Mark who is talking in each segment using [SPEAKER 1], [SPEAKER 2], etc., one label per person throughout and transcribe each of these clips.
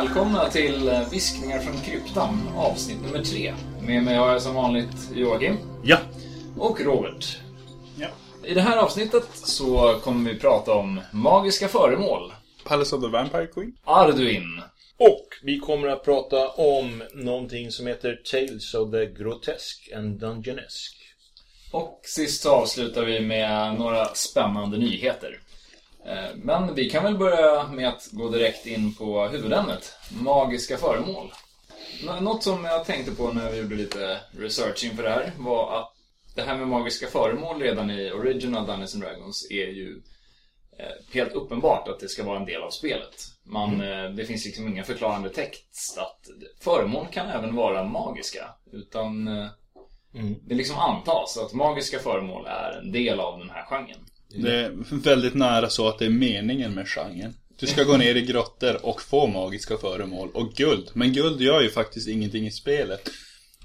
[SPEAKER 1] Välkomna till Viskningar från kryptan, avsnitt nummer tre. Med mig har jag som vanligt Joakim.
[SPEAKER 2] Ja.
[SPEAKER 1] Och Robert.
[SPEAKER 3] Ja.
[SPEAKER 1] I det här avsnittet så kommer vi prata om magiska föremål.
[SPEAKER 3] Palace of the Vampire Queen.
[SPEAKER 1] Arduin.
[SPEAKER 2] Och vi kommer att prata om någonting som heter Tales of the Grotesque and Dungeonesque.
[SPEAKER 1] Och sist så avslutar vi med några spännande nyheter. Eh, Men vi kan väl börja med att gå direkt in på huvudämnet. Magiska föremål. Nå- Något som jag tänkte på när vi gjorde lite research inför det här var att det här med magiska föremål redan i Original Dungeons and Dragons är ju eh, helt uppenbart att det ska vara en del av spelet. Man, eh, det finns liksom ingen förklarande text att föremål kan även vara magiska. Utan eh, det liksom antas att magiska föremål är en del av den här genren.
[SPEAKER 3] Det är väldigt nära så att det är meningen med genren. Du ska gå ner i grottor och få magiska föremål och guld. Men guld gör ju faktiskt ingenting i spelet.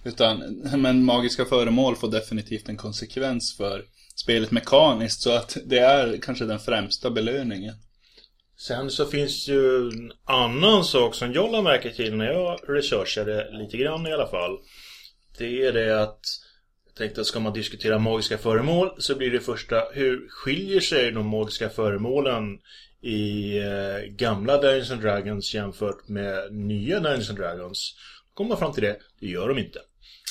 [SPEAKER 3] Utan, men magiska föremål får definitivt en konsekvens för spelet mekaniskt. Så att det är kanske den främsta belöningen.
[SPEAKER 2] Sen så finns ju en annan sak som jag lade märke till när jag researchade lite grann i alla fall. Det är det att tänkte att ska man diskutera magiska föremål så blir det första hur skiljer sig de magiska föremålen i eh, gamla Dungeons and Dragons jämfört med nya Dungeons and Dragons. Då kommer man fram till det, det gör de inte.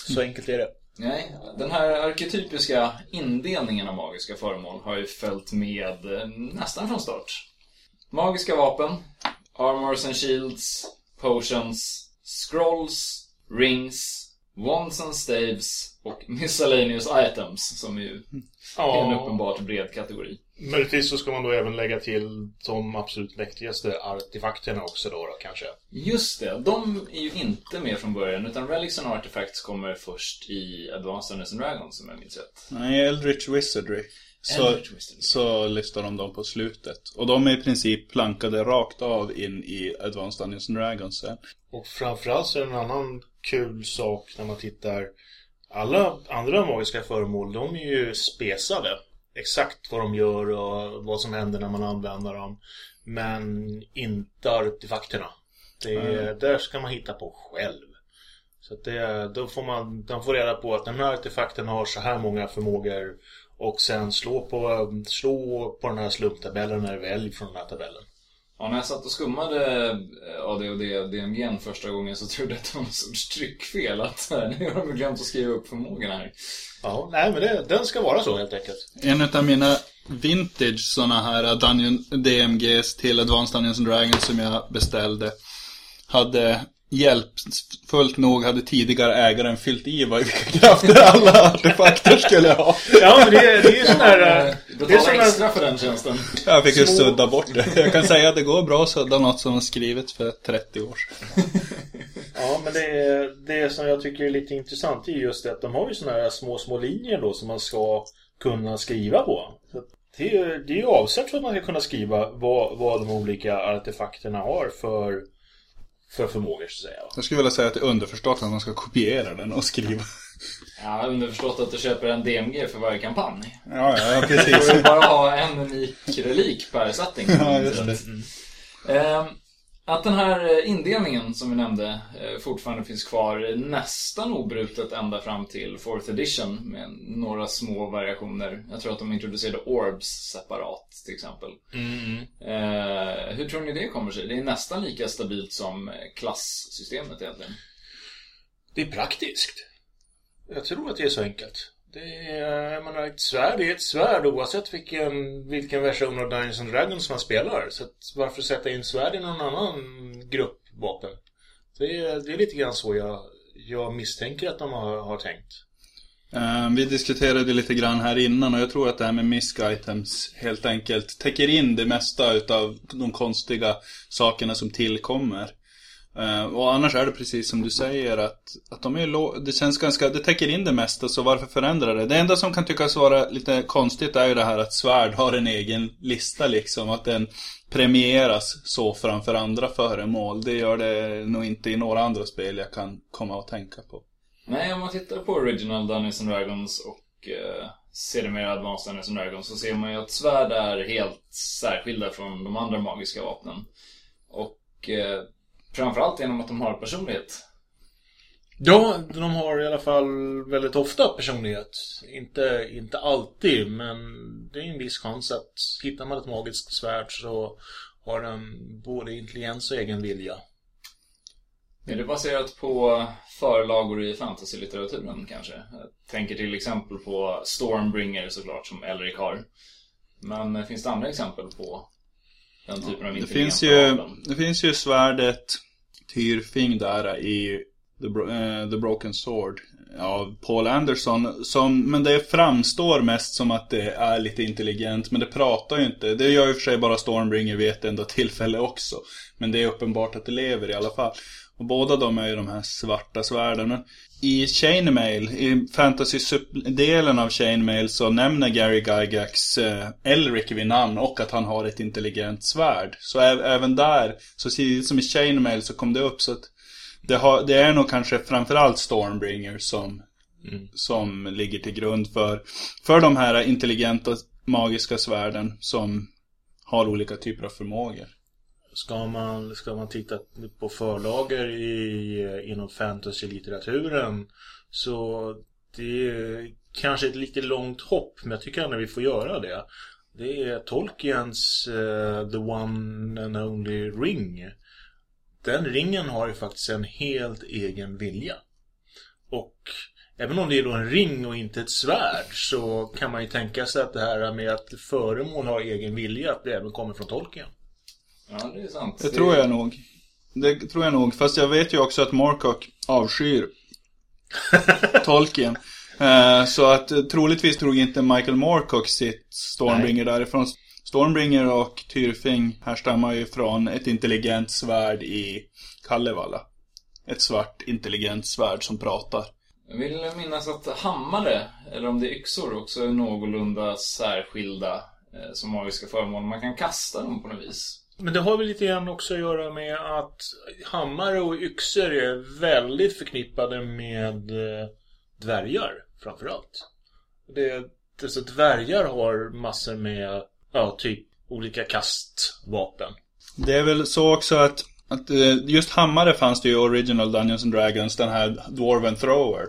[SPEAKER 2] Så enkelt är det.
[SPEAKER 1] Nej, den här arketypiska indelningen av magiska föremål har ju följt med eh, nästan från start. Magiska vapen, armors and shields, potions, scrolls, rings, wands and staves och miscellaneous items som är ju är en uppenbart bred kategori.
[SPEAKER 2] Möjligtvis så ska man då även lägga till de absolut mäktigaste artefakterna också då, då kanske.
[SPEAKER 1] Just det, de är ju inte med från början utan Relics and Artifacts kommer först i Advanced Dungeons and Dragons om jag minns rätt.
[SPEAKER 3] Nej, Eldritch Wizardry. Så,
[SPEAKER 1] Eldritch Wizardry.
[SPEAKER 3] så listar de dem på slutet. Och de är i princip plankade rakt av in i Advanced Dungeons and Dragons sen.
[SPEAKER 2] Och framförallt så är det en annan kul sak när man tittar alla andra magiska föremål, de är ju spesade. Exakt vad de gör och vad som händer när man använder dem. Men inte artefakterna. Det är, Där ska man hitta på själv. Så det, då får man, de får reda på att den här artefakten har så här många förmågor. Och sen slå på, slå på den här slumptabellen eller välj från den här tabellen.
[SPEAKER 1] Ja, när jag satt och skummade eh, AD&D och DMG'n första gången så trodde jag att det var någon sorts tryckfel. Att eh, nu har de glömt att skriva upp förmågorna här.
[SPEAKER 2] Ja, nej men det, den ska vara så helt enkelt.
[SPEAKER 3] En av mina vintage såna här Dungeon DMGs till Advanced Dungeons and Dragons som jag beställde hade hjälpfullt nog hade tidigare ägaren fyllt i vad vilka krafter alla artefakter skulle ha.
[SPEAKER 2] Ja, men det, det är ju sån där...
[SPEAKER 1] Eh,
[SPEAKER 2] eh, Det är sån
[SPEAKER 1] extra för den tjänsten.
[SPEAKER 3] Jag fick ju
[SPEAKER 2] Små-
[SPEAKER 3] sudda bort det. Jag kan säga att det går bra att sudda något som var skrivet för 30 år sedan.
[SPEAKER 2] Ja, men det, är- det som jag tycker är lite intressant är just det att de har ju såna här små, små linjer då som man ska kunna skriva på. Det, är, det är ju avsett för att man ska kunna skriva vad, vad de olika artefakterna har för, för förmågor, så att säga.
[SPEAKER 3] Jag skulle vilja säga att det är underförstått att man ska kopiera den och skriva.
[SPEAKER 1] Ja, underförstått att du köper en DMG för varje kampanj.
[SPEAKER 3] Ja, ja, ja
[SPEAKER 1] Du
[SPEAKER 3] precis.
[SPEAKER 1] får bara ha en unik relik per setting.
[SPEAKER 3] Ja, just det.
[SPEAKER 1] Eh, Att den här eh, indelningen som vi nämnde eh, fortfarande finns kvar nästan obrutet ända fram till 4th edition med några små variationer. Jag tror att de introducerade Orbs separat till exempel. Eh, hur tror ni det kommer sig? Det är nästan lika stabilt som eh, klasssystemet egentligen.
[SPEAKER 2] Det är praktiskt. Jag tror att det är så enkelt. Det är, jag menar, ett svärd är ett svärd oavsett vilken, vilken version av Dungeons and Dragons man spelar. Så att varför sätta in svärd i någon annan grupp vapen? Det är, det är lite grann så jag, jag misstänker att de har, har tänkt.
[SPEAKER 3] Eh, vi diskuterade lite grann här innan och jag tror att det här med misc items helt enkelt täcker in det mesta utav de konstiga sakerna som tillkommer. Eh, och annars är det precis som du säger att, att de är det känns ganska, det täcker in det mesta så varför förändra det? Det enda som kan tyckas vara lite konstigt är ju det här att svärd har en egen lista liksom, att den premieras så framför andra föremål. Det gör det nog inte i några andra spel jag kan komma att tänka på.
[SPEAKER 1] Nej, om man tittar på Original Dungeons and Dragons och eh, sedermera Advanced Dungeons and Dragons så ser man ju att svärd är helt särskilda från de andra magiska vapnen. Och eh, Framförallt genom att de har personlighet.
[SPEAKER 2] Ja, de har i alla fall väldigt ofta personlighet. Inte, inte alltid, men det är en viss chans att hittar man ett magiskt svärd så har den både intelligens och egen vilja.
[SPEAKER 1] Är det baserat på förlagor i fantasy-litteraturen kanske? Jag tänker till exempel på Stormbringer såklart, som Elric har. Men finns det andra exempel på den typen av
[SPEAKER 3] Det finns ju, det finns ju svärdet Tyrfing där i The, eh, The Broken Sword av Paul Anderson. Som, men det framstår mest som att det är lite intelligent, men det pratar ju inte. Det gör ju för sig bara Stormbringer vid ett enda tillfälle också. Men det är uppenbart att det lever i alla fall. Och båda de är ju de här svarta svärden. I Chainmail, i fantasy-delen av Chainmail så nämner Gary Gygax eh, Elric vid namn och att han har ett intelligent svärd. Så även där, så tidigt som i Chainmail så kom det upp så att det, har, det är nog kanske framförallt Stormbringer som, som ligger till grund för, för de här intelligenta magiska svärden som har olika typer av förmågor.
[SPEAKER 2] Ska man, ska man titta på förlager i, inom fantasy-litteraturen så det är kanske ett lite långt hopp, men jag tycker ändå vi får göra det. Det är Tolkiens uh, The One and Only Ring. Den ringen har ju faktiskt en helt egen vilja. Och även om det är då en ring och inte ett svärd så kan man ju tänka sig att det här med att föremål har egen vilja, att det även kommer från Tolkien.
[SPEAKER 1] Ja, det är sant.
[SPEAKER 3] Det tror jag nog. Det tror jag nog. Fast jag vet ju också att Morcock avskyr Tolkien. Eh, så att eh, troligtvis drog inte Michael Moorcock sitt Stormbringer därifrån. Stormbringer och Tyrfing härstammar ju från ett intelligent svärd i Kalevala. Ett svart intelligent svärd som pratar.
[SPEAKER 1] Jag vill minnas att hammare, eller om det är yxor, också är någorlunda särskilda eh, som magiska föremål. Man kan kasta dem på något vis.
[SPEAKER 2] Men det har väl lite grann också att göra med att hammare och yxor är väldigt förknippade med eh, dvärgar framförallt. Det, det, så dvärgar har massor med, ja, typ olika kastvapen.
[SPEAKER 3] Det är väl så också att, att eh, just hammare fanns det ju i Original Dungeons and Dragons, den här Dwarven Thrower.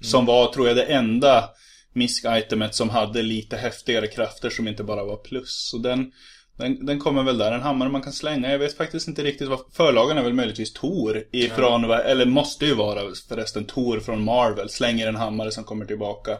[SPEAKER 3] Som var, tror jag, det enda misk-itemet som hade lite häftigare krafter som inte bara var plus. Så den, den, den kommer väl där. En hammare man kan slänga. Jag vet faktiskt inte riktigt vad... Förlagen är väl möjligtvis Tor ifrån, eller måste ju vara förresten Tor från Marvel. Slänger en hammare som kommer tillbaka.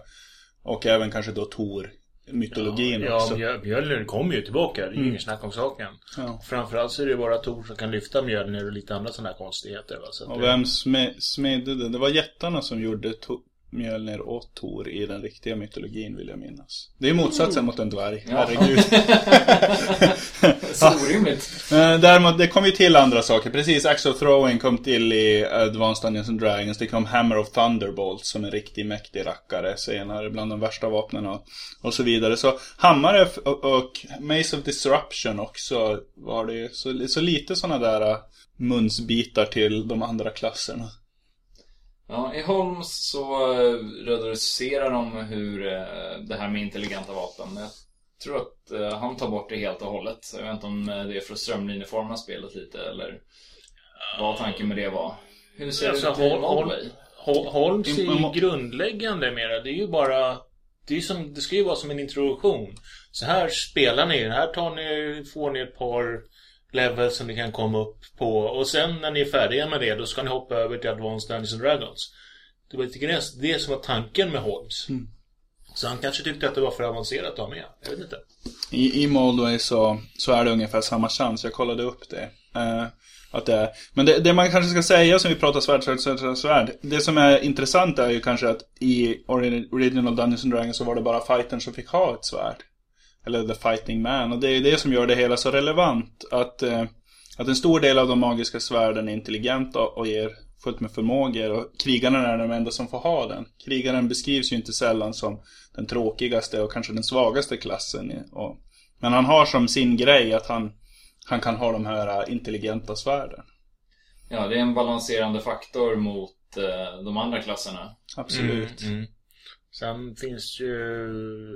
[SPEAKER 3] Och även kanske då Tor mytologin
[SPEAKER 2] Ja,
[SPEAKER 3] också.
[SPEAKER 2] Mjö- Mjölnir kommer ju tillbaka. Det är ju inget snack om saken.
[SPEAKER 3] Ja.
[SPEAKER 2] Framförallt så är det bara Tor som kan lyfta Mjölnir och lite andra sådana här konstigheter. Va? Så
[SPEAKER 3] Och vem sme, smedde det? Det var jättarna som gjorde to- Mjölnir och Tor i den riktiga mytologin vill jag minnas. Det är motsatsen mot en dvärg,
[SPEAKER 1] Ja.
[SPEAKER 3] herregud.
[SPEAKER 1] Så orimligt.
[SPEAKER 3] Eh, Däremot, det kom ju till andra saker. Precis, Axe of Throwing kom till i Advanced Dungeons and Dragons. Det kom Hammer of Thunderbolt som en riktig mäktig rackare senare. Bland de värsta vapnen och, och så vidare. Så hammare och, och Maze of Disruption också var det ju. Så, så lite sådana där eh, munsbitar till de andra klasserna.
[SPEAKER 1] Ja, I Holmes så eh, reducerar de hur eh, det här med intelligenta vapen. Jag tror att eh, han tar bort det helt och hållet. Jag vet inte om det är för att strömlinjeforma spelet lite eller vad tanken med det var. Hur ser
[SPEAKER 2] Alltså,
[SPEAKER 1] det ut i?
[SPEAKER 2] Hol- Holmes är
[SPEAKER 3] Mm,
[SPEAKER 2] ju grundläggande mera. Det är ju bara... Det, är som, det ska ju vara som en introduktion. Så här spelar ni. Här tar ni, får ni ett par levels som ni kan komma upp på. Och sen när ni är färdiga med det, då ska ni hoppa över till Advanced Dungeons and Dragons. Det var lite grann det som var tanken med Holmes. Så han kanske tyckte att det var för avancerat att ha med. Jag vet inte.
[SPEAKER 3] I, i Moldway så, så är det ungefär samma chans. Jag kollade upp det. Eh, att det är. Men det, det man kanske ska säga som vi pratar svärd, svärd, svärd, svärd. Det som är intressant är ju kanske att i ori- Original Dungeons and Dragons så var det bara fightern som fick ha ett svärd. Eller The Fighting Man. Och det är det som gör det hela så relevant. Att, eh, att en stor del av de magiska svärden är intelligenta och ger fullt med förmågor. Och krigarna är de enda som får ha den. Krigaren beskrivs ju inte sällan som den tråkigaste och kanske den svagaste klassen. Och, men han har som sin grej att han, han kan ha de här äh, intelligenta svärden.
[SPEAKER 1] Ja, det är en balanserande faktor mot eh, de andra klasserna.
[SPEAKER 3] Absolut.
[SPEAKER 2] Mm, mm. Sen finns ju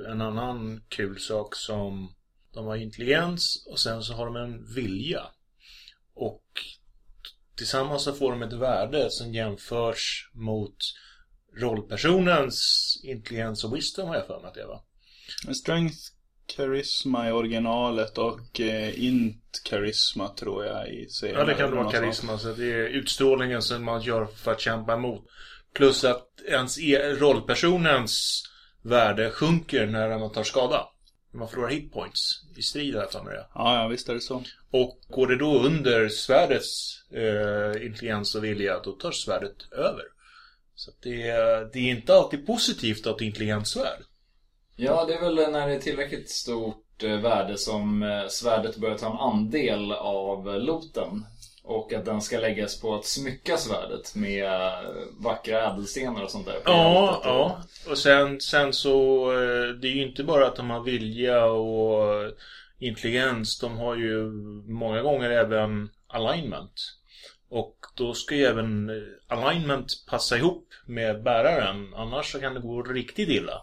[SPEAKER 2] en annan kul sak som de har intelligens och sen så har de en vilja. Och tillsammans så får de ett värde som jämförs mot rollpersonens intelligens och wisdom har jag för mig att det var.
[SPEAKER 3] Strength Charisma i originalet och eh, Int Charisma tror jag i serien.
[SPEAKER 2] Ja, det kan vara karisma. Så det är utstrålningen som man gör för att kämpa emot. Plus att ens e- rollpersonens värde sjunker när man tar skada. Man förlorar hitpoints i strid här för mig det.
[SPEAKER 3] Ja, ja, visst är det så.
[SPEAKER 2] Och går det då under svärdets eh, intelligens och vilja, då tar svärdet över. Så att det, är- det är inte alltid positivt att ha ett intelligent svärd.
[SPEAKER 1] Ja, det är väl när det är tillräckligt stort eh, värde som eh, svärdet börjar ta en andel av eh, loten. Och att den ska läggas på att smycka svärdet med vackra ädelstenar och sånt där. på
[SPEAKER 2] Ja, ja. Och sen, sen så, eh, det är ju inte bara att de har vilja och intelligens. De har ju många gånger även alignment. Och då ska ju även eh, alignment passa ihop med bäraren. Annars så kan det gå riktigt illa.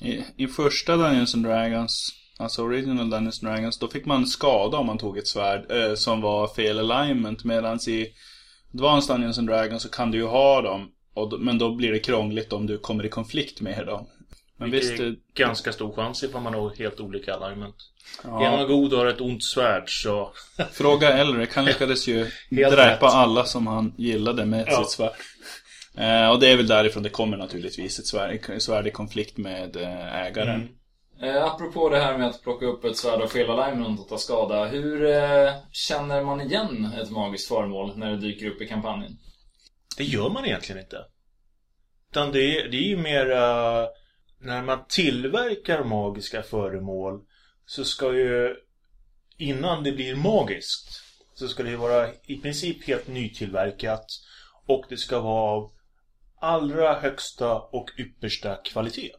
[SPEAKER 3] I, I första Dungeons and Dragons, alltså Original Dungeons Dragons, då fick man skada om man tog ett svärd eh, som var fel alignment. Medan i Advanced Dungeons and Dragons så kan du ju ha dem, och, men då blir det krångligt om du kommer i konflikt med dem. Men
[SPEAKER 2] Vilket
[SPEAKER 3] visst,
[SPEAKER 2] är
[SPEAKER 3] det,
[SPEAKER 2] ganska stor chans ifall man har helt olika alignment. Är
[SPEAKER 3] ja,
[SPEAKER 2] man god och har ett ont svärd så...
[SPEAKER 3] fråga äldre, han lyckades ju dräpa
[SPEAKER 2] rätt.
[SPEAKER 3] alla som han gillade med
[SPEAKER 2] Ja.
[SPEAKER 3] sitt svärd. Eh, och det är väl därifrån det kommer naturligtvis, ett svärd, svärd i konflikt med eh, ägaren.
[SPEAKER 2] Mm.
[SPEAKER 1] Eh, apropå det här med att plocka upp ett svärd och fel alignment och ta skada. Hur eh, känner man igen ett magiskt föremål när det dyker upp i kampanjen?
[SPEAKER 2] Det gör man egentligen inte. Utan det är, det är ju mer Uh, när man tillverkar magiska föremål så ska ju innan det blir magiskt så ska det ju vara i princip helt nytillverkat och det ska vara av allra högsta och yppersta kvalitet.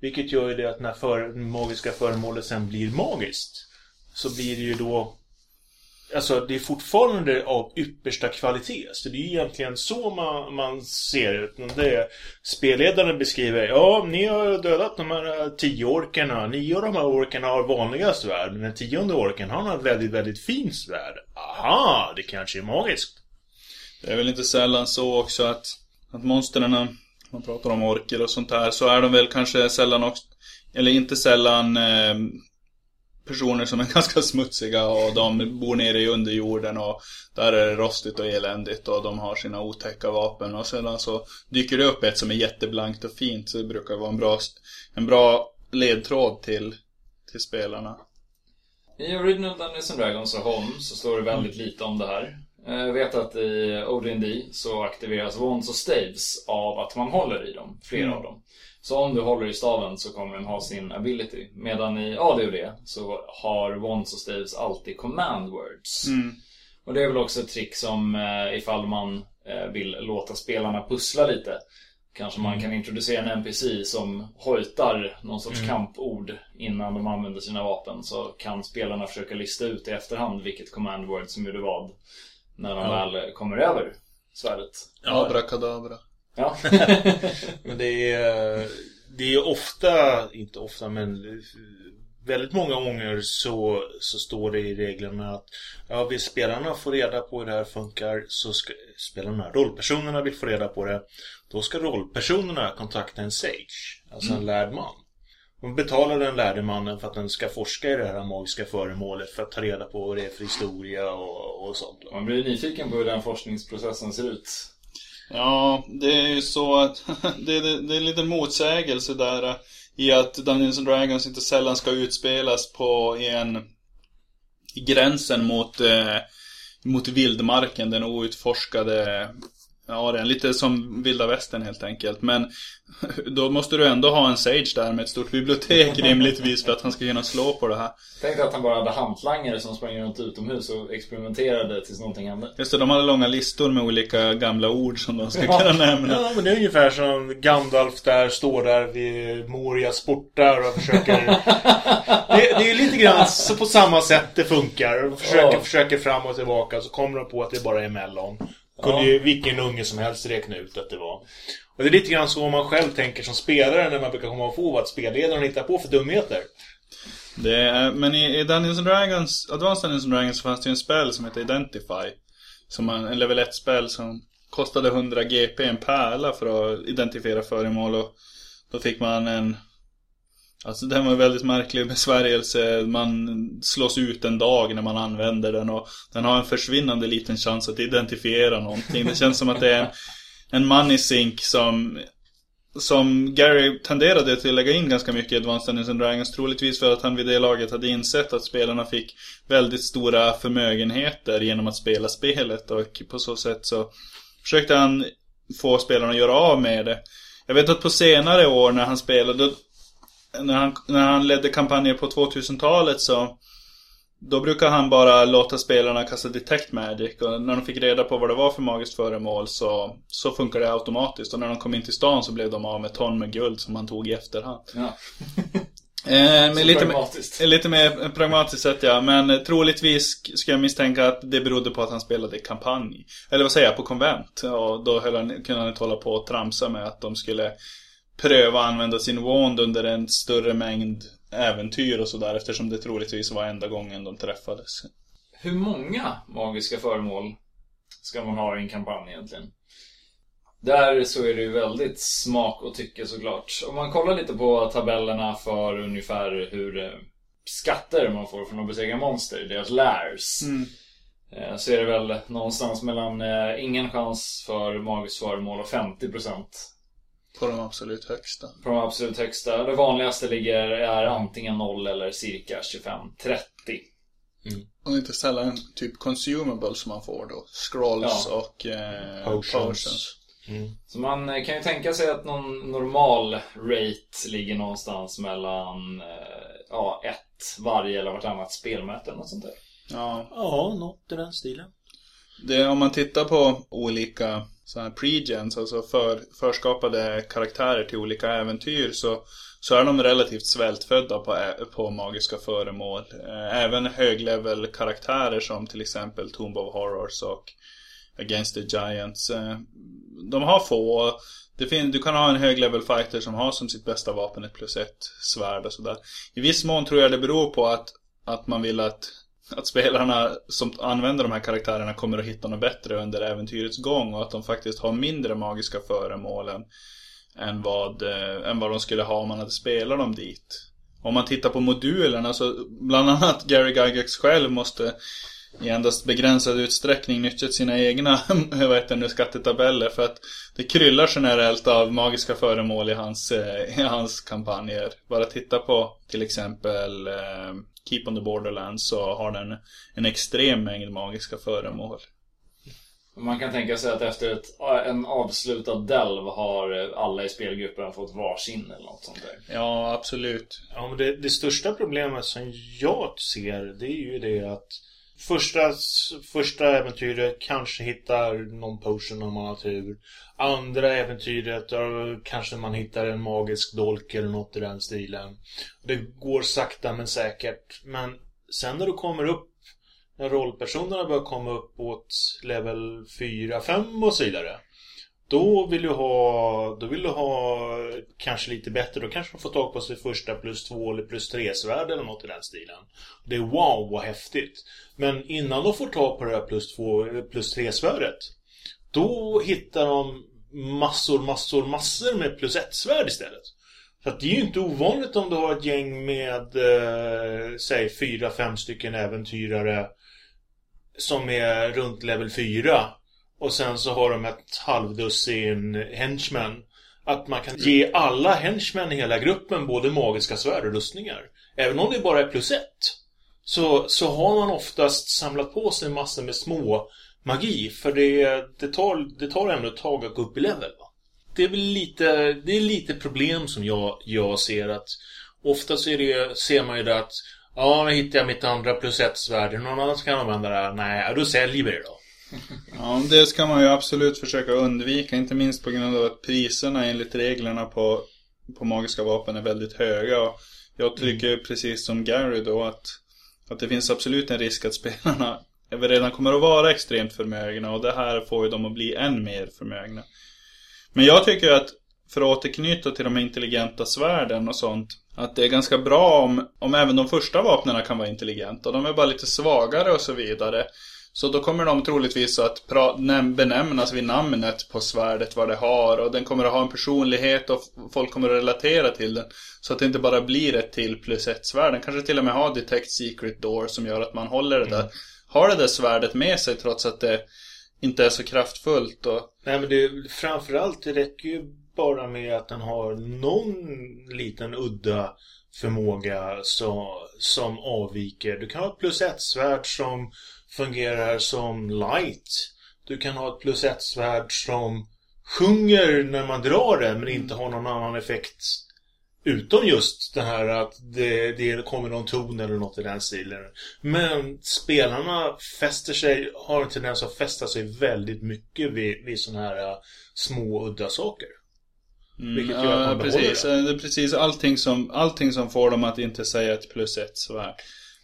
[SPEAKER 2] Vilket gör ju det att när för, magiska föremålet sen blir magiskt så blir det ju då Alltså det är fortfarande av yppersta kvalitet. Så det är egentligen så man, man ser det. det är, spelledaren beskriver Ja, ni har dödat de här eh, tio orkerna. Nio av de här orkerna har vanliga svärd. Men den tionde orken han har ett väldigt, väldigt fint svärd. Aha, det kanske är magiskt.
[SPEAKER 3] Det är väl inte sällan så också att, att monstren, man pratar om orker och sånt där, så är de väl kanske sällan också, eller inte sällan eh, personer som är ganska smutsiga och de bor nere i underjorden och där är det rostigt och eländigt och de har sina otäcka vapen och sedan så dyker det upp ett som är jätteblankt och fint så det brukar vara en bra, en bra ledtråd till, till spelarna.
[SPEAKER 1] I Original Dungeons and Dragons och Home så står det väldigt lite om det här. Eh, Jag vet att i OD&D så aktiveras Wands och Staves av att man håller i dem, flera av dem. Så om du håller i staven så kommer den ha sin ability. Medan i AD&D så har Wands och Staves alltid command words. Och det är väl också ett trick som eh, ifall man eh, vill låta spelarna pussla lite. Kanske man kan introducera en NPC som hojtar någon sorts kampord innan de använder sina vapen. Så kan spelarna försöka lista ut i efterhand vilket command word som gjorde vad. När de
[SPEAKER 2] Ja.
[SPEAKER 1] väl kommer över svärdet.
[SPEAKER 3] Abrakadabra.
[SPEAKER 1] Ja.
[SPEAKER 2] Men det är, det är ofta, inte ofta men väldigt många gånger så, så står det i reglerna att ja, vill spelarna få reda på hur det här funkar så ska spelarna, rollpersonerna vill få reda på det. Då ska rollpersonerna kontakta en sage, alltså en lärd man. De betalar den lärde mannen för att den ska forska i det här magiska föremålet för att ta reda på vad det är för historia och, och sånt.
[SPEAKER 1] Man blir nyfiken på hur den forskningsprocessen ser ut.
[SPEAKER 3] Ja, det är ju så att det är, det är en liten motsägelse där eh, i att Dungeons and Dragons inte sällan ska utspelas på en i gränsen mot eh, mot vildmarken, den outforskade Ja, det är lite som vilda västern helt enkelt. Men då måste du ändå ha en Sage där med ett stort bibliotek rimligtvis för att han ska kunna slå på det här.
[SPEAKER 1] Tänk dig att han bara hade hantlangare som sprang runt utomhus och experimenterade tills någonting hände.
[SPEAKER 3] Just det, de hade långa listor med olika gamla ord som de skulle kunna nämna.
[SPEAKER 2] Ja, men det är ungefär som Gandalf där står där vid Moria sportar och försöker... det, det är lite grann så på samma sätt det funkar. De försöker,
[SPEAKER 1] Ja.
[SPEAKER 2] försöker fram och tillbaka så kommer de på att det bara är mellon. Kunde ju vilken unge som helst räkna ut att det var. Och det är lite grann så man själv tänker som spelare när man brukar komma på vad spelledaren hittar på för dumheter.
[SPEAKER 3] Det är, men i, i Dungeons and Dragons, Advanced Dungeons and Dragons så fanns det ju en spel som heter Identify. som man, en level 1-spel som kostade 100 GP en pärla för att identifiera föremål och då fick man en Alltså den var en väldigt märklig besvärjelse. Man slås ut en dag när man använder den och den har en försvinnande liten chans att identifiera någonting. Det känns som att det är en, en money sink som som Gary tenderade till att lägga in ganska mycket i Advanced Dungeons and Dragons Troligtvis för att han vid det laget hade insett att spelarna fick väldigt stora förmögenheter genom att spela spelet och på så sätt så försökte han få spelarna att göra av med det. Jag vet att på senare år när han spelade när han, när han ledde kampanjer på 2000-talet så då brukar han bara låta spelarna kasta Detect Magic och när de fick reda på vad det var för magiskt föremål så, så funkar det automatiskt. Och när de kom in till stan så blev de av med ton med guld som han tog i efterhand.
[SPEAKER 1] Ja.
[SPEAKER 3] Eh, men lite,
[SPEAKER 1] pragmatiskt.
[SPEAKER 3] mer- lite mer pragmatiskt sett ja. Men troligtvis ska jag misstänka att det berodde på att han spelade kampanj. Eller vad säger jag, på konvent. Och då höll han, kunde han inte hålla på och tramsa med att de skulle pröva att använda sin wand under en större mängd äventyr och sådär. Eftersom det troligtvis var enda gången de träffades.
[SPEAKER 1] Hur många magiska föremål ska man ha i en kampanj egentligen? Där så är det ju väldigt smak och tycke såklart. Om man kollar lite på tabellerna för ungefär hur eh, skatter man får från att besegra monster, deras lairs. eh, Så är det väl någonstans mellan eh, ingen chans för magiskt föremål och 50%
[SPEAKER 3] På de absolut högsta.
[SPEAKER 1] på de absolut högsta. Det vanligaste ligger är antingen 0 eller cirka 25-30.
[SPEAKER 3] Och inte sällan typ consumables som man får då. Scrolls
[SPEAKER 1] Ja.
[SPEAKER 3] och eh,
[SPEAKER 2] Potions.
[SPEAKER 3] potions.
[SPEAKER 1] Så man eh, kan ju tänka sig att någon normal rate ligger någonstans mellan eh, ja, ett varje eller vartannat spelmöte eller något sånt där.
[SPEAKER 3] Ja,
[SPEAKER 2] Ja, något i den stilen.
[SPEAKER 3] Det, om man tittar på olika så här pregens, alltså för, förskapade karaktärer till olika äventyr så, så är de relativt svältfödda på, på magiska föremål. Eh, även höglevel karaktärer som till exempel Tomb of Horrors och Against the Giants. Eh, de har få. Det fin- du kan ha en höglevel fighter som har som sitt bästa vapen ett plus ett svärd och sådär. I viss mån tror jag det beror på att, att man vill att att spelarna som använder de här karaktärerna kommer att hitta något bättre under äventyrets gång och att de faktiskt har mindre magiska föremål än, än, vad, eh, än vad de skulle ha om man hade spelat dem dit. Om man tittar på modulerna så bland annat Gary Gygax själv måste i endast begränsad utsträckning nyttjat sina egna vad heter det nu, skattetabeller för att det kryllar generellt av magiska föremål i hans, eh, i hans kampanjer. Bara titta på till exempel eh, Keep on the Borderlands så har den en extrem mängd magiska föremål.
[SPEAKER 1] Man kan tänka sig att efter ett, en avslutad delv har alla i spelgruppen fått varsin eller något sånt där.
[SPEAKER 3] Ja, absolut.
[SPEAKER 2] Ja, men det, det största problemet som jag ser det är ju det att första, första äventyret kanske hittar någon potion om man har tur. Andra äventyret kanske man hittar en magisk dolk eller något i den stilen. Det går sakta men säkert. Men sen när du kommer upp när rollpersonerna börjar komma upp åt level 4, 5 och så vidare. Då vill du ha, då vill du ha kanske lite bättre. Då kanske man får tag på sig första plus två eller plus tre svärd eller något i den stilen. Det är wow vad häftigt. Men innan de får tag på det här plus två eller plus tre svärdet. Då hittar de massor, massor, massor med plus ett svärd istället. Så att det är ju inte ovanligt om du har ett gäng med, eh, säg fyra, fem stycken äventyrare som är runt level 4 och sen så har de ett halvdussin henchmen. Att man kan ge alla henchmen i hela gruppen både magiska svärd och rustningar. Även om det bara är plus ett. Så, så har man oftast samlat på sig massor med små magi. För det, det, tar, det tar ändå ett tag att gå upp i level. Va? Det är väl lite, det är lite problem som jag, jag ser att Ofta så är det, ser man ju det att Ja, nu hittar jag mitt andra plus ett svärd. Är det Någon annan som kan använda det här? Nej, då säljer vi det då.
[SPEAKER 3] Ja, det ska man ju absolut försöka undvika. Inte minst på grund av att priserna enligt reglerna på, på magiska vapen är väldigt höga. Och jag tycker precis som Gary då att, att det finns absolut en risk att spelarna redan kommer att vara extremt förmögna. Och det här får ju dem att bli än mer förmögna. Men jag tycker att för att återknyta till de intelligenta svärden och sånt. Att det är ganska bra om, om även de första vapnen kan vara intelligenta. De är bara lite svagare och så vidare. Så då kommer de troligtvis att benämnas vid namnet på svärdet, vad det har. Och den kommer att ha en personlighet och folk kommer att relatera till den. Så att det inte bara blir ett till plus ett svärd. Den kanske till och med har Detect Secret Door som gör att man håller det där. Har det där svärdet med sig trots att det inte är så kraftfullt. Och,
[SPEAKER 2] Nej men det, framförallt det räcker ju bara med att den har någon liten udda förmåga så, som avviker. Du kan ha ett plus ett svärd som fungerar som light. Du kan ha ett plus ett svärd som sjunger när man drar det men inte har någon annan effekt. Utom just det här att det, det kommer någon ton eller något i den stilen. Men spelarna fäster sig, har en tendens att fästa sig väldigt mycket vid, vid sådana här äh, små udda saker. Vilket gör att
[SPEAKER 3] ja,
[SPEAKER 2] man behåller
[SPEAKER 3] precis.
[SPEAKER 2] det.
[SPEAKER 3] Precis allting som, allting som får dem att inte säga ett plus ett svärd.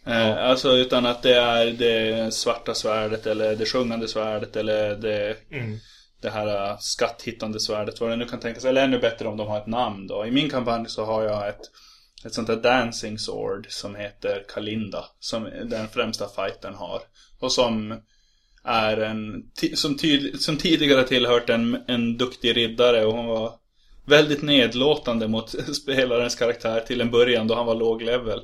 [SPEAKER 3] Eh, alltså utan att det är det svarta svärdet eller det sjungande svärdet eller det,
[SPEAKER 2] Mm.
[SPEAKER 3] det här uh, skatthittande svärdet. Vad det nu kan tänkas. Eller ännu bättre om de har ett namn då. I min kampanj så har jag ett, ett sånt där dancing sword som heter Kalinda. Som den främsta fighten har. Och som är en, som, tyd, som tidigare tillhört en, en duktig riddare och hon var väldigt nedlåtande mot spelarens karaktär till en början då han var låg level.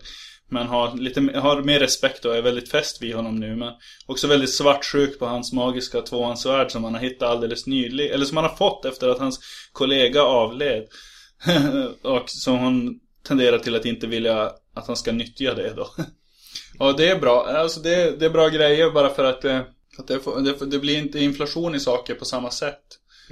[SPEAKER 3] Men har, lite, har mer respekt och är väldigt fäst vid honom nu. Men också väldigt svartsjuk på hans magiska tvåhandsvärd som han har hittat alldeles nyligen. Eller som han har fått efter att hans kollega avled. och som hon tenderar till att inte vilja att han ska nyttja det då. och det är bra. Alltså det, det är bra grejer bara för att, eh, att det, får, det, det blir inte inflation i saker på samma sätt.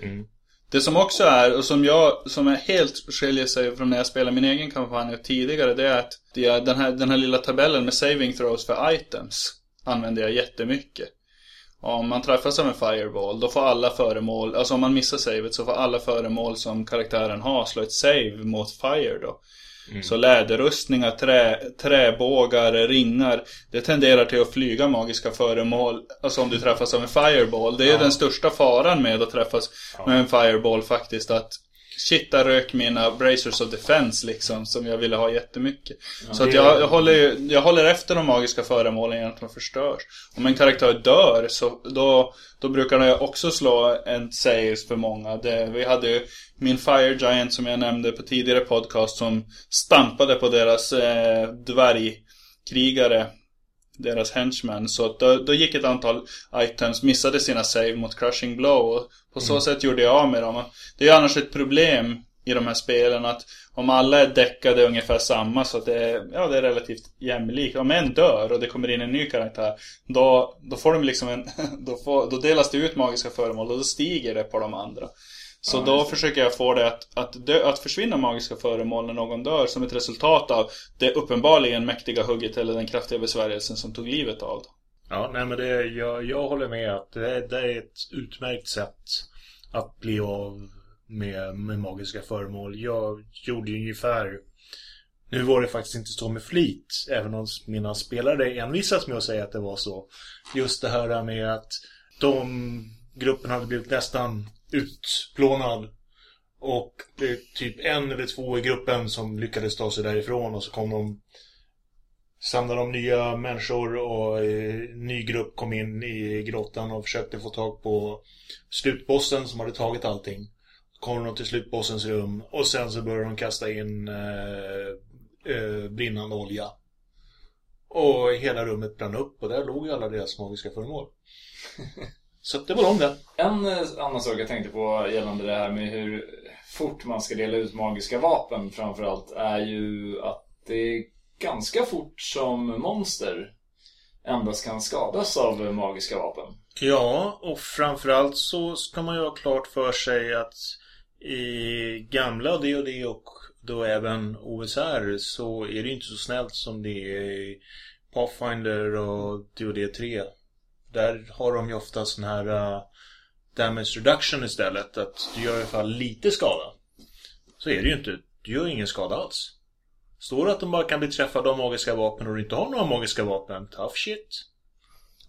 [SPEAKER 2] Mm.
[SPEAKER 3] Det som också är, och som jag, som är helt skiljer sig från när jag spelade min egen kampanj tidigare, det är att det är den, här, den här lilla tabellen med saving throws för items använder jag jättemycket. Om man träffas av en fireball, då får alla föremål, alltså om man missar savet så får alla föremål som karaktären har slå ett save mot fire då. Så läderrustningar, trä, träbågar, ringar Det tenderar till att flyga magiska föremål. Alltså om du träffas av en fireball. Det är den största faran med att träffas med en fireball faktiskt att Shit, där rök mina Bracers of Defense liksom Som jag ville ha jättemycket. Så att jag, jag, håller, ju- jag håller efter de magiska föremålen genom att de förstörs. Om en karaktär dör så då, då brukar jag också slå en save för många. Det, Vi hade ju min Fire Giant som jag nämnde på tidigare podcast Som stampade på deras eh, dvärgkrigare Deras henchmen. Så då, då gick ett antal items, missade sina save mot crushing blow och På så sätt gjorde jag av med dem Det är ju annars ett problem i de här spelen att om alla är däckade ungefär samma så att det är, ja, det är relativt jämlikt. Om en dör och det kommer in en ny karaktär då, då får de liksom en, då, får, då delas det ut magiska föremål och då stiger det på de andra. Så
[SPEAKER 1] Ja,
[SPEAKER 3] då försöker jag få det att, att, dö, att försvinna magiska föremål när någon dör som ett resultat av det uppenbarligen mäktiga hugget eller den kraftiga besvärjelsen som tog livet av dem.
[SPEAKER 2] Ja, nej men det, jag, jag håller med att det, det är ett utmärkt sätt att bli av med, med magiska föremål. Jag gjorde ju ungefär nu var det faktiskt inte så med flit, även om mina spelare envisas med att säga att det var så. Just det här med att de gruppen hade blivit nästan utplånad och det är typ en eller två i gruppen som lyckades ta sig därifrån och så kom de samlade de nya människor och eh, ny grupp kom in i grottan och försökte få tag på slutbossen som hade tagit allting. Kommer de till slutbossens rum och sen så börjar de kasta in eh, eh, brinnande olja. Och hela rummet brann upp och där låg ju alla deras magiska föremål. Så det var de det.
[SPEAKER 1] En eh, annan sak jag tänkte på gällande det här med hur fort man ska dela ut magiska vapen framförallt är ju att det ganska fort som monster endast kan skadas av magiska vapen.
[SPEAKER 2] Ja, och framförallt så ska man ju ha klart för sig att i gamla D&D och då även OSR så är det ju inte så snällt som det är i Pathfinder och D&D 3. Där har de ju ofta sån här uh, damage reduction istället. Att du gör i alla fall lite skada. Så är det ju inte. Du gör ingen skada alls. Står det att de bara kan bli träffade av magiska vapen och du inte har några magiska vapen, tough shit.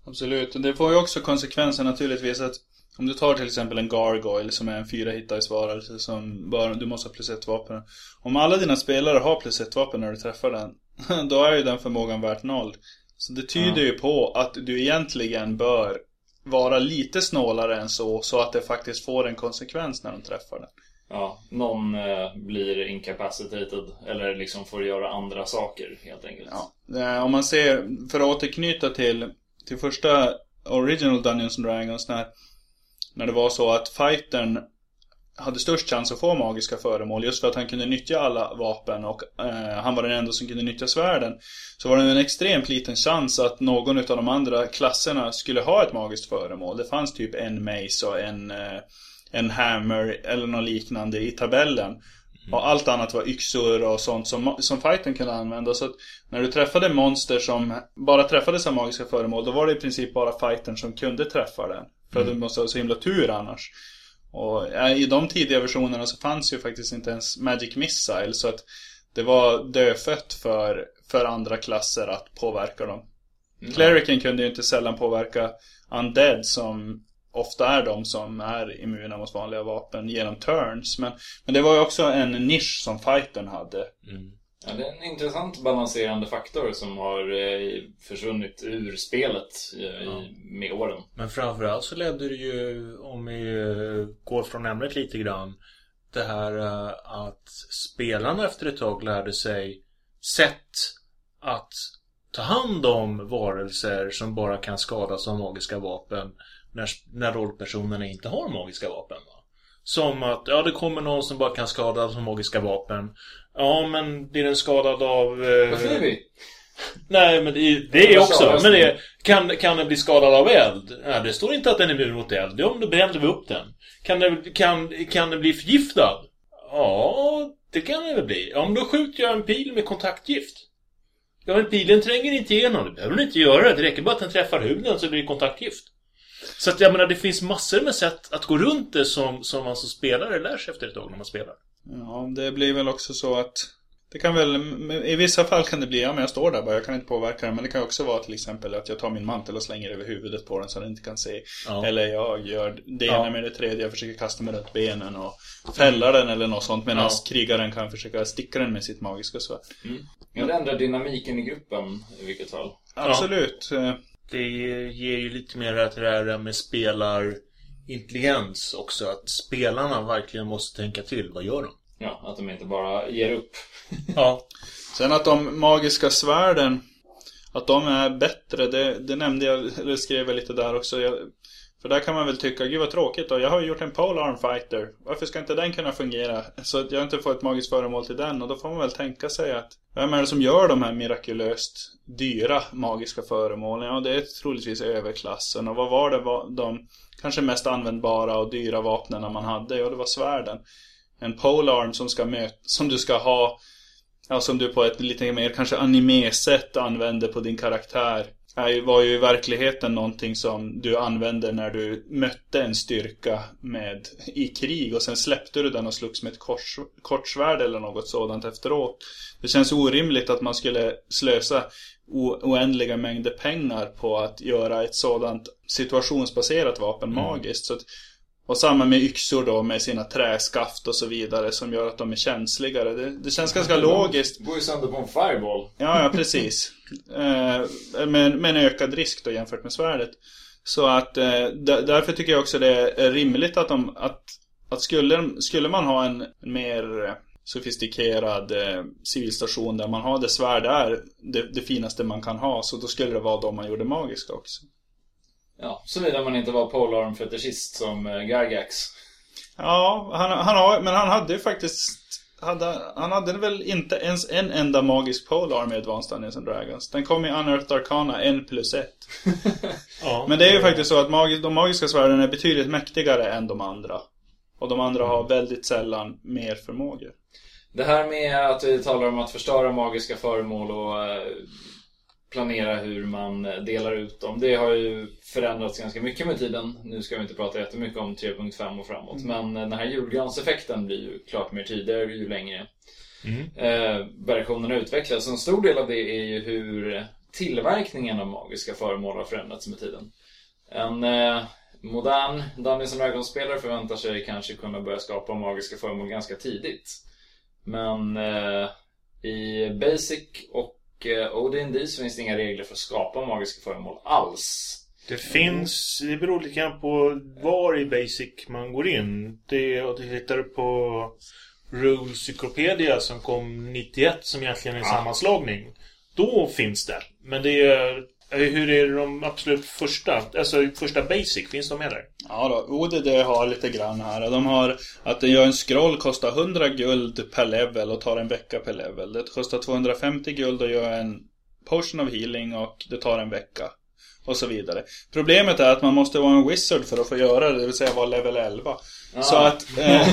[SPEAKER 3] Absolut, det får ju också konsekvenser naturligtvis att om du tar till exempel en Gargoyle som är en fyra hittars varelse som bara, du måste ha plus ett vapen. Om alla dina spelare har plus ett vapen när du träffar den, då är ju den förmågan värt noll. Så det tyder ju på att du egentligen bör vara lite snålare än så, så att det faktiskt får en konsekvens när de träffar den.
[SPEAKER 1] Ja, någon eh, blir incapacitated eller liksom får göra andra saker helt enkelt.
[SPEAKER 3] Ja. Eh, om man ser, för att återknyta till, till första Original Dungeons and Dragons när, när det var så att fightern hade störst chans att få magiska föremål just för att han kunde nyttja alla vapen och eh, han var den enda som kunde nyttja svärden. Så var det en extremt liten chans att någon av de andra klasserna skulle ha ett magiskt föremål. Det fanns typ en mace och en, eh, en hammer eller något liknande i tabellen. Och allt annat var yxor och sånt som, som fighten kunde använda. Så att när du träffade monster som bara träffades av magiska föremål, då var det i princip bara fighten som kunde träffa den. För att du måste ha så himla tur annars. Och i de tidiga versionerna så fanns ju faktiskt inte ens Magic Missile. Så att det var dödfött för, för andra klasser att påverka dem. Clericen kunde ju inte sällan påverka Undead som ofta är de som är immuna mot vanliga vapen genom turns. Men, men det var ju också en nisch som fightern hade.
[SPEAKER 1] Ja, det är en intressant balanserande faktor som har eh, försvunnit ur spelet eh, i, med åren.
[SPEAKER 2] Men framförallt så ledde det ju, om vi eh, går från ämnet lite grann, det här eh, att spelarna efter ett tag lärde sig sätt att ta hand om varelser som bara kan skadas av magiska vapen när, när rollpersonerna inte har magiska vapen. Va? Som att, ja det kommer någon som bara kan skadas av magiska vapen. Ja men blir den skadad av... Eh,
[SPEAKER 1] Vad säger vi?
[SPEAKER 2] Nej, men det, det är också. Men det, kan, kan den bli skadad av eld? Ja, det står inte att den är immun mot eld. Ja, då bränner vi upp den. Kan den, kan, kan den bli förgiftad? Ja, det kan den väl bli. Men då skjuter jag en pil med kontaktgift. Ja, men pilen tränger inte igenom. Det behöver den inte göra. Det räcker bara att den träffar huden så blir det kontaktgift. Så att jag menar, det finns massor med sätt att gå runt det som, som man som spelare lär sig efter ett tag när man spelar.
[SPEAKER 3] Ja, det blir väl också så att det kan väl, i vissa fall kan det bli, ja men jag står där bara, jag kan inte påverka den. Men det kan också vara till exempel att jag tar min mantel och slänger över huvudet på den så den inte kan se.
[SPEAKER 2] Ja.
[SPEAKER 3] Eller jag gör det
[SPEAKER 2] Ja.
[SPEAKER 3] ena med det tredje, jag försöker kasta mig runt benen och fälla den eller något sånt. Medan
[SPEAKER 2] Ja.
[SPEAKER 3] krigaren kan försöka sticka den med sitt magiska svärd.
[SPEAKER 1] Ja, det ändrar dynamiken i gruppen i vilket fall.
[SPEAKER 3] Absolut. Eh,
[SPEAKER 2] Det ger ju lite mer att det här med spelarintelligens också. Att spelarna verkligen måste tänka till. Vad gör de?
[SPEAKER 1] Ja, att de inte bara ger upp.
[SPEAKER 2] Ja.
[SPEAKER 3] Sen att de magiska svärden Att de är bättre, det, det nämnde jag, eller skrev jag lite där också jag, för där kan man väl tycka, gud vad tråkigt då Jag har ju gjort en polearm fighter Varför ska inte den kunna fungera? Så att jag inte får ett magiskt föremål till den Och då får man väl tänka sig att Vem är det som gör de här mirakulöst dyra magiska föremålen? Ja, det är troligtvis överklassen Och vad var det de kanske mest användbara och dyra vapnen man hade? Ja, det var svärden En polearm som ska möta, som du ska ha Ja, som du på ett lite mer kanske anime-sätt använder på din karaktär ju- var ju i verkligheten någonting som du använde när du mötte en styrka med i krig och sen släppte du den och slogs med ett kors, kortsvärd eller något sådant efteråt. Det känns orimligt att man skulle slösa o, oändliga mängder pengar på att göra ett sådant situationsbaserat vapen magiskt. Så att, och samma med yxor då med sina träskaft och så vidare som gör att de är känsligare. Det, det känns ganska logiskt.
[SPEAKER 1] Går ju sönder på en fireball.
[SPEAKER 3] Ja, ja precis. Eh, med, med en ökad risk då jämfört med svärdet. Så att eh, därför tycker jag också det är rimligt att de, att, att skulle, skulle man ha en mer sofistikerad eh, civilstation där man har det svärd är det, det finaste man kan ha så då skulle det vara de man gjorde magiska också.
[SPEAKER 1] Ja, såvida man inte var polarm fetischist som eh, Gargax.
[SPEAKER 3] Ja, han, han har, men han hade ju faktiskt hade, Han hade väl inte ens en enda magisk polearm i Advanced Dungeons and Dragons. Den kom i Unearthed Arcana 1 plus 1.
[SPEAKER 2] ja.
[SPEAKER 3] Men det är ju faktiskt så att magi, de magiska svärden är betydligt mäktigare än de andra. Och de andra har väldigt sällan mer förmågor.
[SPEAKER 1] Det här med att vi talar om att förstöra magiska föremål och eh, planera hur man eh, delar ut dem. Det har ju förändrats ganska mycket med tiden. Nu ska vi inte prata jättemycket om 3.5 och framåt. Men eh, den här julgranseffekten blir ju klart mer tydligare ju längre eh, versionerna utvecklas. En stor del av det är ju hur tillverkningen av magiska föremål har förändrats med tiden. En eh, modern Dungeons Dragons-spelare förväntar sig kanske kunna börja skapa magiska föremål ganska tidigt. Men eh, i Basic och och eh, OD&D så finns det inga regler för att skapa magiska föremål alls.
[SPEAKER 2] Det finns, det beror lite grann på var i Basic man går in. Det, och du hittar på Rulecyclopedia som kom 91 som egentligen är en
[SPEAKER 1] Ja.
[SPEAKER 2] sammanslagning. Då finns det. Men det är, Eh, hur är det de absolut första? Alltså första Basic, finns de med där?
[SPEAKER 3] Ja då, ODD har lite grann här. De har att den gör en scroll kostar 100 guld per level och tar en vecka per level. Det kostar 250 guld och gör en potion of healing och det tar en vecka. Och så vidare. Problemet är att man måste vara en wizard för att få göra det, det vill säga vara level 11. Så att eh,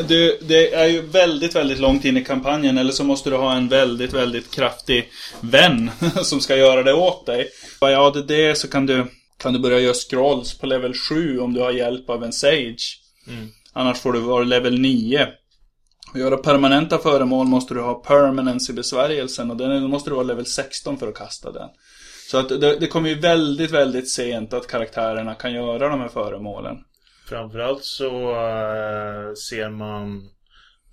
[SPEAKER 3] du, det är ju väldigt, väldigt långt in i kampanjen eller så måste du ha en väldigt, väldigt kraftig vän som ska göra det åt dig. Och ja, det det så kan du, kan du börja göra scrolls på level 7 om du har hjälp av en sage. Annars får du vara level 9. Och göra permanenta föremål måste du ha permanence i besvärjelsen och den måste du vara level 16 för att kasta den. Så att det, det kommer ju väldigt, väldigt sent att karaktärerna kan göra de här föremålen.
[SPEAKER 2] Framförallt så eh, ser man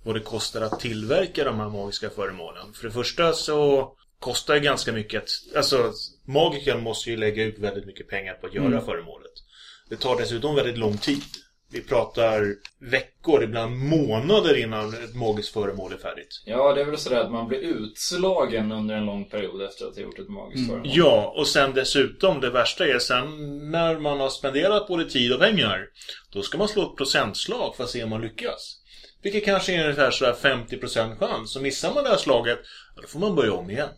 [SPEAKER 2] vad det kostar att tillverka de här magiska föremålen. För det första så kostar det ganska mycket att, Alltså, magikern måste ju lägga ut väldigt mycket pengar på att göra föremålet. Det tar dessutom väldigt lång tid. Vi pratar veckor, ibland månader innan ett magiskt föremål är färdigt.
[SPEAKER 1] Ja, det är väl sådär att man blir utslagen under en lång period efter att ha gjort ett magiskt föremål.
[SPEAKER 2] Ja, och sen dessutom, det värsta är sen när man har spenderat både tid och pengar, då ska man slå ett procentslag för att se om man lyckas. Vilket kanske är ungefär sådär 50% chans. Så missar man det här slaget, då får man börja om igen.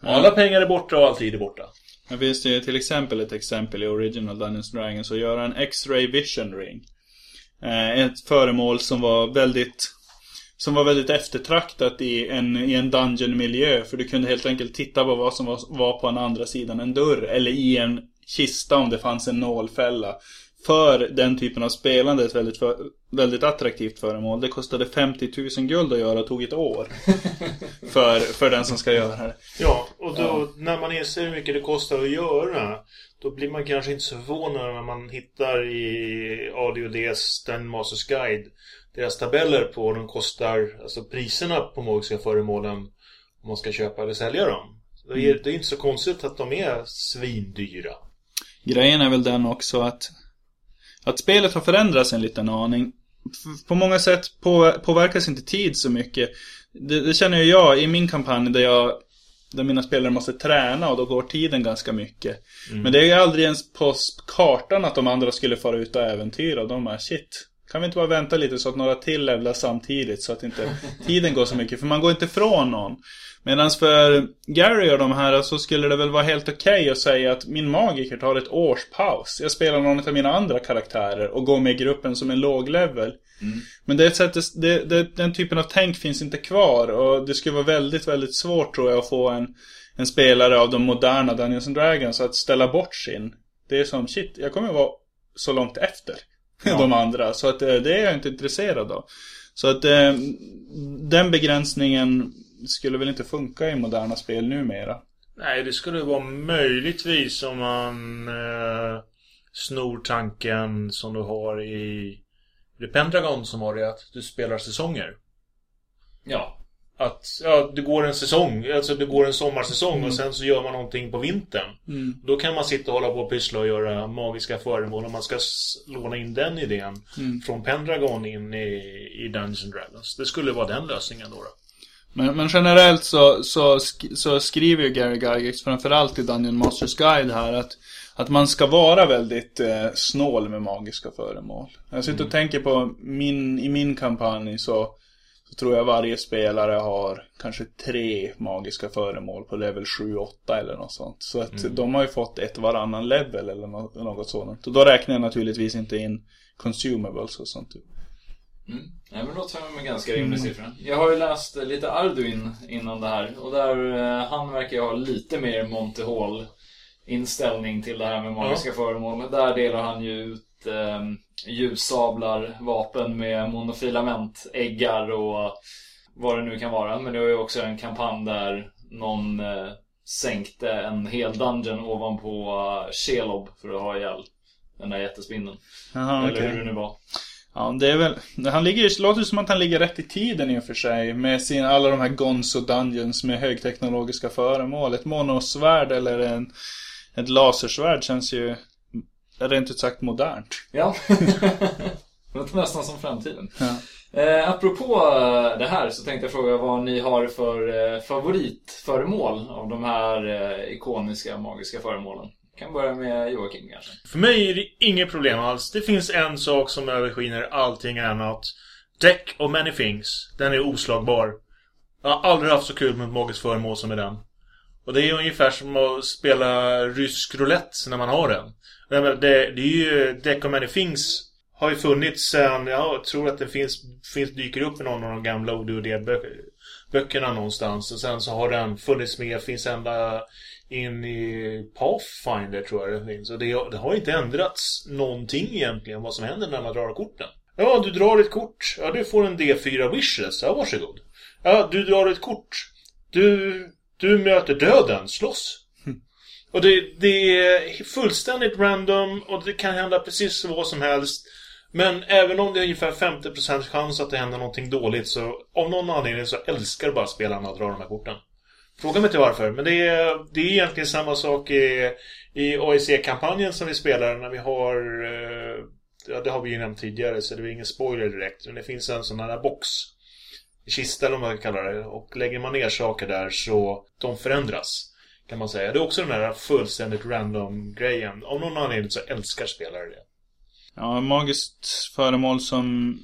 [SPEAKER 2] Alla pengar är borta och all tid är borta.
[SPEAKER 3] Det finns det till exempel ett exempel i Original Dungeons Dragons att göra en X-ray vision ring. Eh, Ett föremål som var väldigt som var väldigt eftertraktat i en, i en dungeon-miljö. För du kunde helt enkelt titta på vad som var, var på den andra sidan en dörr. Eller i en kista om det fanns en nålfälla. För den typen av spelande ett väldigt, för, väldigt attraktivt föremål. Det kostade 50 000 guld att göra och tog ett år. för, för den som ska göra det.
[SPEAKER 2] Ja, och då när man inser hur mycket det kostar att göra då blir man kanske inte så förvånad när man hittar i ADODs Den Masters Guide deras tabeller på vad de kostar, alltså priserna på magiska föremålen om man ska köpa eller sälja dem. Det är, det är inte så konstigt att de är svindyra.
[SPEAKER 3] Grejen är väl den också att att spelet har förändrats en liten aning. På många sätt på, påverkas inte tid så mycket. Det, det känner ju jag i min kampanj där jag där mina spelare måste träna och då går tiden ganska mycket. Men det är ju aldrig ens på kartan att de andra skulle fara ut och äventyra. De är shit. Kan vi inte bara vänta lite så att några till levlar samtidigt så att inte tiden går så mycket. För man går inte ifrån någon. Medan för Gary och de här så skulle det väl vara helt okej att säga att min magiker tar ett års paus. Jag spelar någon av mina andra karaktärer och går med i gruppen som en låg level. Men det sättet, det, det, den typen av tänk finns inte kvar och det skulle vara väldigt, väldigt svårt tror jag att få en, en spelare av de moderna Dungeons and Dragons att ställa bort sin. Det är som shit, jag kommer vara så långt efter de andra. Så att eh, det är jag inte intresserad av. Så att eh, den begränsningen skulle väl inte funka i moderna spel numera.
[SPEAKER 2] Nej, det skulle vara möjligtvis om man eh, snor tanken som du har i The Pendragon som har det att du spelar säsonger.
[SPEAKER 1] Ja.
[SPEAKER 2] Att ja, det går en säsong, alltså det går en sommarsäsong och sen så gör man någonting på vintern. Då kan man sitta och hålla på och pyssla och göra magiska föremål om man ska låna in den idén från Pendragon in i, i Dungeons and Dragons. Det skulle vara den lösningen då. då.
[SPEAKER 3] Men, men generellt så, så, så skriver ju Gary Gygax framförallt i Dungeon Masters Guide här att att man ska vara väldigt eh, snål med magiska föremål. Jag sitter och tänker på min, i min kampanj så, så tror jag varje spelare har kanske tre magiska föremål på level 7-8 eller något sånt. Så att de har ju fått ett varannan level eller något, något sådant. Och då räknar jag naturligtvis inte in consumables och sånt.
[SPEAKER 1] Mm. Nej, men det låter som en ganska rimlig siffra. Jag har ju läst lite Arduin innan det här och där eh, han verkar ju ha lite mer Monty Hall inställning till det här med magiska föremål. Där delar han ju ut eh, ljussablar, vapen med monofilament, äggar och vad det nu kan vara. Men det var ju också en kampanj där någon eh, sänkte en hel dungeon ovanpå Shelob för att ha ihjäl den där jättespindeln.
[SPEAKER 3] Jaha,
[SPEAKER 1] Eller hur det nu var.
[SPEAKER 3] Ja, det är väl... Han ligger, det låter som att han ligger rätt i tiden i och för sig. Med sin, alla de här Gonzo Dungeons med högteknologiska föremål. Ett monosvärd eller en, ett lasersvärd känns ju rent ut sagt modernt.
[SPEAKER 1] Ja, det låter nästan som framtiden.
[SPEAKER 3] Ja.
[SPEAKER 1] Eh, apropå det här så tänkte jag fråga vad ni har för eh, favoritföremål av de här eh, ikoniska magiska föremålen. Kan börja med Joakim kanske.
[SPEAKER 2] För mig är det inget problem alls. Det finns en sak som överskiner allting annat. Deck of many things. Den är oslagbar. Jag har aldrig haft så kul med ett magiskt föremål som med den. Och det är ungefär som att spela rysk roulette när man har den. Det, det är ju Deck of many things har ju funnits sen, jag tror att den finns, finns dyker upp i någon av de gamla ODOD-böckerna någonstans. Och sen så har den funnits med, finns ända in i Pathfinder tror jag det finns. Och det, det har inte ändrats någonting egentligen vad som händer när man drar korten. Ja, du drar ett kort. Ja, du får en D4 wishes. Ja, varsågod. Ja, du drar ett kort. Du, du möter döden. Slåss. Och det, det är fullständigt random och det kan hända precis vad som helst. Men även om det är ungefär 50% chans att det händer någonting dåligt så av någon anledning så älskar bara spelarna att dra de här korten. Fråga mig inte varför, men det är, det är egentligen samma sak i, i AIC-kampanjen som vi spelar när vi har... eh, Ja, det har vi ju nämnt tidigare så det är ingen spoiler direkt. Men det finns en sån här box. Kista eller vad man kallar det. Och lägger man ner saker där så de förändras. Kan man säga. Det är också den här fullständigt random grejen. Av någon anledning så älskar spelare det.
[SPEAKER 3] Ja, magiskt föremål som...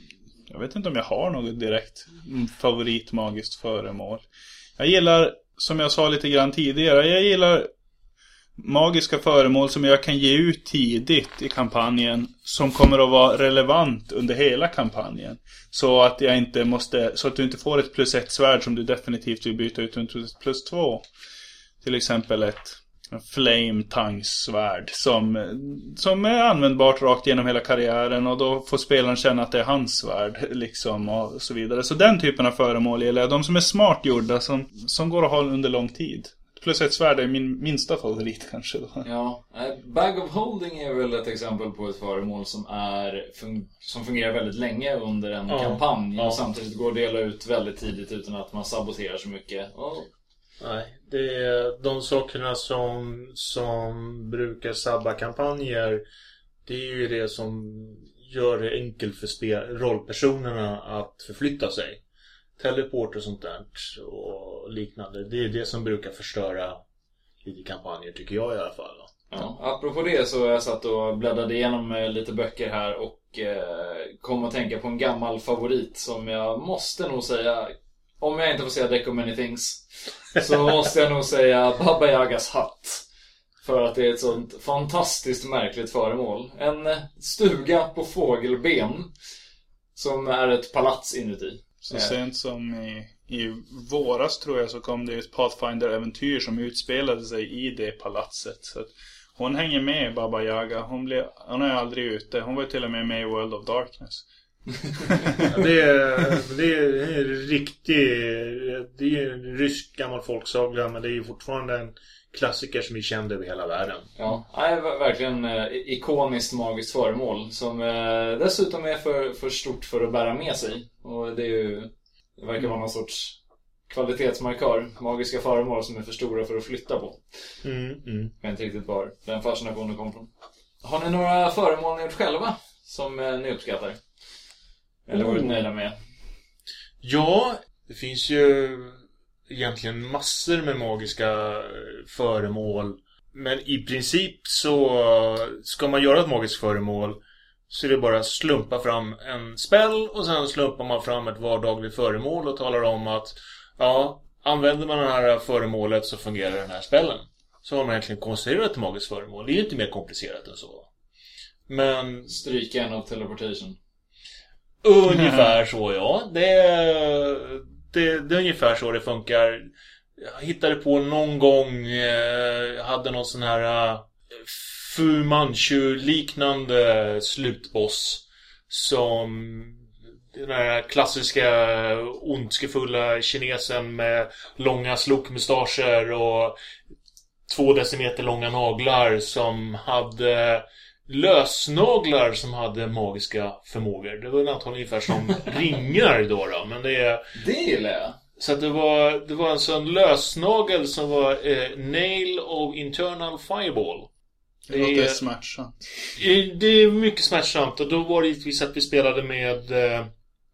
[SPEAKER 3] Jag vet inte om jag har något direkt favoritmagiskt föremål. Jag gillar, som jag sa lite grann tidigare, jag gillar magiska föremål som jag kan ge ut tidigt i kampanjen. Som kommer att vara relevant under hela kampanjen. Så att jag inte måste, så att du inte får ett plus ett svärd som du definitivt vill byta ut mot ett plus två. Till exempel ett Flame tanks svärd som, som är användbart rakt genom hela karriären och då får spelaren känna att det är hans svärd liksom och så vidare. Så den typen av föremål gillar jag. De som är smart gjorda som, som går att ha under lång tid. Plus ett svärd är min minsta favorit kanske då.
[SPEAKER 1] Ja, eh, Bag of Holding är väl ett exempel på ett föremål som, är, fun- som fungerar väldigt länge under en
[SPEAKER 2] Ja,
[SPEAKER 1] kampanj
[SPEAKER 2] ja.
[SPEAKER 1] och samtidigt går att dela ut väldigt tidigt utan att man saboterar så mycket. Och,
[SPEAKER 2] Nej, det är de sakerna som, som brukar sabba kampanjer. Det är ju det som gör det enkelt för spel, rollpersonerna att förflytta sig. Teleport och sånt där och liknande. Det är det som brukar förstöra lite kampanjer tycker jag i alla fall.
[SPEAKER 1] ja. Apropå det så har jag satt och bläddrade igenom eh, lite böcker här och eh, kom att tänka på en gammal favorit som jag måste nog säga om jag inte får säga Deck of Many Things så måste jag nog säga Baba Yagas hatt. För att det är ett sånt fantastiskt märkligt föremål. En stuga på fågelben. Som är ett palats inuti.
[SPEAKER 3] Så
[SPEAKER 1] Eh,
[SPEAKER 3] sent som i, i våras tror jag så kom det ett Pathfinder-äventyr som utspelade sig i det palatset. Så att hon hänger med Baba Yaga. Hon, blev, hon är aldrig ute. Hon var till och med med i World of Darkness.
[SPEAKER 2] Det är, det är en riktig... Det är en rysk gammal folksaga men det är ju fortfarande en klassiker som är känd över hela världen.
[SPEAKER 1] Ja, nej, ver- verkligen eh, ikoniskt magiskt föremål. Som eh, dessutom är för, för stort för att bära med sig. Och det är ju... Det verkar vara någon sorts kvalitetsmarkör. Magiska föremål som är för stora för att flytta på.
[SPEAKER 2] Mm, mm.
[SPEAKER 1] Jag vet inte riktigt var den fascinationen kom från. Har ni några föremål ni gjort själva som eh, ni uppskattar? Eller varit
[SPEAKER 2] Oh.
[SPEAKER 1] nöjda med?
[SPEAKER 2] Ja, det finns ju egentligen massor med magiska eh, föremål. Men i princip så ska man göra ett magiskt föremål så är det bara att slumpa fram en spell och sen slumpar man fram ett vardagligt föremål och talar om att ja, använder man det här föremålet så fungerar den här spellen. Så har man egentligen konstruerat ett magiskt föremål. Det är ju inte mer komplicerat än så. Men
[SPEAKER 1] Stryka en av teleportation.
[SPEAKER 2] Ungefär så ja. Det är, det, det är ungefär så det funkar. Jag hittade på någon gång, eh, hade någon sån här eh, Fu Manchu-liknande slutboss. Som den här klassiska ondskefulla kinesen med långa slokmustascher och två decimeter långa naglar som hade lösnaglar som hade magiska förmågor. Det var antagligen ungefär som ringar då, då. Men det är...
[SPEAKER 1] Det gillar jag.
[SPEAKER 2] Så att det var, det var en sån lösnagel som var eh, Nail of Internal Fireball.
[SPEAKER 3] Det låter smärtsamt.
[SPEAKER 2] Eh, Det är mycket smärtsamt och då var det givetvis att vi spelade med... Eh,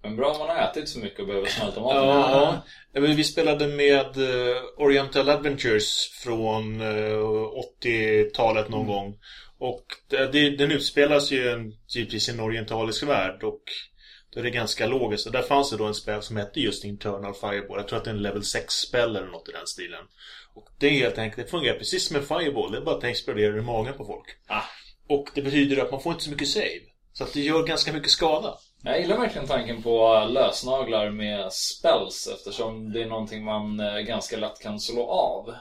[SPEAKER 1] Men bra om man har ätit så mycket och behöver smälta maten.
[SPEAKER 2] ja, men vi spelade med eh, Oriental Adventures från eh, 80-talet någon gång. Och det, det, den utspelas ju en, givetvis i en orientalisk värld och då är det ganska logiskt. Och där fanns det då en spel som hette just Internal Fireball. Jag tror att det är en level 6-spel eller något i den stilen. Och det är helt enkelt, det fungerar precis som en Fireball. Det är bara att den exploderar i magen på folk.
[SPEAKER 1] Ah.
[SPEAKER 2] Och det betyder att man får inte så mycket save. Så att det gör ganska mycket skada.
[SPEAKER 1] Jag gillar verkligen tanken på lösnaglar med spells eftersom det är någonting man eh, ganska lätt kan slå av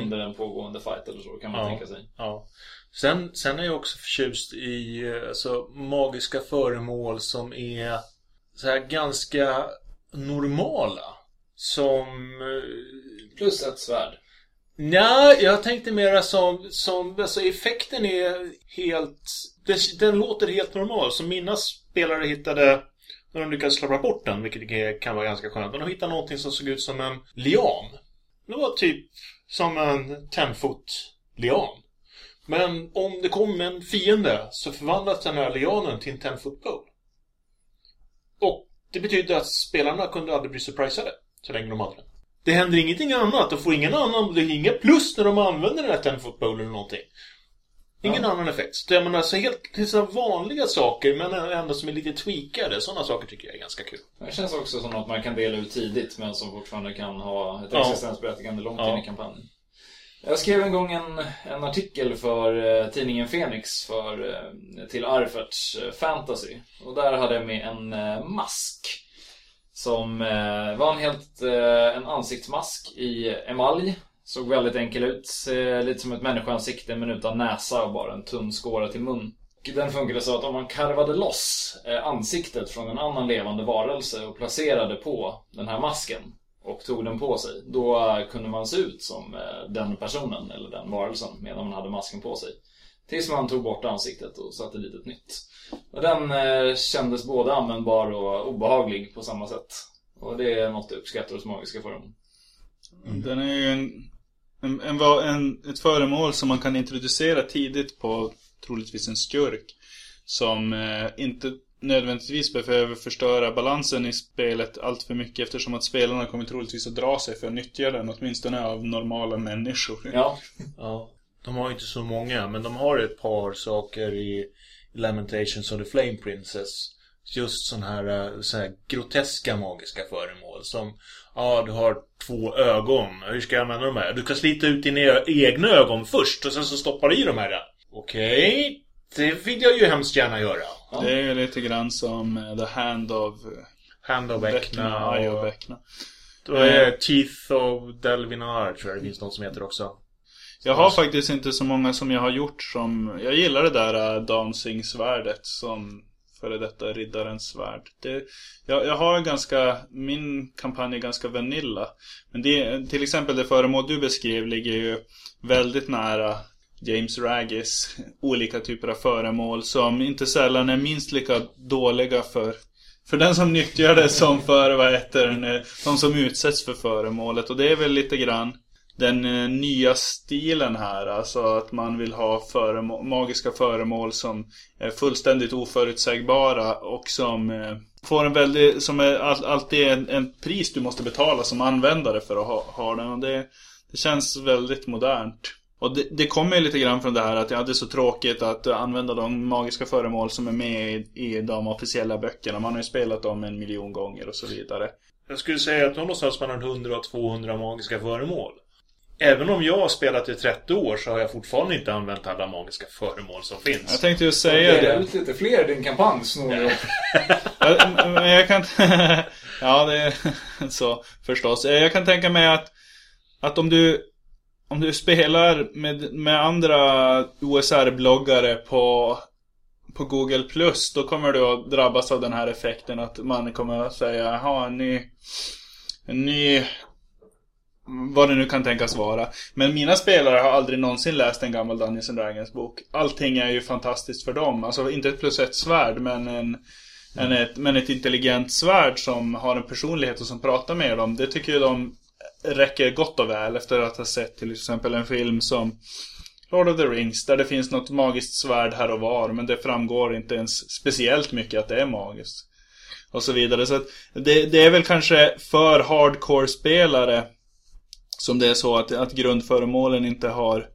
[SPEAKER 1] under en pågående fight eller så kan man
[SPEAKER 2] Ja.
[SPEAKER 1] tänka sig.
[SPEAKER 2] Ja. Sen, sen är jag också förtjust i eh, alltså, magiska föremål som är så här ganska normala. Som... eh,
[SPEAKER 1] Plus ett svärd.
[SPEAKER 2] Nej, jag tänkte mera som, som alltså effekten är helt, den, den låter helt normal. Som mina spelare hittade, när de lyckades slarva bort den, vilket kan vara ganska skönt. Men de hittade någonting som såg ut som en lian. Det var typ som en 10-foot lian. Men om det kom en fiende så förvandlades den här lianen till en 10-foot pole. Och det betydde att spelarna kunde aldrig bli surprisade så länge de hade den. Det händer ingenting annat. De får ingen annan, det är inga plus när de använder den här 10-foot pole eller någonting. Ingen
[SPEAKER 1] Ja.
[SPEAKER 2] annan effekt. Så jag menar, så helt så här vanliga saker men ändå som är lite tweakade. Sådana saker tycker jag är ganska kul.
[SPEAKER 1] Det känns också som något man kan dela ut tidigt men som fortfarande kan ha ett
[SPEAKER 2] Ja.
[SPEAKER 1] existensberättigande långt
[SPEAKER 2] Ja.
[SPEAKER 1] in i kampanjen. Jag skrev en gång en, en artikel för eh, tidningen Phoenix för, eh, till Arferts eh, Fantasy. Och där hade jag med en eh, mask. Som eh, var en helt eh, en ansiktsmask i emalj. Såg väldigt enkel ut. Lite som ett människoansikte men utan näsa och bara en tunn skåra till mun. Och Den funkade så att om man karvade loss ansiktet från en annan levande varelse och placerade på den här masken och tog den på sig, då kunde man se ut som eh, den personen eller den varelsen medan man hade masken på sig. Tills man tog bort ansiktet och satte dit ett nytt. Och den eh, kändes både användbar och obehaglig på samma sätt. Och det är något jag uppskattar hos magiska föremål. Mm.
[SPEAKER 3] Den är ju en, en, en, en, ett föremål som man kan introducera tidigt på troligtvis en skurk. Som eh, inte nödvändigtvis behöver förstöra balansen i spelet allt för mycket eftersom att spelarna kommer troligtvis att dra sig för att nyttja den åtminstone av normala människor.
[SPEAKER 1] Ja,
[SPEAKER 2] Ja. De har ju inte så många, men de har ett par saker i Lamentations of the Flame Princess. Just sån här, eh, så här groteska magiska föremål som Ja, du har två ögon. Hur ska jag använda de här? Du kan slita ut dina ö- egna ögon först och sen så stoppar du i de här. Okej, det vill jag ju hemskt gärna göra.
[SPEAKER 1] Ja.
[SPEAKER 3] Det är lite grann som eh, The Hand of eh,
[SPEAKER 2] Hand of
[SPEAKER 3] Vecna,
[SPEAKER 2] och...
[SPEAKER 3] Vecna.
[SPEAKER 2] Då är det Teeth of Delvinar tror jag det finns något som heter också.
[SPEAKER 3] Jag har faktiskt inte så många som jag har gjort som... Jag gillar det där äh, Dancing-svärdet som före detta riddarens svärd. Det, jag, jag har ganska... Min kampanj är ganska vanilla. Men det, till exempel det föremål du beskrev ligger ju väldigt nära James Raggis olika typer av föremål som inte sällan är minst lika dåliga för för den som nyttjar det som för, vad heter den, eh, de som utsätts för föremålet. Och det är väl lite grann den eh, nya stilen här. Alltså att man vill ha föremål, magiska föremål som är fullständigt oförutsägbara och som eh, får en väldigt, som är alltid en, en pris du måste betala som användare för att ha, ha den. Och det, det känns väldigt modernt. Och det, det kommer ju lite grann från det här att jag hade så tråkigt att använda de magiska föremål som är med i, i de officiella böckerna. Man har ju spelat dem en miljon gånger och så vidare.
[SPEAKER 2] Jag skulle säga att de har någonstans mellan 100 och 200 magiska föremål. Även om jag har spelat i 30 år så har jag fortfarande inte använt alla magiska föremål som
[SPEAKER 3] Jag
[SPEAKER 2] finns.
[SPEAKER 3] tänkte ju
[SPEAKER 1] det
[SPEAKER 3] säga
[SPEAKER 1] är
[SPEAKER 3] det.
[SPEAKER 1] väl lite fler i din kampanj, Snorre.
[SPEAKER 3] Ja, Men jag kan... ja, det är så förstås. Jag kan tänka mig att, att om du om du spelar med, med andra OSR-bloggare på, på Google Plus då kommer du att drabbas av den här effekten att man kommer att säga jaha, en ny, en ny vad det nu kan tänkas vara. Men mina spelare har aldrig någonsin läst en gammal Dungeons and Dragons bok. Allting är ju fantastiskt för dem. Alltså inte ett plus ett svärd men en, en ett, men ett intelligent svärd som har en personlighet och som pratar med dem. Det tycker ju de räcker gott och väl efter att ha sett till exempel en film som Lord of the Rings där det finns något magiskt svärd här och var men det framgår inte ens speciellt mycket att det är magiskt. Och så vidare. Så att det, det är väl kanske för hardcore-spelare som det är så att, att grundföremålen inte har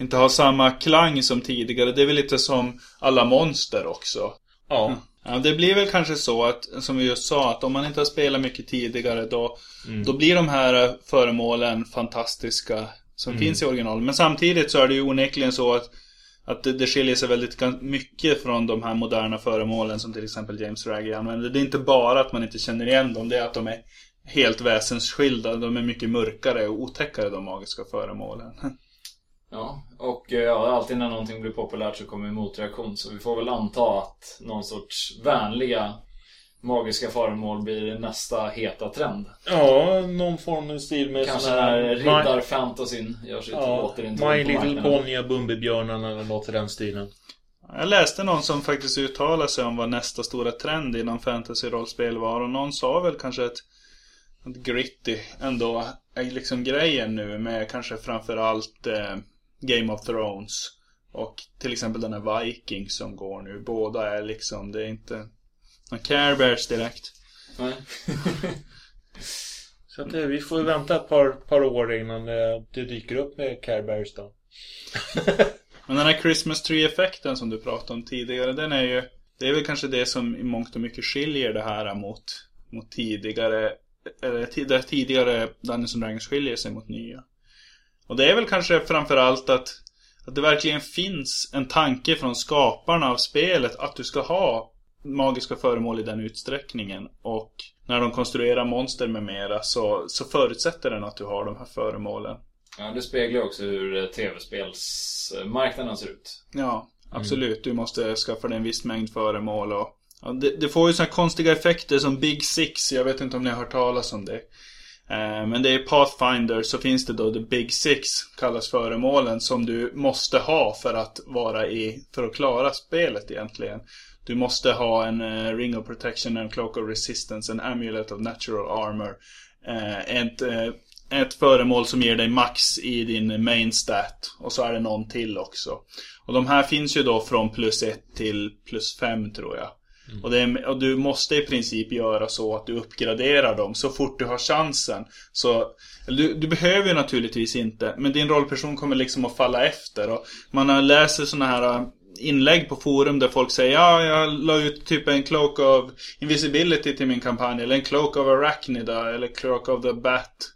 [SPEAKER 3] inte har samma klang som tidigare. Det är väl lite som alla monster också.
[SPEAKER 2] Ja.
[SPEAKER 3] Ja, det blir väl kanske så att, som vi just sa, att om man inte har spelat mycket tidigare då, då blir de här föremålen fantastiska som finns i original. Men samtidigt så är det ju onekligen så att, att det, det skiljer sig väldigt mycket från de här moderna föremålen som till exempel James Raggy använder. Det är inte bara att man inte känner igen dem, det är att de är helt väsensskilda. De är mycket mörkare och otäckare de magiska föremålen.
[SPEAKER 1] Ja, och eh, ja, alltid när någonting blir populärt så kommer en motreaktion. Så vi får väl anta att någon sorts vänliga magiska föremål blir nästa heta trend.
[SPEAKER 2] Ja, någon form av stil med
[SPEAKER 1] Kanske
[SPEAKER 2] sån
[SPEAKER 1] när
[SPEAKER 2] här...
[SPEAKER 1] riddarfantasyn gör sitt
[SPEAKER 2] Ja,
[SPEAKER 1] återintåg
[SPEAKER 2] My Little och Bumbibjörnarna eller något i den stilen.
[SPEAKER 3] Jag läste någon som faktiskt uttalade sig om vad nästa stora trend inom fantasy-rollspel var och någon sa väl kanske att, att gritty ändå är liksom grejen nu med kanske framförallt eh, Game of Thrones och till exempel den här Viking som går nu. Båda är liksom, det är inte några care bears direkt.
[SPEAKER 1] Nej.
[SPEAKER 2] Så att, eh, vi får ju vänta ett par, par år innan eh, det dyker upp med Care Bears då.
[SPEAKER 3] Men den här Christmas Tree-effekten som du pratade om tidigare, den är ju... Det är väl kanske det som i mångt och mycket skiljer det här mot, mot tidigare... Eller där tidigare Dungeons and Dragons skiljer sig mot nya. Och det är väl kanske framförallt att, att det verkligen finns en tanke från skaparna av spelet att du ska ha magiska föremål i den utsträckningen. Och när de konstruerar monster med mera så, så förutsätter den att du har de här föremålen.
[SPEAKER 1] Ja, det speglar också hur eh, tv-spelsmarknaden ser ut.
[SPEAKER 3] Ja, absolut. Du måste skaffa dig en viss mängd föremål och... Ja, det, det får ju såna här konstiga effekter som Big Six. Jag vet inte om ni har hört talas om det. Eh, men det är Pathfinder så finns det då The Big Six kallas föremålen som du måste ha för att vara i, för att klara spelet egentligen. Du måste ha en uh, Ring of Protection, en Cloak of Resistance, en Amulet of Natural Armor. Uh, ett, uh, ett föremål som ger dig max i din main stat. Och så är det någon till också. Och de här finns ju då från plus 1 till plus 5 tror jag. Och, det är, och du måste i princip göra så att du uppgraderar dem så fort du har chansen. Så du, du behöver ju naturligtvis inte, men din rollperson kommer liksom att falla efter. Och man läser sådana här äh, inlägg på forum där folk säger ja, jag la ut typ en Cloak of Invisibility till min kampanj. Eller en Cloak of Arachnida. Eller Cloak of the Bat.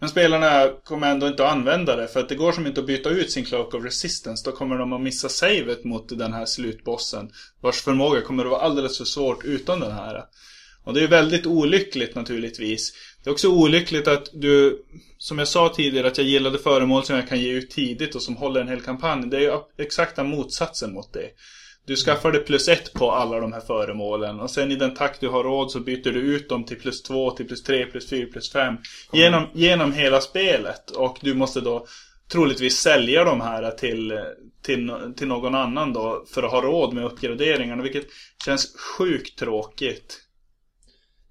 [SPEAKER 3] Men spelarna kommer ändå inte att använda det för att det går som inte att byta ut sin Cloak of Resistance. Då kommer de att missa savet mot den här slutbossen. Vars förmåga kommer att vara alldeles för svårt utan den här. Och det är väldigt olyckligt naturligtvis. Det är också olyckligt att du, som jag sa tidigare, att jag gillade föremål som jag kan ge ut tidigt och som håller en hel kampanj. Det är ju exakta motsatsen mot det. Du skaffar det plus ett på alla de här föremålen och sen i den takt du har råd så byter du ut dem till plus två, till plus tre, plus fyra, plus fem. Genom, genom hela spelet och du måste då troligtvis sälja de här till, till, till någon annan då för att ha råd med uppgraderingarna vilket känns sjukt tråkigt.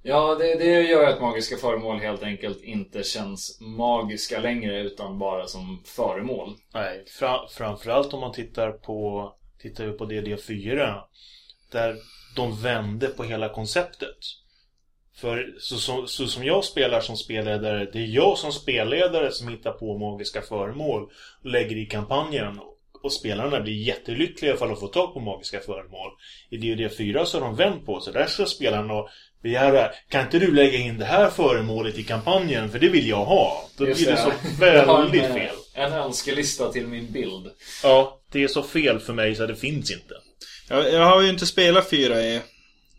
[SPEAKER 1] Ja, det, det gör ju att magiska föremål helt enkelt inte känns magiska längre utan bara som föremål.
[SPEAKER 2] Nej, fra, framförallt om man tittar på Tittar vi på DD4 Där de vände på hela konceptet För så, så, så som jag spelar som spelledare Det är jag som spelledare som hittar på magiska föremål Och lägger i kampanjen och spelarna blir jättelyckliga ifall de får tag på magiska föremål. I DD4 så har de vänt på sig. Där ska spelarna begära Kan inte du lägga in det här föremålet i kampanjen? För det vill jag ha. Då
[SPEAKER 1] Just
[SPEAKER 2] blir det så
[SPEAKER 1] Jag har
[SPEAKER 2] väldigt
[SPEAKER 1] en,
[SPEAKER 2] fel.
[SPEAKER 1] En önskelista till min bild.
[SPEAKER 2] Ja, det är så fel för mig så det finns inte.
[SPEAKER 3] Jag, jag har ju inte spelat 4E.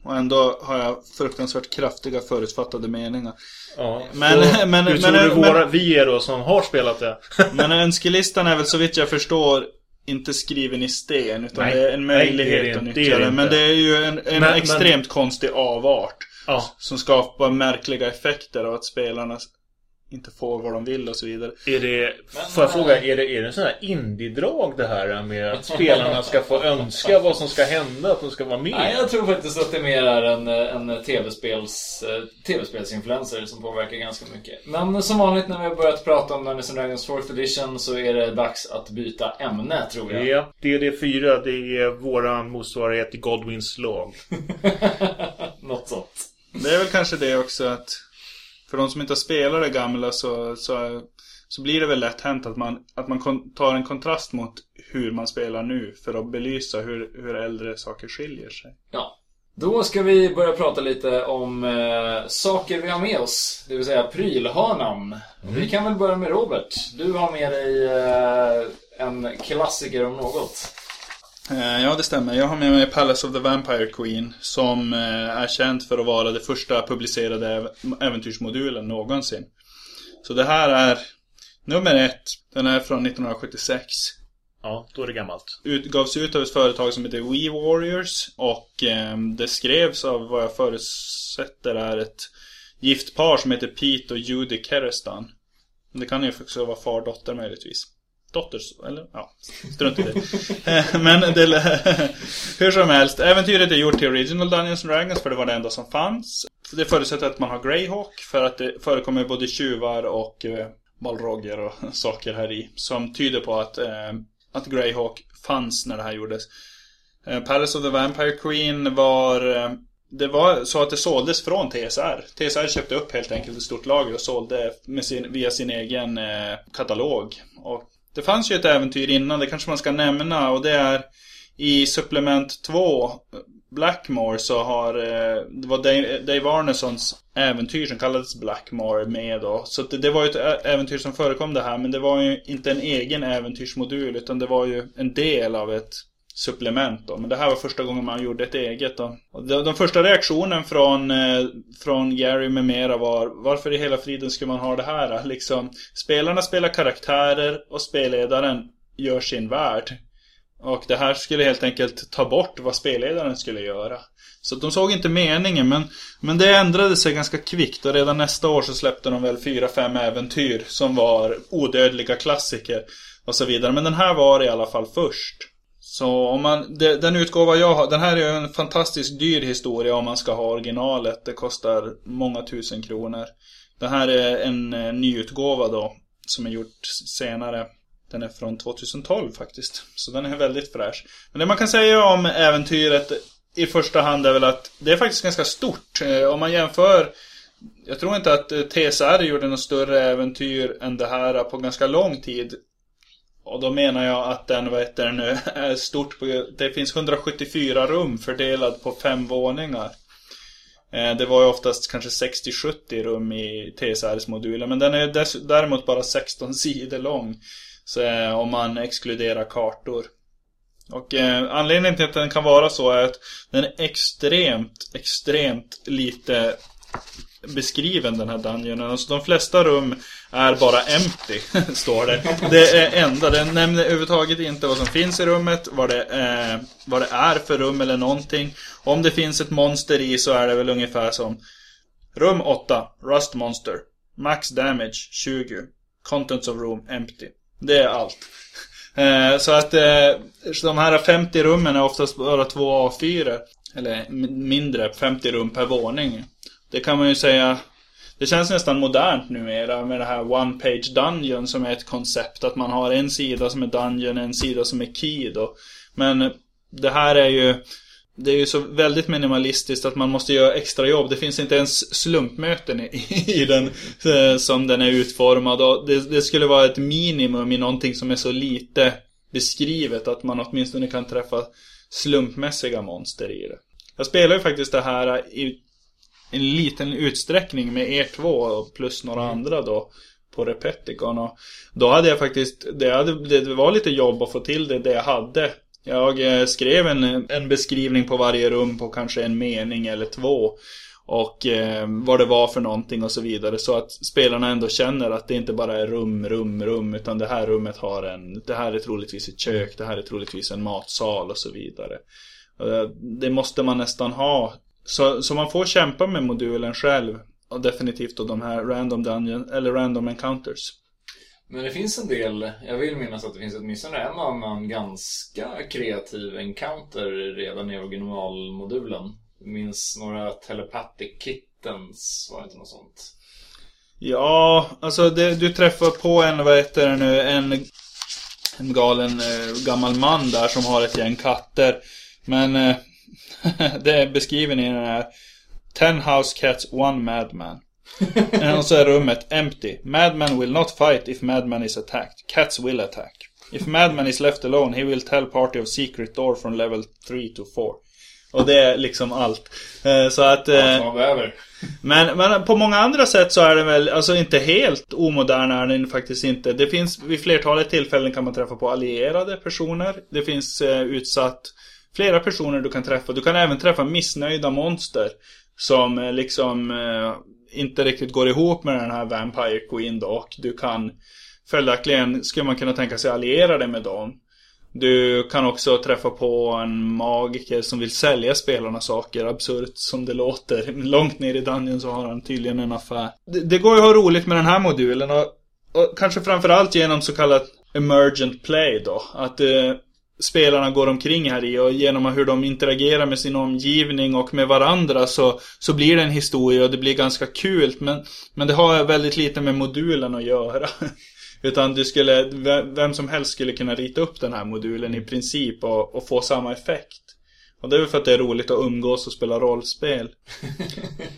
[SPEAKER 3] Och ändå har jag fruktansvärt kraftiga förutfattade meningar.
[SPEAKER 2] Ja,
[SPEAKER 3] Men-
[SPEAKER 2] så,
[SPEAKER 3] men-
[SPEAKER 2] hur
[SPEAKER 3] men-
[SPEAKER 2] tror du
[SPEAKER 3] men-
[SPEAKER 2] våra, vi är då som har spelat det?
[SPEAKER 3] Men önskelistan är väl så vitt jag förstår inte skriven i sten utan
[SPEAKER 2] Nej.
[SPEAKER 3] det är en
[SPEAKER 2] Nej,
[SPEAKER 3] möjlighet
[SPEAKER 2] det är det
[SPEAKER 3] att
[SPEAKER 2] inte.
[SPEAKER 3] nyttja
[SPEAKER 2] Det det.
[SPEAKER 3] Men det är ju en, en
[SPEAKER 2] Men-
[SPEAKER 3] extremt konstig avart.
[SPEAKER 2] Ja,
[SPEAKER 3] Som skapar märkliga effekter av att spelarna inte får vad de vill och så vidare.
[SPEAKER 2] Är det,
[SPEAKER 1] Men,
[SPEAKER 2] får jag fråga, är det, är det en sån här indie-drag det här med att spelarna ska få önska vad som ska hända, att de ska vara med?
[SPEAKER 1] Nej, jag tror faktiskt att det mer är en, en tv-spels, eh, tv-spelsinfluencer som påverkar ganska mycket. Men som vanligt när vi har börjat prata om Dungeons and Dragons 4th edition så är det dags att byta ämne, tror jag.
[SPEAKER 2] Ja, DD4 det är våran motsvarighet till Godwins lag.
[SPEAKER 1] Något sånt.
[SPEAKER 3] Det är väl kanske det också att för de som inte har spelat det gamla så, så, så blir det väl lätt hänt att man, att man tar en kontrast mot hur man spelar nu för att belysa hur, hur äldre saker skiljer sig.
[SPEAKER 1] Ja. Då ska vi börja prata lite om eh, saker vi har med oss. Det vill säga prylhörnan. Vi kan väl börja med Robert. Du har med dig eh, en klassiker om något.
[SPEAKER 3] Eh, Ja, det stämmer. Jag har med mig Palace of the Vampire Queen som eh, är känt för att vara det första publicerade äv- äventyrsmodulen någonsin. Så det här är nummer ett. Den är från 1976.
[SPEAKER 2] Ja, då är det gammalt.
[SPEAKER 3] Utgavs ut av ett företag som heter We Warriors och eh, det skrevs av vad jag förutsätter är ett gift par som heter Pete och Judy Kerestan. Det kan ju också vara far dotter möjligtvis. Dotters, eller ja, strunt i det. Eh, men det, hur som helst, äventyret är gjort till Original Dungeons Dragons för det var det enda som fanns. Det förutsätter att man har Greyhawk för att det förekommer både tjuvar och eh, balrogger och saker här i. Som tyder på att, eh, att Greyhawk fanns när det här gjordes. Eh, Palace of the Vampire Queen var... Eh, det var så att det såldes från TSR. TSR köpte upp helt enkelt ett stort lager och sålde med sin, via sin egen eh, katalog. Och det fanns ju ett äventyr innan, det kanske man ska nämna och det är i supplement 2 Blackmore så har eh, det var Dave, Arnessons Arnesons äventyr som kallades Blackmore med då. Så det, det var ju ett äventyr som förekom det här men det var ju inte en egen äventyrsmodul utan det var ju en del av ett supplement då. Men det här var första gången man gjorde ett eget då. Och de, de första reaktionen från, eh, från Gary med mera var Varför i hela friden skulle man ha det här? Liksom, spelarna spelar karaktärer och spelledaren gör sin värld. Och det här skulle helt enkelt ta bort vad spelledaren skulle göra. Så de såg inte meningen men, men det ändrade sig ganska kvickt och redan nästa år så släppte de väl fyra, fem äventyr som var odödliga klassiker och så vidare. Men den här var i alla fall först. Så om man, den utgåva jag har, den här är ju en fantastiskt dyr historia om man ska ha originalet. Det kostar många tusen kronor. Det här är en eh, nyutgåva då, som är gjort senare. Den är från 2012 faktiskt. Så den är väldigt fräsch. Men det man kan säga om äventyret i första hand är väl att det är faktiskt ganska stort. Eh, om man jämför jag tror inte att eh, TSR gjorde något större äventyr än det här på ganska lång tid. Och då menar jag att den, vad heter det nu, är stort på, det finns 174 rum fördelat på fem våningar. Eh, det var ju oftast kanske 60-70 rum i TSRs moduler, men den är däremot bara 16 sidor lång. Så, eh, om man exkluderar kartor. Och eh, anledningen till att den kan vara så är att den är extremt, extremt lite beskriven den här dungeonen. Alltså de flesta rum är bara empty, står det. Det är enda, den nämner överhuvudtaget inte vad som finns i rummet, vad det, eh, vad det är för rum eller någonting. Om det finns ett monster i så är det väl ungefär som Rum 8, Rust Monster. Max Damage 20. Contents of Room Empty. Det är allt. Eh, så att eh, de här 50 rummen är oftast bara två A4. Eller mindre, 50 rum per våning. Det kan man ju säga det känns nästan modernt numera med det här One Page Dungeon som är ett koncept. Att man har en sida som är Dungeon, en sida som är Key då. Men det här är ju det är ju så väldigt minimalistiskt att man måste göra extra jobb. Det finns inte ens slumpmöten i, i den eh, som den är utformad. Och det, det skulle vara ett minimum i någonting som är så lite beskrivet att man åtminstone kan träffa slumpmässiga monster i det. Jag spelar ju faktiskt det här i en liten utsträckning med er två plus några andra då på Repeticon och då hade jag faktiskt, det, hade, det var lite jobb att få till det, det jag hade. Jag eh, skrev en, en beskrivning på varje rum på kanske en mening eller två. Och eh, vad det var för någonting och så vidare. Så att spelarna ändå känner att det inte bara är rum, rum, rum. Utan det här rummet har en, det här är troligtvis ett kök, det här är troligtvis en matsal och så vidare. Och det måste man nästan ha. Så, så man får kämpa med modulen själv. och definitivt då de här random dungeon, eller random encounters.
[SPEAKER 1] Men det finns en del, jag vill minnas att det finns åtminstone en annan ganska kreativ encounter redan i originalmodulen. Jag minns några telepathic kittens, var det inte något sånt?
[SPEAKER 3] Ja, alltså det, du träffar på en, vad heter det nu, en, en galen eh, gammal man där som har ett gäng katter. Men eh, det är beskriven i den här Ten house cats, one madman. Och så är rummet empty. Madman will not fight if madman is attacked. Cats will attack. If madman is left alone he will tell party of secret door from level 3 to 4. Och det är liksom allt. Eh, Så att... Eh, men, men på många andra sätt så är det väl, alltså inte helt omodern är den faktiskt inte. Det finns, vid flertalet tillfällen kan man träffa på allierade personer. Det finns eh, utsatt flera personer du kan träffa. Du kan även träffa missnöjda monster. Som eh, liksom eh, inte riktigt går ihop med den här Vampire Queen då. Och du kan följaktligen, skulle man kunna tänka sig alliera dig med dem. Du kan också träffa på en magiker som vill sälja spelarna saker, absurt som det låter. Långt ner i Dungeon så har han tydligen en affär. Det, det går ju att ha roligt med den här modulen och, och kanske framförallt genom så kallat emergent play då. Att eh, spelarna går omkring här i och genom hur de interagerar med sin omgivning och med varandra så, så blir det en historia och det blir ganska kul. Men, men det har väldigt lite med modulen att göra. Utan du skulle, ve- vem som helst skulle kunna rita upp den här modulen i princip och, och få samma effekt. Och det är väl för att det är roligt att umgås och spela rollspel.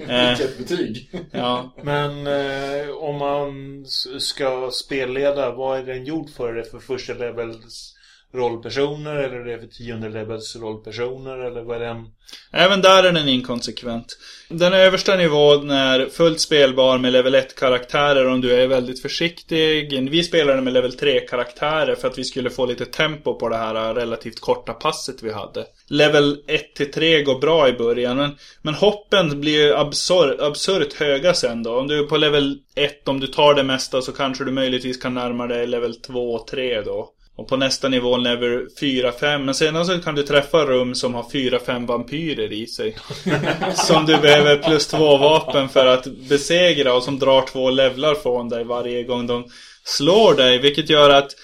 [SPEAKER 3] Eh,
[SPEAKER 1] Vilket betyg.
[SPEAKER 3] ja.
[SPEAKER 2] Men eh, om man ska spelleda, vad är den gjord för? Är det för första levels rollpersoner eller är det för tionde levels rollpersoner eller vad är den?
[SPEAKER 3] Även där är den inkonsekvent. Den översta nivån är fullt spelbar med level 1-karaktärer om du är väldigt försiktig. Vi spelade med level 3-karaktärer för att vi skulle få lite tempo på det här relativt korta passet vi hade. Level 1-3 går bra i början men, men hoppen blir absur absurt höga sen då. Om du är på level 1, om du tar det mesta så kanske du möjligtvis kan närma dig level 2 och 3 då. Och på nästa nivå level 4-5. Men sedan så kan du träffa rum som har 4-5 vampyrer i sig. som du behöver plus två vapen för att besegra och som drar två levlar från dig varje gång de slår dig. Vilket gör att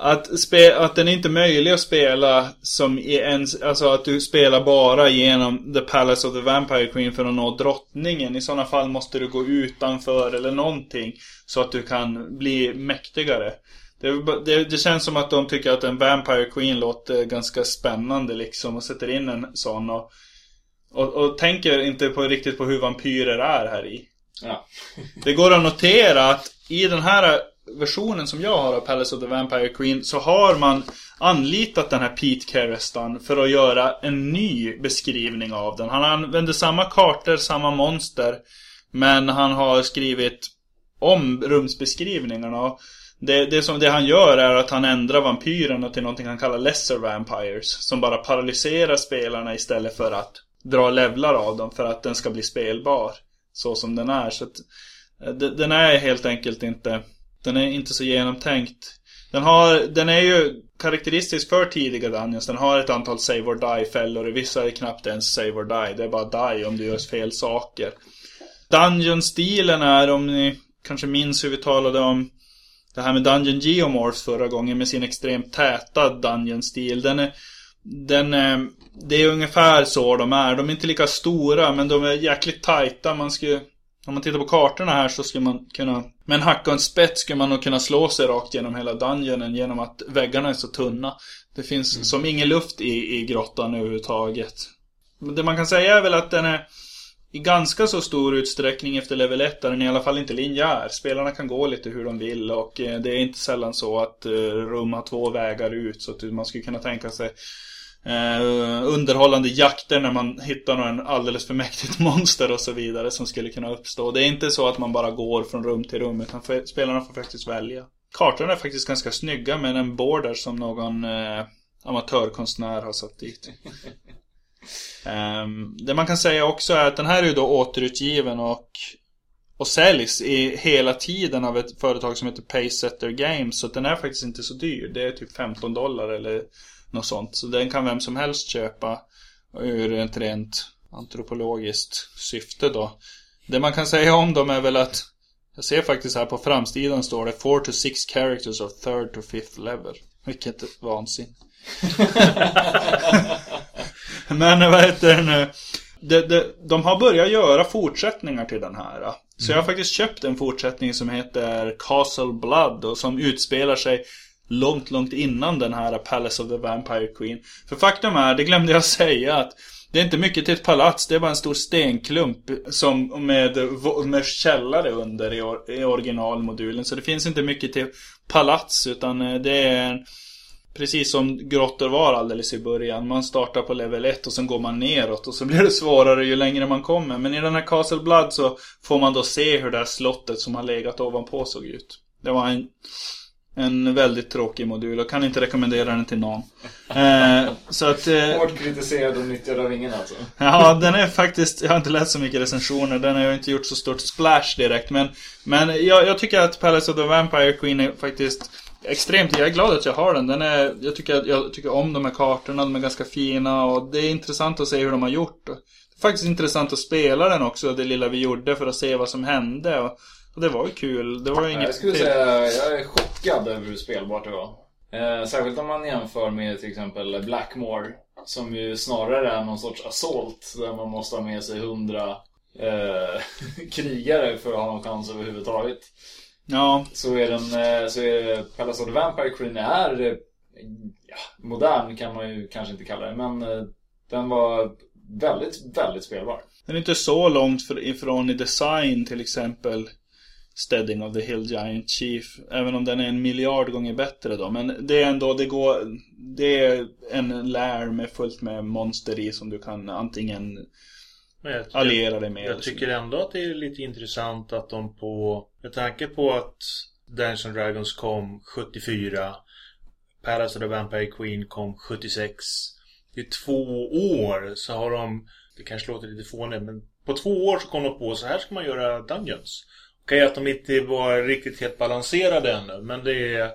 [SPEAKER 3] att, spe, att den är inte möjlig att spela som i en, alltså att du spelar bara genom The Palace of the Vampire Queen för att nå drottningen. I sådana fall måste du gå utanför eller någonting. Så att du kan bli mäktigare. Det, det, det känns som att de tycker att en Vampire Queen låter ganska spännande liksom och sätter in en sån och, och, och tänker inte på, riktigt på hur vampyrer är här i.
[SPEAKER 1] Ja.
[SPEAKER 3] Det går att notera att i den här versionen som jag har av Palace of the Vampire Queen så har man anlitat den här Pete Kerestan för att göra en ny beskrivning av den. Han använder samma kartor, samma monster men han har skrivit om rumsbeskrivningarna. Det, det, som, det han gör är att han ändrar vampyrerna till någonting han kallar lesser vampires. Som bara paralyserar spelarna istället för att dra levlar av dem för att den ska bli spelbar. Så som den är. Så att, eh, den är helt enkelt inte Den är inte så genomtänkt. Den, har, den är ju karaktäristisk för tidiga Dungeons. Den har ett antal save or die-fällor. I vissa är det knappt ens save or die. Det är bara die om du gör fel saker. Dungeon-stilen är, om ni kanske minns hur vi talade om det här med Dungeon Geomorphs förra gången med sin extremt täta Dungeon-stil. Den är, den är, det är ungefär så de är. De är inte lika stora men de är jäkligt tajta. Man skulle, om man tittar på kartorna här så skulle man kunna med en hacka och en spett skulle man nog kunna slå sig rakt genom hela dungeonen genom att väggarna är så tunna. Det finns som ingen luft i, i grottan överhuvudtaget. Men det man kan säga är väl att den är i ganska så stor utsträckning efter level 1 är den i alla fall inte linjär. Spelarna kan gå lite hur de vill och eh, det är inte sällan så att eh, rum har två vägar ut så att man skulle kunna tänka sig eh, underhållande jakter när man hittar någon alldeles för mäktigt monster och så vidare som skulle kunna uppstå. Det är inte så att man bara går från rum till rum utan spelarna får faktiskt välja. Kartorna är faktiskt ganska snygga med en border som någon eh, amatörkonstnär har satt dit. Um, det man kan säga också är att den här är ju då återutgiven och och säljs i hela tiden av ett företag som heter Paysetter Games. Så att den är faktiskt inte så dyr. Det är typ 15 dollar eller något sånt. Så den kan vem som helst köpa ur ett rent antropologiskt syfte då. Det man kan säga om dem är väl att jag ser faktiskt här på framsidan står det 4 to 6 characters of third to fifth level. Vilket vansinne. Men vad heter det nu? De, de, de har börjat göra fortsättningar till den här. Så jag har faktiskt köpt en fortsättning som heter Castle Blood och som utspelar sig långt, långt innan den här Palace of the Vampire Queen. För faktum är, det glömde jag säga, att det är inte mycket till ett palats, det är bara en stor stenklump som med, med källare under i, or, i originalmodulen. Så det finns inte mycket till palats, utan eh, det är Precis som grottor var alldeles i början. Man startar på level 1 och sen går man neråt och så blir det svårare ju längre man kommer. Men i den här Castle Blood så får man då se hur det här slottet som har legat ovanpå såg ut. Det var en, en väldigt tråkig modul och kan inte rekommendera den till någon. Eh, så att... Eh,
[SPEAKER 1] Hårt kritiserad och nyttjad av ingen alltså.
[SPEAKER 3] Ja, den är faktiskt, jag har inte läst så mycket recensioner, den har ju inte gjort så stort splash direkt. Men, men jag, jag tycker att Palace of the Vampire Queen är faktiskt extremt, jag är glad att jag har den. den är, jag, tycker, jag tycker om de här kartorna, de är ganska fina och det är intressant att se hur de har gjort. Det är faktiskt intressant att spela den också, det lilla vi gjorde för att se vad som hände. Och, och det var ju kul. Det var ju inget
[SPEAKER 1] Jag skulle säga, jag är chockad över hur spelbart det var. Eh, särskilt om man jämför med till exempel Blackmore. Som ju snarare är någon sorts assault där man måste ha med sig hundra eh, krigare för att ha någon chans överhuvudtaget.
[SPEAKER 3] Ja.
[SPEAKER 1] Så är den, eh, så är Palace of the Vampire Queen är eh, ja, modern kan man ju kanske inte kalla det. Men eh, den var väldigt, väldigt spelbar.
[SPEAKER 3] Den är inte så långt ifrån i design till exempel Steading of the Hill Giant Chief. Även om den är en miljard gånger bättre då. Men det är ändå, det går... Det är en lär med fullt med monster i som du kan antingen alliera dig med.
[SPEAKER 2] Jag tycker ändå att det är lite intressant att de på... Med tanke på att Dungeons Dragons kom 74 Palace of the Vampire Queen kom 76 I två år så har de Det kanske låter lite fånigt men På två år så kom de på så här ska man göra Dungeons. Okej att de inte var riktigt helt balanserade ännu men det är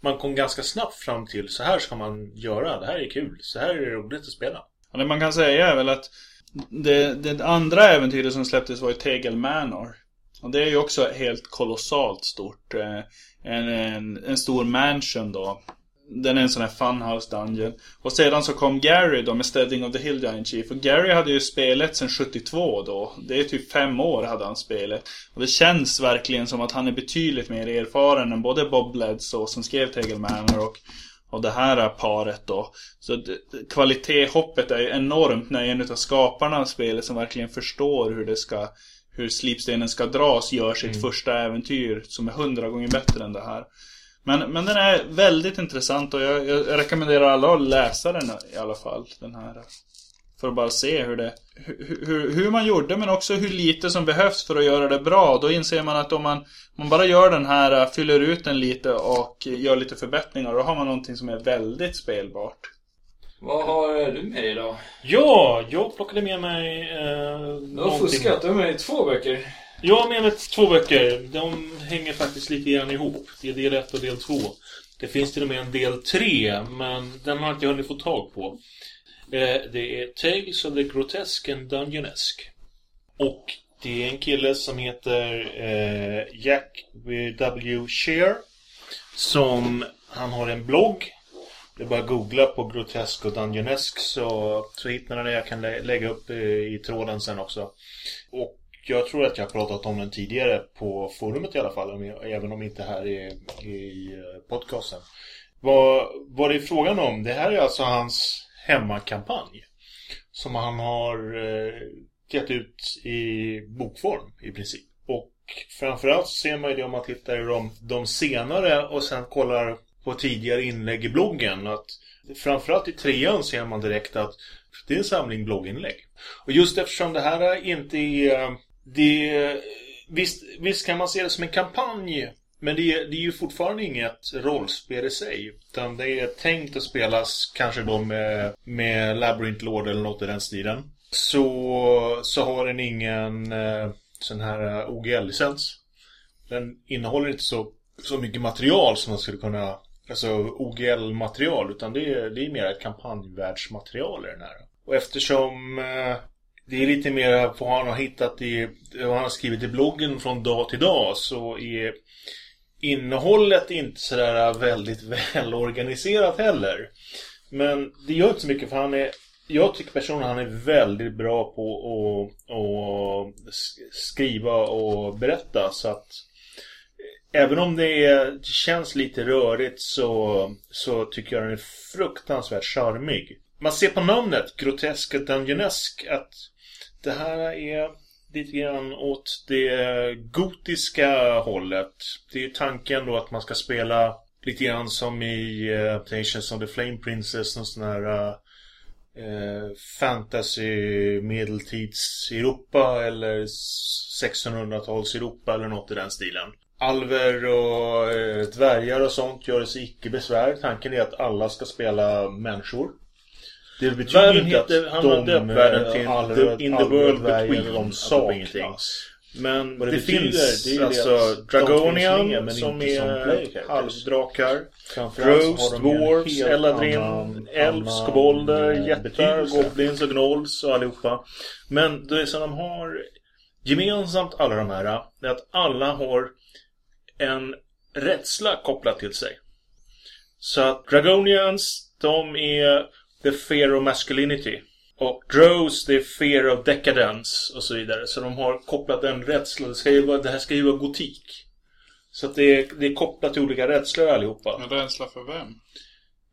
[SPEAKER 2] Man kom ganska snabbt fram till så här ska man göra Det här är kul Så här är det roligt att spela.
[SPEAKER 3] Ja, det man kan säga är väl att det, det andra äventyret som släpptes var ju Tegel Manor. Och det är ju också helt kolossalt stort. Eh, en, en, en stor mansion då. Den är en sån här funhouse dungeon. Och sedan så kom Gary då med Steading of the Hill Giant Chief. Och Gary hade ju spelet sedan 72 då. Det är typ fem år hade han spelet. Och det känns verkligen som att han är betydligt mer erfaren än både Bob Bledsoe som skrev Tegel Manor och och det här paret då. Så kvalitetshoppet är ju enormt när en av skaparna av spelet som verkligen förstår hur det ska hur slipstenen ska dras gör sitt mm. första äventyr som är hundra gånger bättre än det här. Men, men den är väldigt intressant och jag, jag rekommenderar alla att läsa den i alla fall. Den här. För att bara se hur det hur, hur man gjorde men också hur lite som behövs för att göra det bra. Då inser man att om man, man bara gör den här, fyller ut den lite och gör lite förbättringar. Då har man någonting som är väldigt spelbart.
[SPEAKER 1] Vad har du med dig då?
[SPEAKER 2] Ja, jag plockade med mig... Eh,
[SPEAKER 1] du har fuskat, du har med dig två böcker.
[SPEAKER 2] Jag har med mig två böcker. De hänger faktiskt lite grann ihop. Det är del 1 och del 2. Det finns till och med en del 3, men den har jag inte hunnit få tag på. Eh, det är Tales of the Grotesque and Dungeonesque. Och det är en kille som heter eh, Jack W. Shear. Som, han har en blogg. Det är bara att googla på Grotesk och dungeonesk så, så hittar ni det. Jag kan lä lägga upp i, i tråden sen också. Och jag tror att jag har pratat om den tidigare på forumet i alla fall. Även om inte här i, i eh, podcasten. Vad, vad det är frågan om, det här är alltså hans hemmakampanj. Som han har eh, gett ut i bokform i princip. Och framförallt ser man ju det om man tittar i de, de senare och sen kollar på tidigare inlägg i bloggen. Att framförallt i trean ser man direkt att det är en samling blogginlägg. Och just eftersom det här inte är... Eh, det, visst, visst kan man se det som en kampanj men det är, det är ju fortfarande inget rollspel i sig. Utan det är tänkt att spelas kanske då med, med Labyrinth Lord eller något i den stilen. Så, så har den ingen eh, sån här eh, OGL-licens. Den innehåller inte så, så mycket material som man skulle kunna... Alltså OGL-material. Utan det är, det är mer ett kampanjvärldsmaterial i den här. Och eftersom eh, det är lite mer vad han har hittat i, vad han har skrivit i bloggen från dag till dag så är innehållet inte sådär väldigt välorganiserat heller. Men det gör inte så mycket för han är jag tycker personligen han är väldigt bra på att, att skriva och berätta så att Även om det, är, det känns lite rörigt så, så tycker jag den är fruktansvärt charmig. Man ser på namnet, Grotesk och Dungeonesk, att det här är lite grann åt det gotiska hållet. Det är ju tanken då att man ska spela lite grann som i uh, Temptations of the Flame Princess, någon sån här uh, fantasy medeltids Europa eller 1600-tals Europa eller något i den stilen. Alver och uh, dvärgar och sånt gör sig icke besvär. Tanken är att alla ska spela människor. Det betyder världen inte heter, att de, döpt världen till Alver, the, In the World Between de saknas. Men det, det finns det alltså Dragonian som är halvdrakar. Ghost, Dwarves, Eladrin, Elves, Kobolder, Jättar, Goblins och Gnolls och allihopa. Men det som de har gemensamt alla de här är att alla har en rädsla kopplat till sig. Så att Dragonians, de är the fear of masculinity. Och Drows, det är fear of decadence och så vidare. Så de har kopplat en rädsla. Det, ska ju vara, det här ska ju vara gotik. Så att det är, det är kopplat till olika rädslor allihopa.
[SPEAKER 3] En rädsla för vem?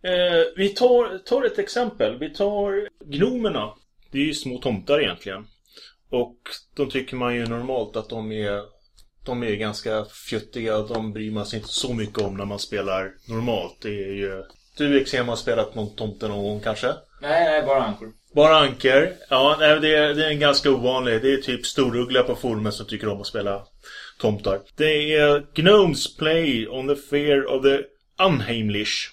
[SPEAKER 2] Eh, vi tar, tar ett exempel. Vi tar gnomerna. Det är ju små tomtar egentligen. Och de tycker man ju normalt att de är de är ganska fjuttiga och de bryr man sig inte så mycket om när man spelar normalt. Det är ju... Du Exem har spelat någon tomte någon gång kanske?
[SPEAKER 1] Nej, nej, bara ankor.
[SPEAKER 2] Bara anker. Ja, nej, det, är, det är en ganska ovanlig. Det är typ storuggla på forumet som tycker om att spela tomtar. Det är Gnomes play on the fear of the unheimlich.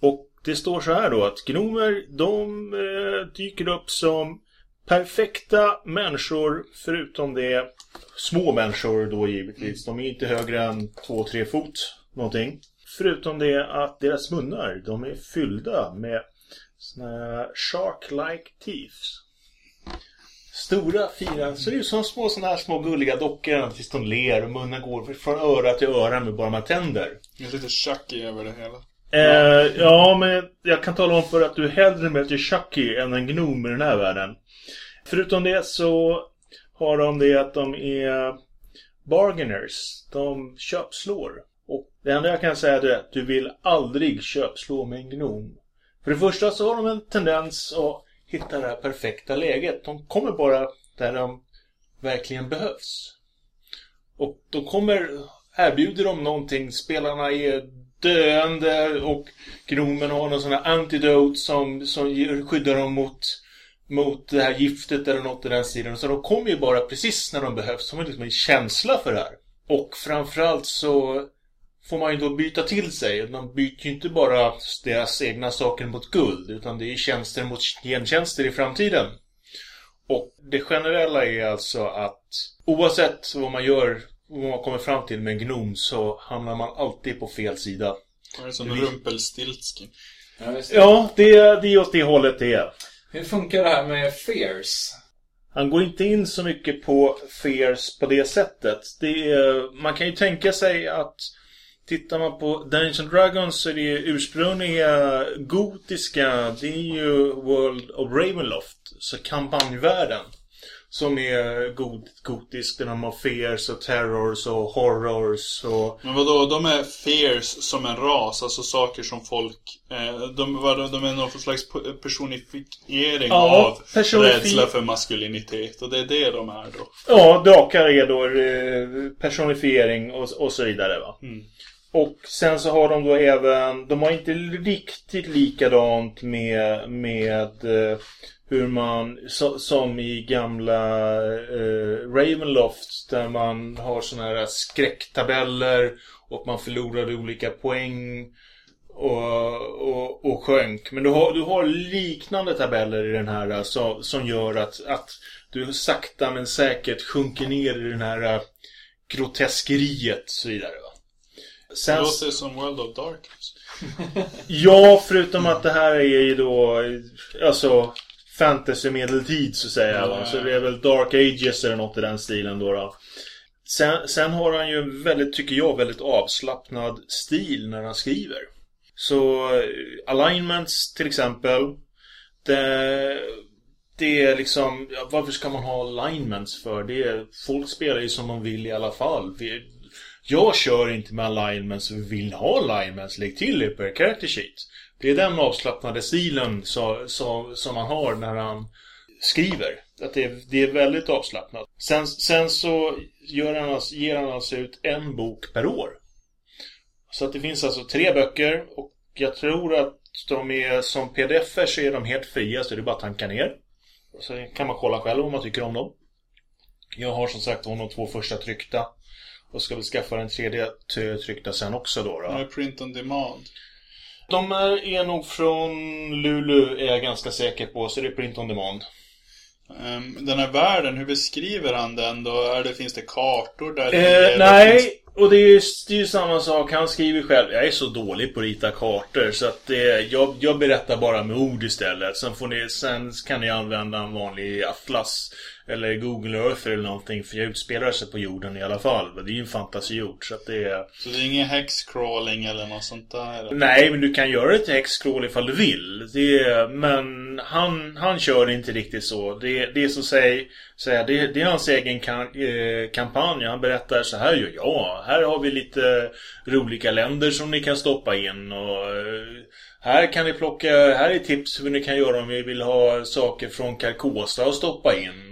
[SPEAKER 2] Och det står så här då att gnomer, de eh, dyker upp som perfekta människor förutom det små människor då givetvis. De är inte högre än 2-3 fot någonting. Förutom det att deras munnar, de är fyllda med såna shark-like teeth. Stora, fina, ser ut som små såna här små gulliga dockor tills de ler och munnen går från öra till öra med bara med tänder.
[SPEAKER 3] Det är lite Chucky över det hela.
[SPEAKER 2] Eh, ja, men jag kan tala om för att du hellre möter Chucky än en gnom i den här världen. Förutom det så har de det att de är bargainers. De köpslår. Och det enda jag kan säga är att du vill aldrig köpslå med en gnom. För det första så har de en tendens att hitta det här perfekta läget. De kommer bara där de verkligen behövs. Och de kommer, erbjuder de någonting, spelarna är döende och gnomen har någon sån här antidote som, som skyddar dem mot, mot det här giftet eller något i den stilen. Så de kommer ju bara precis när de behövs. De har liksom en känsla för det här. Och framförallt så får man ju då byta till sig. De byter ju inte bara deras egna saker mot guld, utan det är tjänster mot gentjänster i framtiden. Och det generella är alltså att oavsett vad man gör, vad man kommer fram till med en gnom, så hamnar man alltid på fel sida.
[SPEAKER 3] Det är som Rumpelstiltskin.
[SPEAKER 2] Ja, det. ja det, det är åt det hållet det är.
[SPEAKER 1] Hur funkar det här med fears?
[SPEAKER 2] Han går inte in så mycket på fears på det sättet. Det är, man kan ju tänka sig att Tittar man på Dungeons Dragons så är det ju ursprungliga gotiska, det är ju World of Ravenloft, så kampanjvärlden. Som är god, gotisk, där de har fears och terrors och horrors och...
[SPEAKER 3] Men vadå, de är fears som en ras, alltså saker som folk... Eh, de, vadå, de är någon slags personifiering ja, av personifi rädsla för maskulinitet, och det är det de är då.
[SPEAKER 2] Ja, drakar är då eh, personifiering och, och så vidare va. Mm. Och sen så har de då även, de har inte riktigt likadant med, med eh, hur man, so, som i gamla eh, Ravenloft där man har sådana här skräcktabeller och man förlorade olika poäng och, och, och sjönk. Men du har, du har liknande tabeller i den här så, som gör att, att du sakta men säkert sjunker ner i den här eh, groteskeriet och så vidare.
[SPEAKER 3] Sen... Det låter som World of Darkness.
[SPEAKER 2] ja, förutom att det här är ju då alltså fantasy medeltid så att säga.
[SPEAKER 3] Ja,
[SPEAKER 2] va? Så det är väl Dark Ages eller något i den stilen då. då. Sen, sen har han ju en väldigt, tycker jag, väldigt avslappnad stil när han skriver. Så eh, alignments till exempel. Det, det är liksom, varför ska man ha alignments för? Det är, folk spelar ju som de vill i alla fall. Vi, jag kör inte med alignments och vill ha alignments. Lägg till det per character sheet. Det är den avslappnade stilen så, så, som man har när han skriver. Att det, är- det är väldigt avslappnat. Sen, sen så gör han, alltså- ger han alltså ut en bok per år. Så att det finns alltså tre böcker och jag tror att de är som pdf så är de helt fria så det är bara att tanka ner. Sen kan man kolla själv om man tycker om dem. Jag har som sagt de två första tryckta. Och ska väl skaffa den tredje tryckta sen också då. då.
[SPEAKER 3] Ja, print on demand.
[SPEAKER 2] De är, är nog från Lulu är jag ganska säker på, så det är print on demand.
[SPEAKER 3] Ehm, Den här världen, hur beskriver han den då? Är det, finns det kartor där?
[SPEAKER 2] Eh, nej,
[SPEAKER 3] finns-
[SPEAKER 2] och det är, ju, det är ju samma sak. Han skriver själv. Jag är så dålig på att rita kartor så att det, jag, jag berättar bara med ord istället. Sen, får ni, sen kan ni använda en vanlig atlas eller Google Earth eller någonting. För jag utspelar sig på jorden i alla fall. Det är ju en fantasiort så att det är...
[SPEAKER 3] Så det är ingen hexcrawling eller något sånt där?
[SPEAKER 2] Nej, men du kan göra till hexcrawl ifall du vill. Det är, men han, han kör inte riktigt så. Det, det är så säg, säga, det, det är hans egen eh, kampanj. Han berättar så här gör jag. Här har vi lite roliga länder som ni kan stoppa in. Och, eh, här kan ni plocka, här är tips hur ni kan göra om vi vill ha saker från Carcosa och stoppa in.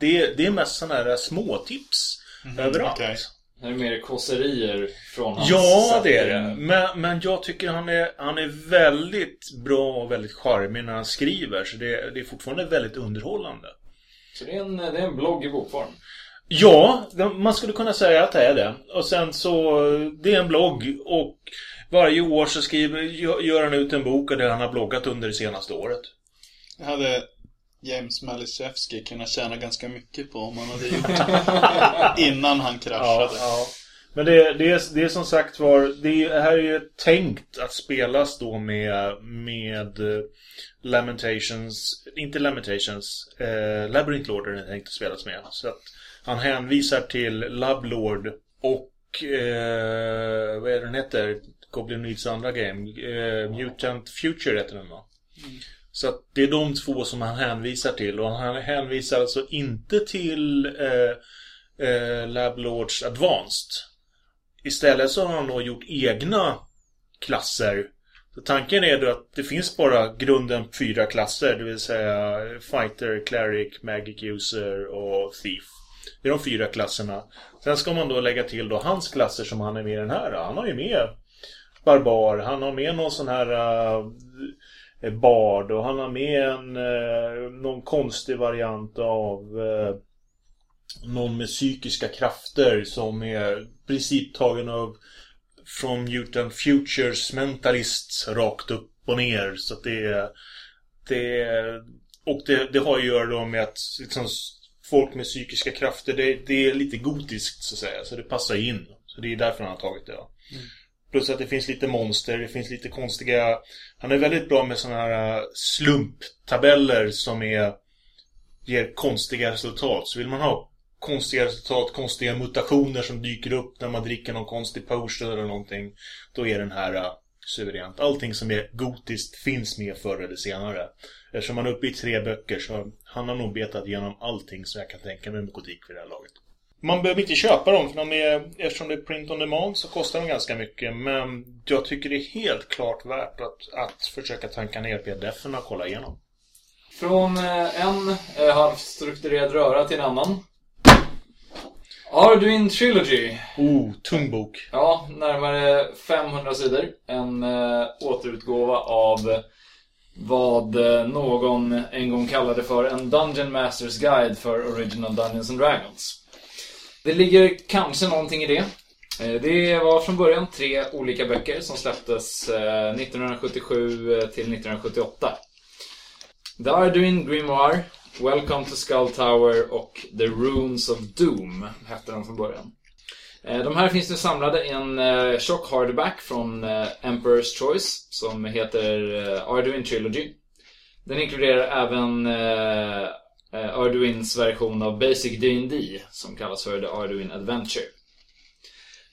[SPEAKER 2] Det, det är mest sådana här små tips överallt.
[SPEAKER 3] okej.
[SPEAKER 1] Det är mer kåserier från hans
[SPEAKER 2] Ja, det är det. Men, men jag tycker han är, han är väldigt bra och väldigt charmig när han skriver. Så det, det är fortfarande väldigt underhållande.
[SPEAKER 1] Så det är, en, det är en blogg i bokform.
[SPEAKER 2] Ja, man skulle kunna säga att det är det. Och sen så, det är en blogg och varje år så skriver, gör han ut en bok och det han har bloggat under det senaste året.
[SPEAKER 3] Det hade James Maliszewski kunnat tjäna ganska mycket på om han hade gjort det innan han kraschade.
[SPEAKER 2] ja. Men det, det, är, det är som sagt var, det är- här är ju tänkt att spelas då med, med eh, Lamentations, inte Lamentations, eh, Labyrinth Lord är det tänkt att spelas med. Så att han hänvisar till Lublord och, eh, vad är det den heter? Goblin Needs andra game. Eh, Mutant Future heter den va? Så att det är de två som han hänvisar till och han hänvisar alltså inte till eh, eh, Lablords Advanced. Istället så har han då gjort egna klasser. Så tanken är då att det finns bara grunden fyra klasser, det vill säga Fighter, Cleric, Magic User och Thief. Det är de fyra klasserna. Sen ska man då lägga till då hans klasser som han är med i den här. Han har ju med Barbar, han har med någon sån här uh, Eh, bard och han har med en, eh, någon konstig variant av eh, någon med psykiska krafter som är i princip tagen av från Mutant Futures Mentalists rakt upp och ner. Så att det är... Det och det, det har att göra då med att liksom, folk med psykiska krafter, det, det är lite gotiskt så att säga. Så det passar in. Så det är därför han har tagit det. Ja. Plus att det finns lite monster, det finns lite konstiga... Han är väldigt bra med sådana här äh, slumptabeller som är... Ger konstiga resultat. Så vill man ha konstiga resultat, konstiga mutationer som dyker upp när man dricker någon konstig potion eller någonting. Då är den här uh, suveränt. Allting som är gotiskt finns med förr eller senare. Eftersom han är uppe i tre böcker så han har nog betat igenom allting som jag kan tänka mig med gotik vid det här laget. Man behöver inte köpa dem, för de är, eftersom det är print on demand så kostar de ganska mycket. Men jag tycker det är helt klart värt att, att försöka tanka ner pdf-en och kolla igenom.
[SPEAKER 1] Från eh, en eh, halvstrukturerad röra till en annan. Arduin Trilogy.
[SPEAKER 2] Oh, tung bok.
[SPEAKER 1] Ja, närmare 500 sidor. En eh, återutgåva av vad någon en gång kallade för en Dungeon Masters Guide för Original Dungeons and Dragons. Det ligger kanske någonting i det. Eh, det var från början tre olika böcker som släpptes eh, 1977 eh, till 1978. The Arduin Grimoire, Welcome to Skull Tower och The Runes of Doom hette de från början. De här finns nu samlade i en tjock hardback från Emperor's Choice som heter Arduin Trilogy. Den inkluderar även Eh, Arduins version av Basic D&D som kallas för The Arduin Adventure.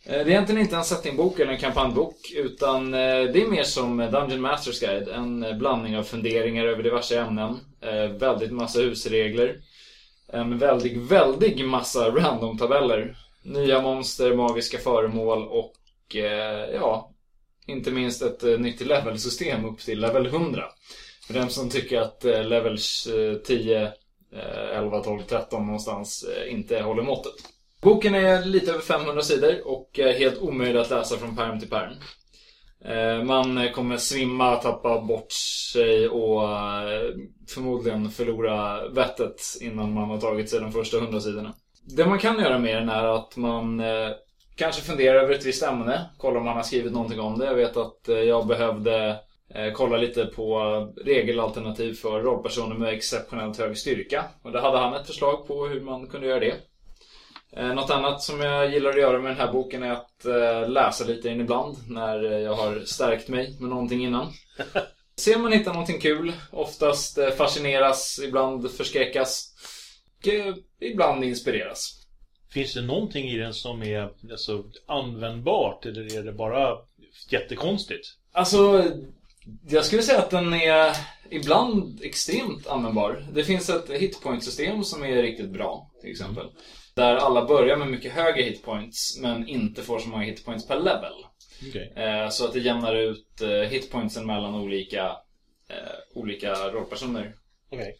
[SPEAKER 1] Eh, det är egentligen inte en settingbok eller en kampanjbok utan eh, det är mer som Dungeon Masters Guide. En blandning av funderingar över diverse ämnen, väldigt massa husregler, en väldig, väldig massa random-tabeller, nya monster, magiska föremål och ja, inte minst ett nytt levelsystem upp till level 100. För den som tycker att levels 10, 11, 12, 13 någonstans eh, inte håller måttet. Boken är lite över 500 sidor och eh, helt omöjlig att läsa från pärm till pärm. Eh, man kommer svimma, tappa bort sig och förmodligen förlora vettet innan man har tagit sig de första 100 sidorna. Det man kan göra med den är att man kanske funderar över ett visst ämne, kollar om man har skrivit någonting om det. Jag vet att jag behövde kolla lite på regelalternativ för rollpersoner med exceptionellt hög styrka. Och då hade han ett förslag på hur man kunde göra det. Eh, Något annat som jag gillar att göra med den här boken är att eh, läsa lite in ibland när eh, jag har stärkt mig med någonting innan. Se om man hittar någonting kul. Oftast eh, fascineras, ibland förskräckas. Och eh, ibland inspireras.
[SPEAKER 2] Finns det någonting i den som är alltså, användbart eller är det bara jättekonstigt?
[SPEAKER 1] Alltså, jag skulle säga att den är ibland extremt användbar. Det finns ett hitpoint-system som är riktigt bra, till exempel. Där alla börjar med mycket högre hitpoints, men inte får så många hitpoints per level.
[SPEAKER 2] Okej.
[SPEAKER 1] Eh, Så att det jämnar ut eh, hitpointsen mellan olika, eh, olika rollpersoner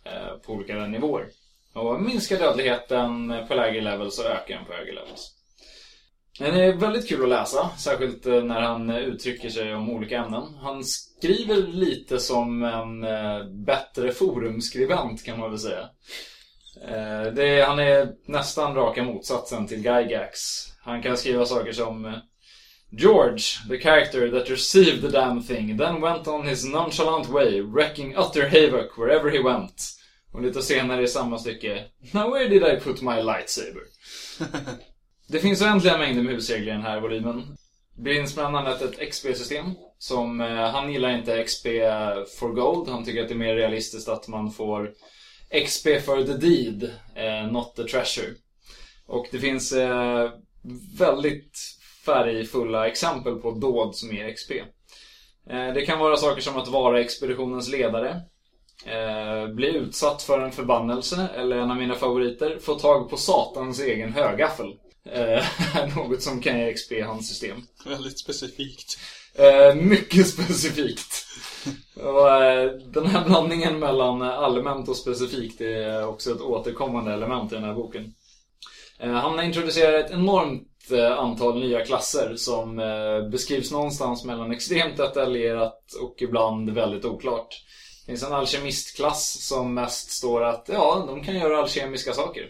[SPEAKER 1] eh, på olika nivåer. Och minskar dödligheten på lägre levels och ökar den på högre levels. Den är väldigt kul att läsa, särskilt eh, när han eh, uttrycker sig om olika ämnen. Han skriver lite som en eh, bättre forumskribent kan man väl säga. Det är, han är nästan raka motsatsen till Gygax. Han kan skriva saker som George, the character that received the damn thing, then went on his nonchalant way, wrecking utter havoc wherever he went. Och lite senare i samma stycke, Now where did I put my lightsaber? Det finns oändliga mängder med husregler i den här volymen. Det finns bland annat ett XP-system som, eh, han gillar inte XP for gold. Han tycker att det är mer realistiskt att man får XP for the deed, eh, not the treasure. Och det finns eh, väldigt färgfulla exempel på dåd som ger XP. Eh, det kan vara saker som att vara expeditionens ledare. Eh, bli utsatt för en förbannelse, eller en av mina favoriter, få tag på Satans egen högaffel. Eh, något som kan ge XP i hans system.
[SPEAKER 3] Väldigt specifikt.
[SPEAKER 1] Eh, mycket specifikt. Och, eh, den här blandningen mellan allmänt och specifikt är också ett återkommande element i den här boken. Eh, han introducerar ett enormt eh, antal nya klasser som eh, beskrivs någonstans mellan extremt detaljerat och ibland väldigt oklart. Det finns en alkemistklass som mest står att ja, de kan göra alkemiska saker.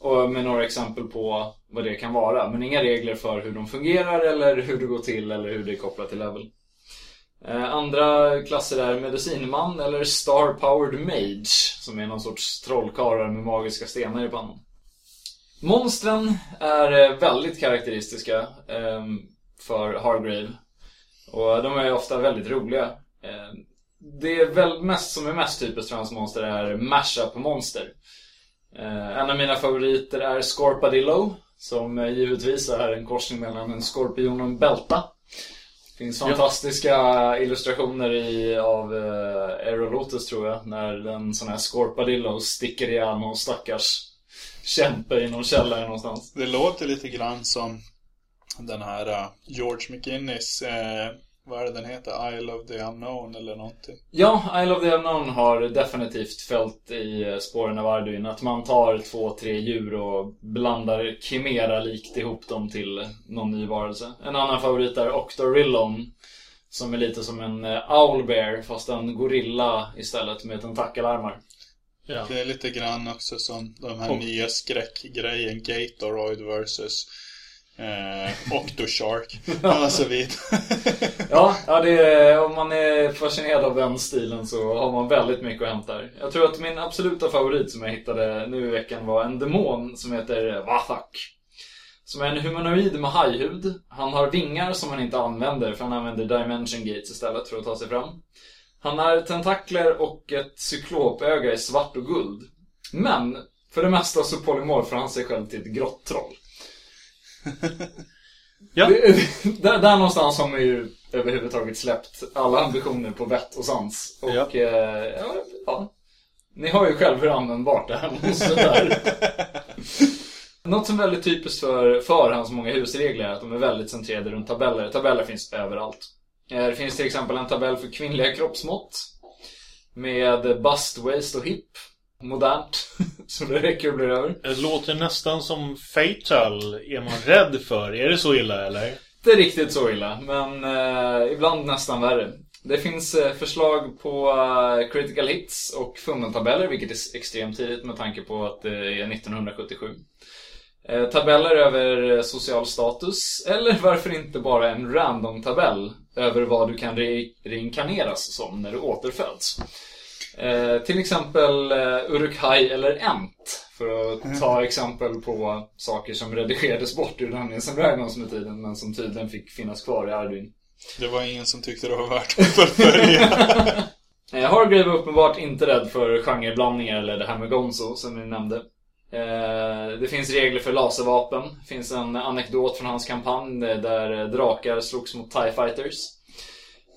[SPEAKER 1] Och med några exempel på vad det kan vara. Men inga regler för hur de fungerar eller hur det går till eller hur det är kopplat till level. Eh, andra klasser är medicinman eller Star Powered Mage som är någon sorts trollkarlar med magiska stenar i pannan. Monstren är eh, väldigt karaktäristiska ehm, för Hargrave. Och de är ofta väldigt roliga. Eh, det är väl mest som är mest typiskt för hans monster är mashup monster. En av mina favoriter är Scorpadillo. Som eh, givetvis är en korsning mellan en skorpion och en bälta. Det finns fantastiska illustrationer i, av eh, Aerolotus tror jag. När en sån här Scorpadillo sticker ihjäl någon stackars kämpe i någon källare någonstans.
[SPEAKER 3] Det låter lite grann som den här uh, George McInnes, eh, vad är det den heter? Isle of the Unknown eller någonting.
[SPEAKER 1] Ja, I Love the Unknown har definitivt följt i eh, spåren av Arduin. Att man tar två, tre djur och blandar Chimera-likt ihop dem till någon ny varelse. En annan favorit är Octorillon. Som är lite som en eh, owlbear fast en gorilla istället med tentakelarmar.
[SPEAKER 2] Ja.
[SPEAKER 3] Det är lite grann också som de här
[SPEAKER 2] Och-
[SPEAKER 3] nya skräckgrejen Gatoroid versus eh, Octoshark och så vidare.
[SPEAKER 1] Ja, ja är, om man är fascinerad av den stilen så har man väldigt mycket att hämta där. Jag tror att min absoluta favorit som jag hittade nu i veckan var en demon som heter Vathak. Som är en humanoid med hajhud. Han har vingar som han inte använder för han använder dimension gates istället för att ta sig fram. Han har tentakler och ett cyklopöga i svart och guld. Men, för det mesta så polymorfar han sig själv till ett gråttroll.
[SPEAKER 2] Ja.
[SPEAKER 1] Det, där, där någonstans har man ju överhuvudtaget släppt alla ambitioner på vett och sans. Och
[SPEAKER 3] Ja.
[SPEAKER 1] eh, ja, ja. Ni har ju själv hur användbart det här måste där. Något som är väldigt typiskt för, för hans många husregler är att de är väldigt centrerade runt tabeller. Tabeller finns överallt. Eh, Det finns till exempel en tabell för kvinnliga kroppsmått. Med bust, waist och hip. Modernt. Så det räcker och blir över.
[SPEAKER 2] Det låter nästan som Fatal. Är man rädd för? Är det så illa eller?
[SPEAKER 1] Inte riktigt så illa, men eh, ibland nästan värre. Det finns eh, förslag på eh, critical hits och fummeltabeller, vilket är extremt tidigt med tanke på att det är 1977. Eh, tabeller över social status, eller varför inte bara en random-tabell över vad du kan re- reinkarneras som när du återföds. Eh, till exempel eh, Uruk-hai eller Ent, för att ta exempel på saker som redigerades bort ur Dungeons and Dragons med tiden, men som tydligen fick finnas kvar i Arduin.
[SPEAKER 3] Det var ingen som tyckte det var värt att förfölja.
[SPEAKER 1] Eh, Hargrave är uppenbart inte rädd för genreblandningar eller det här med Gonzo som vi nämnde. Eh, Det finns regler för laservapen. Det finns en anekdot från hans kampanj där drakar slogs mot TIE Fighters.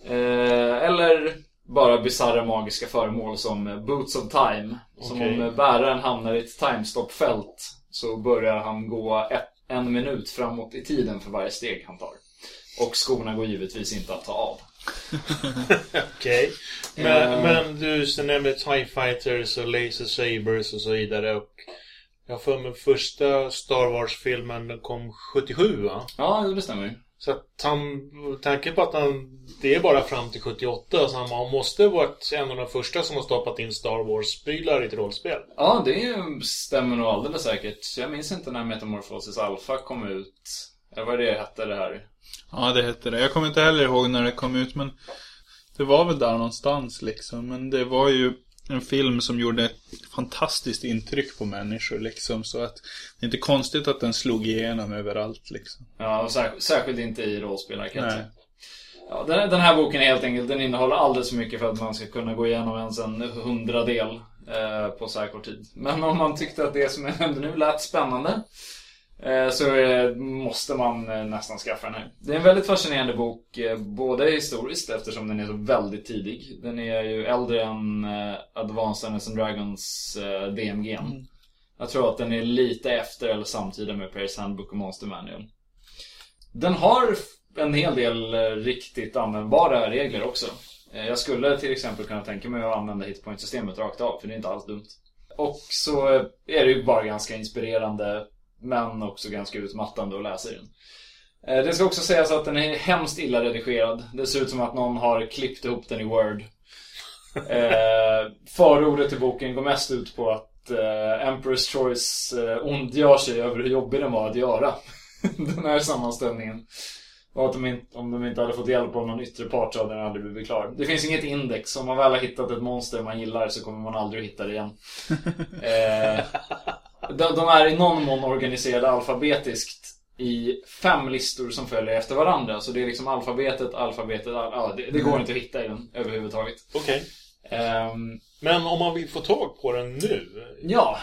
[SPEAKER 1] Eh, Eller bara bisarra magiska föremål som Boots of Time. Som
[SPEAKER 2] Okej.
[SPEAKER 1] om bäraren hamnar i ett timestop-fält så börjar han gå ett, en minut framåt i tiden för varje steg han tar. Och skorna går givetvis inte att ta av.
[SPEAKER 2] Okej. Men,
[SPEAKER 1] Eh.
[SPEAKER 2] men du nämnde TIE Fighters och Laser Sabers och så vidare. Och jag för mig första Star Wars-filmen kom 77 va?
[SPEAKER 1] Ja, det stämmer ju.
[SPEAKER 2] Så att han, med tanke på att han, det är bara fram till 78, så han, han måste varit en av de första som har stoppat in Star Wars-prylar i ett rollspel.
[SPEAKER 1] Ja, det stämmer nog alldeles säkert. Jag minns inte när Metamorphosis Alpha kom ut. Eller vad det hette det här.
[SPEAKER 3] Ja, det hette det. Jag kommer inte heller ihåg när det kom ut, men det var väl där någonstans liksom. Men det var ju en film som gjorde ett fantastiskt intryck på människor liksom. Så att det är inte konstigt att den slog igenom överallt liksom.
[SPEAKER 1] Ja, och sär- särskilt inte i rollspelarkretsar. Ja, den, den här boken är helt enkelt, den innehåller alldeles för mycket för att man ska kunna gå igenom ens en hundradel eh, på så här kort tid. Men om man tyckte att det som nämnde nu lät spännande eh, så eh, måste man eh, nästan skaffa den här. Det är en väldigt fascinerande bok, eh, både historiskt eftersom den är så väldigt tidig. Den är ju äldre än eh, Advanced Dungeons Dragons DMG. Jag tror att den är lite efter eller samtida med Pairs Handbook och Monster Manual. Den har en hel del eh, riktigt användbara regler också. Eh, Jag skulle till exempel kunna tänka mig att använda hitpoint-systemet rakt av, för det är inte alls dumt. Och så eh, är det ju bara ganska inspirerande, men också ganska utmattande att läsa i den. Det ska också sägas att den är hemskt illa redigerad. Det ser ut som att någon har klippt ihop den i Word. Eh, förordet till boken går mest ut på att eh, Emperor's Choice eh, ondgör sig över hur jobbig den var att göra. den här sammanställningen. Och att de inte, om de inte hade fått hjälp av någon yttre part så hade den aldrig blivit klar. Det finns inget index. Om man väl har hittat ett monster man gillar så kommer man aldrig hitta det igen. eh, de, de är i någon mån organiserade alfabetiskt i fem listor som följer efter varandra. Så det är liksom alfabetet, alfabetet, al- ja, det, det går inte att hitta i den överhuvudtaget.
[SPEAKER 2] Okej.
[SPEAKER 1] Ehm,
[SPEAKER 2] Men om man vill få tag på den nu?
[SPEAKER 1] Ja,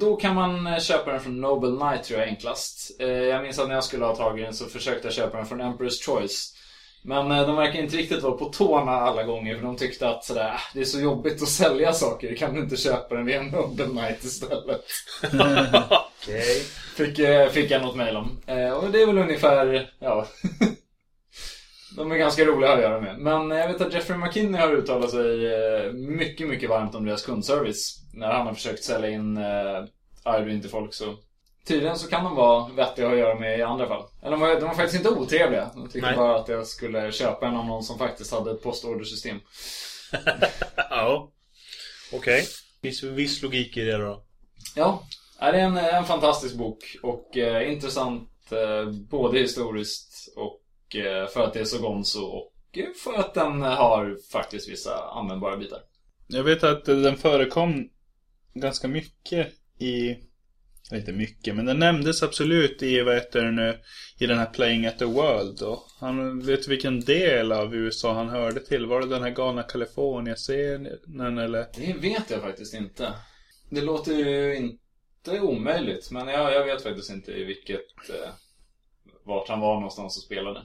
[SPEAKER 1] då kan man eh, köpa den från Noble Knight tror jag är enklast. Eh, Jag minns att när jag skulle ha tagit den så försökte jag köpa den från Emperor's Choice. Men eh, de verkar inte riktigt vara på tårna alla gånger för de tyckte att sådär, "Ah, det är så jobbigt att sälja saker, kan du inte köpa den via Noble Knight istället?
[SPEAKER 2] Okej.
[SPEAKER 1] Fick, fick jag något mejl om. Och det är väl ungefär, ja. De är ganska roliga att göra med. Men jag vet att Jeffrey McKinney har uttalat sig eh, mycket, mycket varmt om deras kundservice. När han har försökt sälja in eh, Arduin till folk så Tydligen så kan de vara vettiga att göra med i andra fall. Eller de var, de var faktiskt inte otrevliga. De tyckte
[SPEAKER 2] Nej.
[SPEAKER 1] bara att jag skulle köpa en av någon som faktiskt hade ett postordersystem.
[SPEAKER 2] Ja. Okej. Finns det viss logik i det då?
[SPEAKER 1] Ja, det är en, en fantastisk bok och eh, intressant eh, både historiskt eh, för att det är så gonzo och eh, för att den har faktiskt vissa användbara bitar.
[SPEAKER 3] Jag vet att den förekom ganska mycket i Inte mycket, men den nämndes absolut i, vad heter det nu, i den här Playing at the World. Och han vet vilken del av USA han hörde till. Var det den här Ghana California-scenen eller?
[SPEAKER 1] Det vet jag faktiskt inte. Det låter ju inte omöjligt, men jag, jag vet faktiskt inte i vilket... Eh, vart han var någonstans och spelade.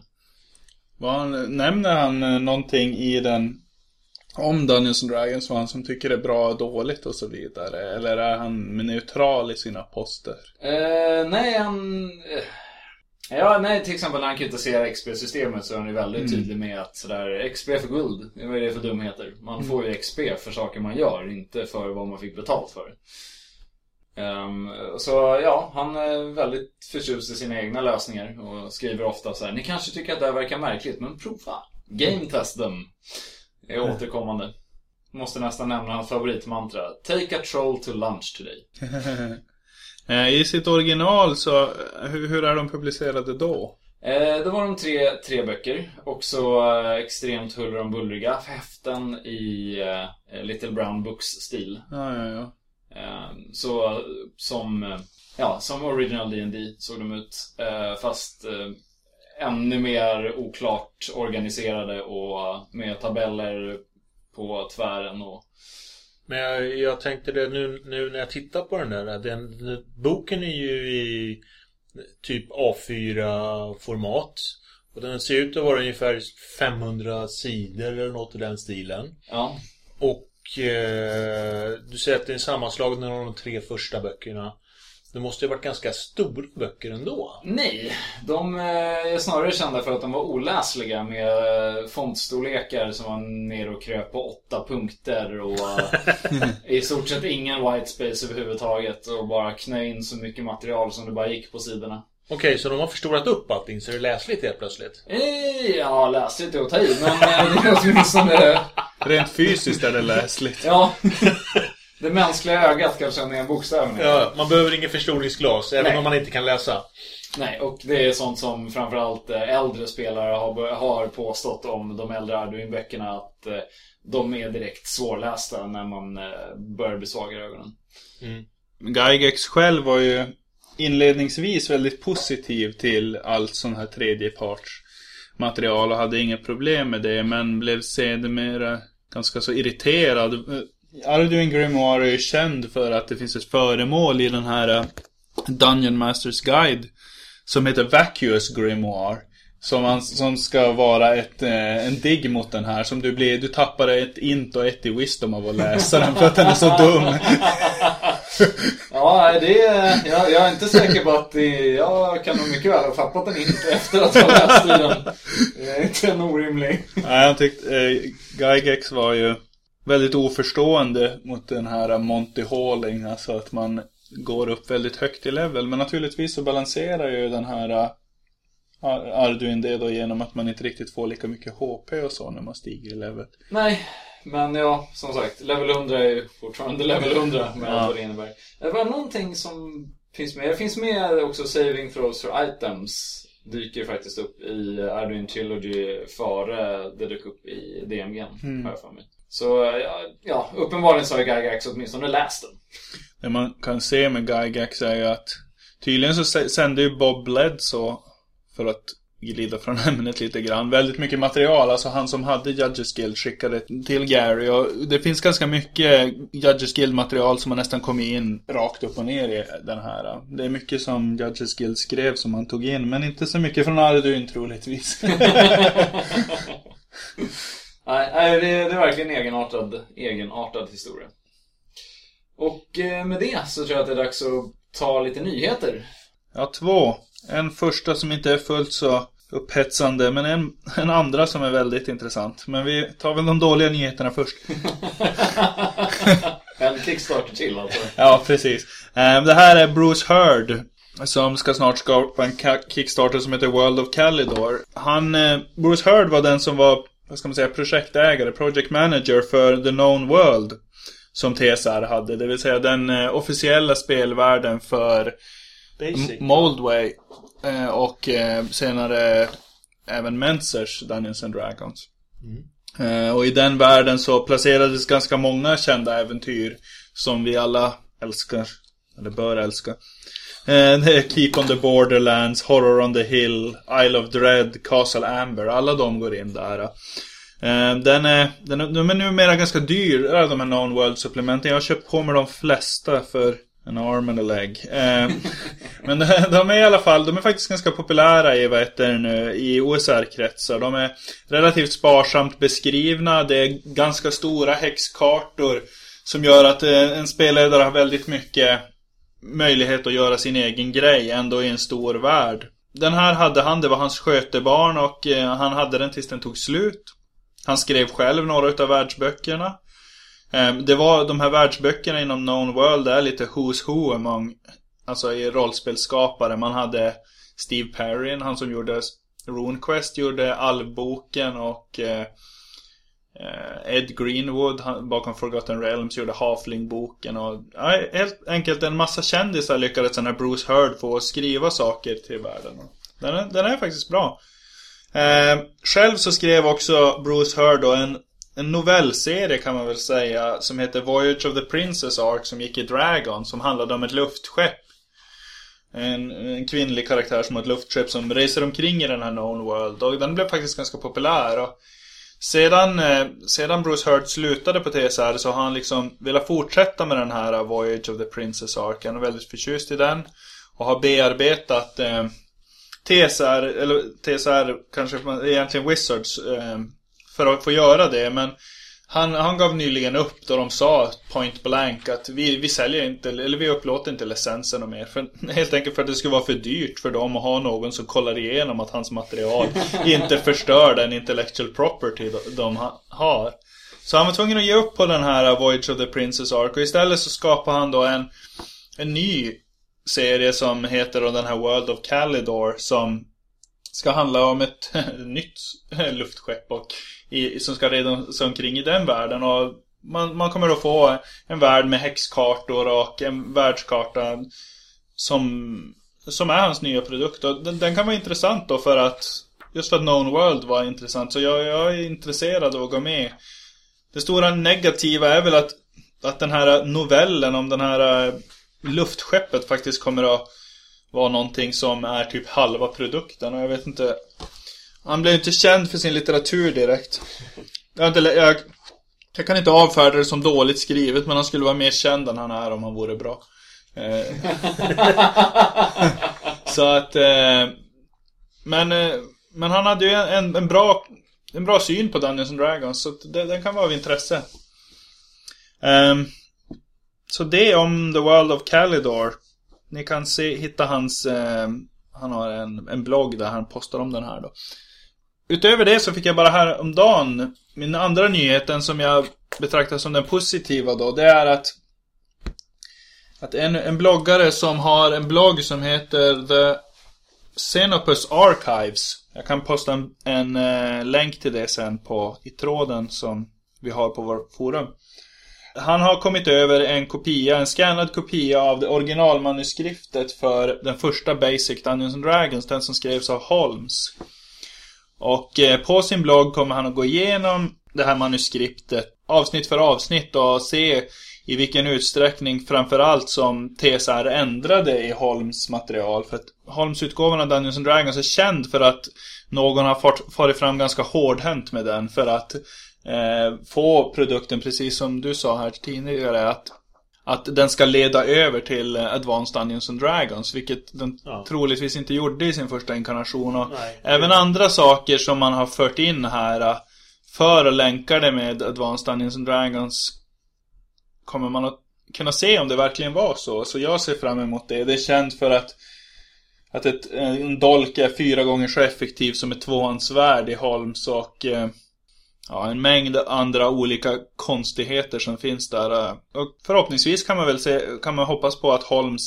[SPEAKER 3] Han, nämner han eh, någonting i den om Dungeons and Dragons vad han som tycker det är bra och dåligt och så vidare? Eller är han neutral i sina poster?
[SPEAKER 1] Eh, nej, han... eh, Ja, nej, till exempel när han kritiserar XP-systemet så är han ju väldigt tydlig med att sådär, XP för guld, vad är det för dumheter? Man får ju XP för saker man gör, inte för vad man fick betalt för. Ehm, så ja, han är väldigt förtjust i sina egna lösningar och skriver ofta så här: Ni kanske tycker att det här verkar märkligt, men prova. Game test them. Är återkommande. Måste nästan nämna hans favoritmantra. Take a troll to lunch today.
[SPEAKER 3] Eh, I sitt original så, eh, hur, hur är de publicerade då?
[SPEAKER 1] Eh, det var de tre, tre böcker. Också eh, extremt huller om bullriga. Häften i eh, Little Brown Books-stil.
[SPEAKER 3] Ja, ja, ja.
[SPEAKER 1] Eh, så som, ja, som original D&D såg de ut. Eh, fast eh, ännu mer oklart organiserade och med tabeller på tvären och
[SPEAKER 2] Men jag, jag tänkte det nu, nu när jag tittar på den där. Den, boken är ju i typ A4-format. Och den ser ut att vara ungefär 500 sidor eller något i den stilen.
[SPEAKER 1] ja,
[SPEAKER 2] Och eh, du säger att det är en sammanslagning av de tre första böckerna. Det måste ju ha varit ganska stora böcker ändå.
[SPEAKER 1] Nej, de eh, är snarare kända för att de var oläsliga med eh, fontstorlekar som var ner och kröp på åtta punkter och i stort sett ingen white space överhuvudtaget och bara knö in så mycket material som det bara gick på sidorna.
[SPEAKER 2] Okej, så de har förstorat upp allting så det är läsligt helt plötsligt.
[SPEAKER 1] Eh, ja, läsligt är att ta i, men det är åtminstone...
[SPEAKER 3] Rent fysiskt är det läsligt.
[SPEAKER 1] Ja, det mänskliga ögat kan känna igen bokstäverna.
[SPEAKER 2] Ja, man behöver ingen förstoringsglas, även
[SPEAKER 1] Nej.
[SPEAKER 2] om man inte kan läsa.
[SPEAKER 1] Nej, och det är sånt som framförallt eh, äldre spelare har, har påstått om de äldre Arduin-böckerna att eh, de är direkt svårlästa när man eh, börjar bli svag i ögonen.
[SPEAKER 3] Gygax själv var ju inledningsvis väldigt positiv till allt sån här tredjeparts material och hade inga problem med det men blev sedermera ganska så irriterad. Eh, Arduin Grimoire är ju känd för att det finns ett föremål i den här eh, Dungeon Masters Guide som heter Vacuous Grimoire. Som, man, som ska vara ett, eh, en digg mot den här. Som du blir, du tappar ett int och ett i wisdom av att läsa den för att den är så dum.
[SPEAKER 1] Ja, det är, jag, jag är inte säker på att det, jag kan nog mycket väl ha fattat den inte efter att ha läst den. Det är inte en orimlig.
[SPEAKER 3] Nej, jag tyckte eh, Gygax var ju väldigt oförstående mot den här Monty Halling. Alltså att man går upp väldigt högt i level. Men naturligtvis så balanserar ju den här eh, Arduin det då genom att man inte riktigt får lika mycket HP och så när man stiger i level.
[SPEAKER 1] Nej, men ja, som sagt, level 100 är ju fortfarande level 100 med allt vad det innebär. Det var någonting som finns med. Det finns med också saving throws for items. Dyker faktiskt upp i Arduin Trilogy före det dök upp i DMG, har jag för mig. Så ja, ja, uppenbarligen så har Gygax åtminstone läst den.
[SPEAKER 3] Det man kan se med Gygax är ju att tydligen så sände ju Bob Bledsoe för att glida från ämnet lite grann. Väldigt mycket material, alltså han som hade Judges Guild skickade till Gary och det finns ganska mycket Judges Guild material som har nästan kommit in rakt upp och ner i den här. Det är mycket som Judges Guild skrev som han tog in, men inte så mycket från Arduin troligtvis.
[SPEAKER 1] Nej, det, det är verkligen egenartad, egenartad historia. Och eh, med det så tror jag att det är dags att ta lite nyheter.
[SPEAKER 3] Ja, två. En första som inte är fullt så upphetsande, men en, en andra som är väldigt intressant. Men vi tar väl de dåliga nyheterna först.
[SPEAKER 1] En Kickstarter till alltså.
[SPEAKER 3] Ja, precis. Eh, Det här är Bruce Heard. Som ska snart skapa en Kickstarter som heter World of Calidor. Han, eh, Bruce Heard var den som var, vad ska man säga, projektägare, project manager för The Known World. Som TSR hade, det vill säga den eh, officiella spelvärlden för
[SPEAKER 2] Basic.
[SPEAKER 3] Moldway. eh, Och eh, senare även Menzers Dungeons and Dragons. Eh, Och i den världen så placerades ganska många kända äventyr som vi alla älskar. eller bör älska. Eh, Keep on the Borderlands, Horror on the Hill, Isle of Dread, Castle Amber. Alla de går in där. Den är, den är, de är numera ganska dyra de här known world supplementen. Jag har köpt på mig de flesta för en arm and a leg. Eh, men de är i alla fall, de är faktiskt ganska populära i, vad heter det nu, i OSR-kretsar. De är relativt sparsamt beskrivna. Det är ganska stora häxkartor. Som gör att eh, en spelledare har väldigt mycket möjlighet att göra sin egen grej ändå i en stor värld. Den här hade han, det var hans skötebarn och eh, han hade den tills den tog slut. Han skrev själv några utav världsböckerna. Ehm, det var de här världsböckerna inom Known World är lite who's who among, alltså i rollspelsskapare. Man hade Steve Perrin, han som gjorde RuneQuest, gjorde Alvboken och eh, eh, Ed Greenwood bakom Forgotten Realms gjorde Halfling-boken och ja, helt enkelt en massa kändisar lyckades den här Bruce Heard få skriva saker till världen. Den är, den är faktiskt bra. Eh, själv så skrev också Bruce Heard då en, en novellserie kan man väl säga som heter Voyage of the Princess Ark som gick i Dragon som handlade om ett luftskepp. En, en kvinnlig karaktär som har ett luftskepp som reser omkring i den här known world och den blev faktiskt ganska populär. Och sedan, eh, sedan Bruce Hurt slutade på TSR så har han liksom velat fortsätta med den här Voyage of the Princess Ark. Han är väldigt förtjust i den. Och har bearbetat eh, TSR, eller TSR kanske egentligen Wizards eh, för att få göra det. Men han, han gav nyligen upp då de sa point blank att vi, vi säljer inte, eller vi upplåter inte licensen mer. För, helt enkelt för att det skulle vara för dyrt för dem att ha någon som kollar igenom att hans material inte förstör den intellectual property de har. Så han var tvungen att ge upp på den här Voyage of the Princess Ark och istället så skapade han då en, en ny serie som heter då den här World of Calidor som ska handla om ett nytt luftskepp och i, som ska reda sig omkring i den världen. Och man, man kommer att få en värld med häxkartor och en världskarta som, som är hans nya produkt. Och den, den kan vara intressant då för att Just för att Known World var intressant. Så jag, jag är intresserad av att gå med. Det stora negativa är väl att, att den här novellen om den här eh, luftskeppet faktiskt kommer att vara någonting som är typ halva produkten. Och jag vet inte han blev inte känd för sin litteratur direkt. Jag, inte, jag, jag kan inte avfärda det som dåligt skrivet, men han skulle vara mer känd än han är om han vore bra. Eh, så att... Eh, men, eh, men han hade ju en, en, bra, en bra syn på Dungeons and Dragons, så det, den kan vara av intresse. Um, så det om The World of Calidor. Ni kan se, hitta hans... Eh, han har en, en blogg där han postar om den här då. Utöver det så fick jag bara här om dagen min andra nyheten som jag betraktar som den positiva då. Det är att att en, en bloggare som har en blogg som heter The Xenopus Archives. Jag kan posta en, en eh, länk till det sen på i tråden som vi har på vårt forum. Han har kommit över en kopia, en scannad kopia av det originalmanuskriptet för den första Basic Dungeons and Dragons, den som skrevs av Holmes. Och eh, på sin blogg kommer han att gå igenom det här manuskriptet avsnitt för avsnitt och se i vilken utsträckning framförallt som TSR ändrade i Holms material. För att Holms-utgåvan av Dungeons and Dragons är känd för att någon har farit fram ganska hårdhänt med den för att få produkten, precis som du sa här tidigare, att att den ska leda över till eh, Advanced Dungeons and Dragons, vilket den ja. troligtvis inte gjorde i sin första inkarnation. Och även andra saker som man har fört in här eh, för att länka det med Advanced Dungeons and Dragons kommer man att kunna se om det verkligen var så. Så jag ser fram emot det. Det är känt för att att ett, en dolk är fyra gånger så effektiv som ett tvåhandsvärd i Holmes och eh, ja, en mängd andra olika konstigheter som finns där. Eh, och förhoppningsvis kan man väl se, kan man hoppas på att Holmes,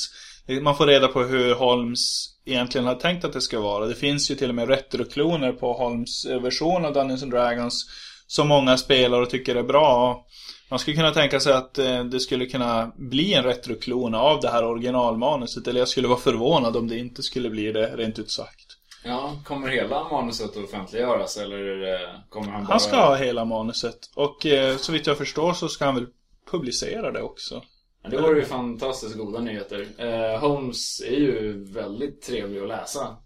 [SPEAKER 3] eh, man får reda på hur Holmes egentligen har tänkt att det ska vara. Det finns ju till och med retrokloner på Holmes eh, version av Dungeons and Dragons som många spelar och tycker är bra. Man skulle kunna tänka sig att det skulle kunna bli en retroklon av det här originalmanuset. Eller jag skulle vara förvånad om det inte skulle bli det, rent ut sagt.
[SPEAKER 1] Ja, kommer hela manuset att offentliggöras eller kommer han bara...
[SPEAKER 3] Han ska ha hela manuset. Och eh, så vitt jag förstår så ska han väl publicera det också.
[SPEAKER 1] Ja, det vore ju fantastiskt goda nyheter. Eh, Holmes är ju väldigt trevlig att läsa.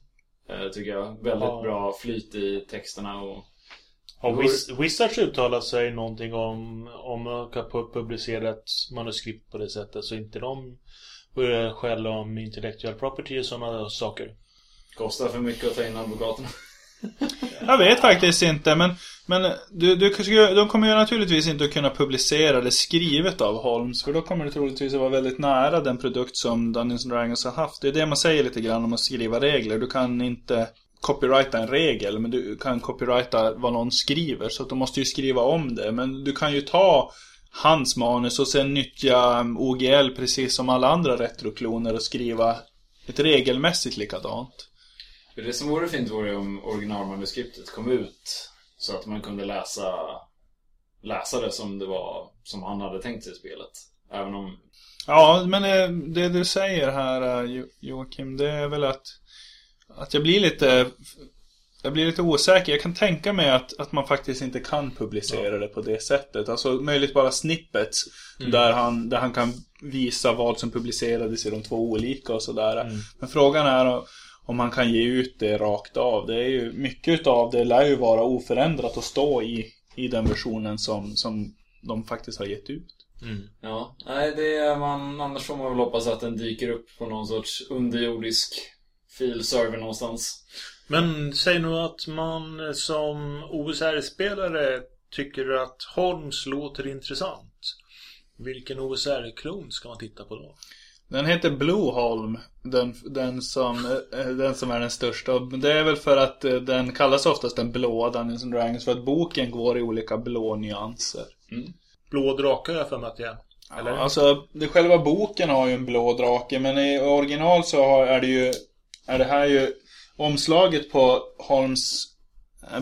[SPEAKER 1] Eh, tycker jag. Väldigt
[SPEAKER 2] Ja.
[SPEAKER 1] bra flyt i texterna och...
[SPEAKER 2] Har
[SPEAKER 1] Går-
[SPEAKER 2] Wiz- Wizards uttalat sig någonting om om pu- publicera ett manuskript på det sättet så inte de börjar skälla om intellectual property och sådana saker?
[SPEAKER 1] Kostar för mycket att ta in advokaterna.
[SPEAKER 3] Jag vet faktiskt inte, men, men du, du, de kommer ju naturligtvis inte att kunna publicera det skrivet av Holmes, för då kommer det troligtvis att vara väldigt nära den produkt som Dungeons Dragons har haft. Det är det man säger lite grann om att skriva regler. Du kan inte copyrighta en regel, men du kan copyrighta vad någon skriver, så att de måste ju skriva om det. Men du kan ju ta hans manus och sen nyttja um, OGL precis som alla andra retrokloner och skriva ett regelmässigt likadant.
[SPEAKER 1] För det som vore fint vore om originalmanuskriptet kom ut så att man kunde läsa, läsa det som det var, som han hade tänkt sig i spelet. Även om,
[SPEAKER 3] Ja, men eh, det du säger här eh, Jo- Joakim, det är väl att, att jag blir lite jag blir lite osäker. Jag kan tänka mig att, att man faktiskt inte kan publicera det på det sättet. Alltså möjligt bara snippets där, han, där han kan visa vad som publicerades i de två olika och sådär. Men frågan är om man kan ge ut det rakt av. Det är ju, mycket utav det lär ju vara oförändrat och stå i, i den versionen som, som de faktiskt har gett ut.
[SPEAKER 1] ja, nej det är man, annars får man väl hoppas att den dyker upp på någon sorts underjordisk filserver någonstans.
[SPEAKER 2] Men säg nu att man som OSR-spelare tycker att Holmes låter intressant. Vilken OSR-klon ska man titta på då?
[SPEAKER 3] Den heter Blueholm, den, den, som, eh, den som är den största. Det är väl för att eh, den kallas oftast den blåa Dungeons and Dragons för att boken går i olika blå nyanser.
[SPEAKER 2] Blå drake har jag för mig att det är. Eller?
[SPEAKER 3] Ja, alltså, det, själva boken har ju en blå drake, men i original så har, är det ju är det här ju omslaget på Holmes eh,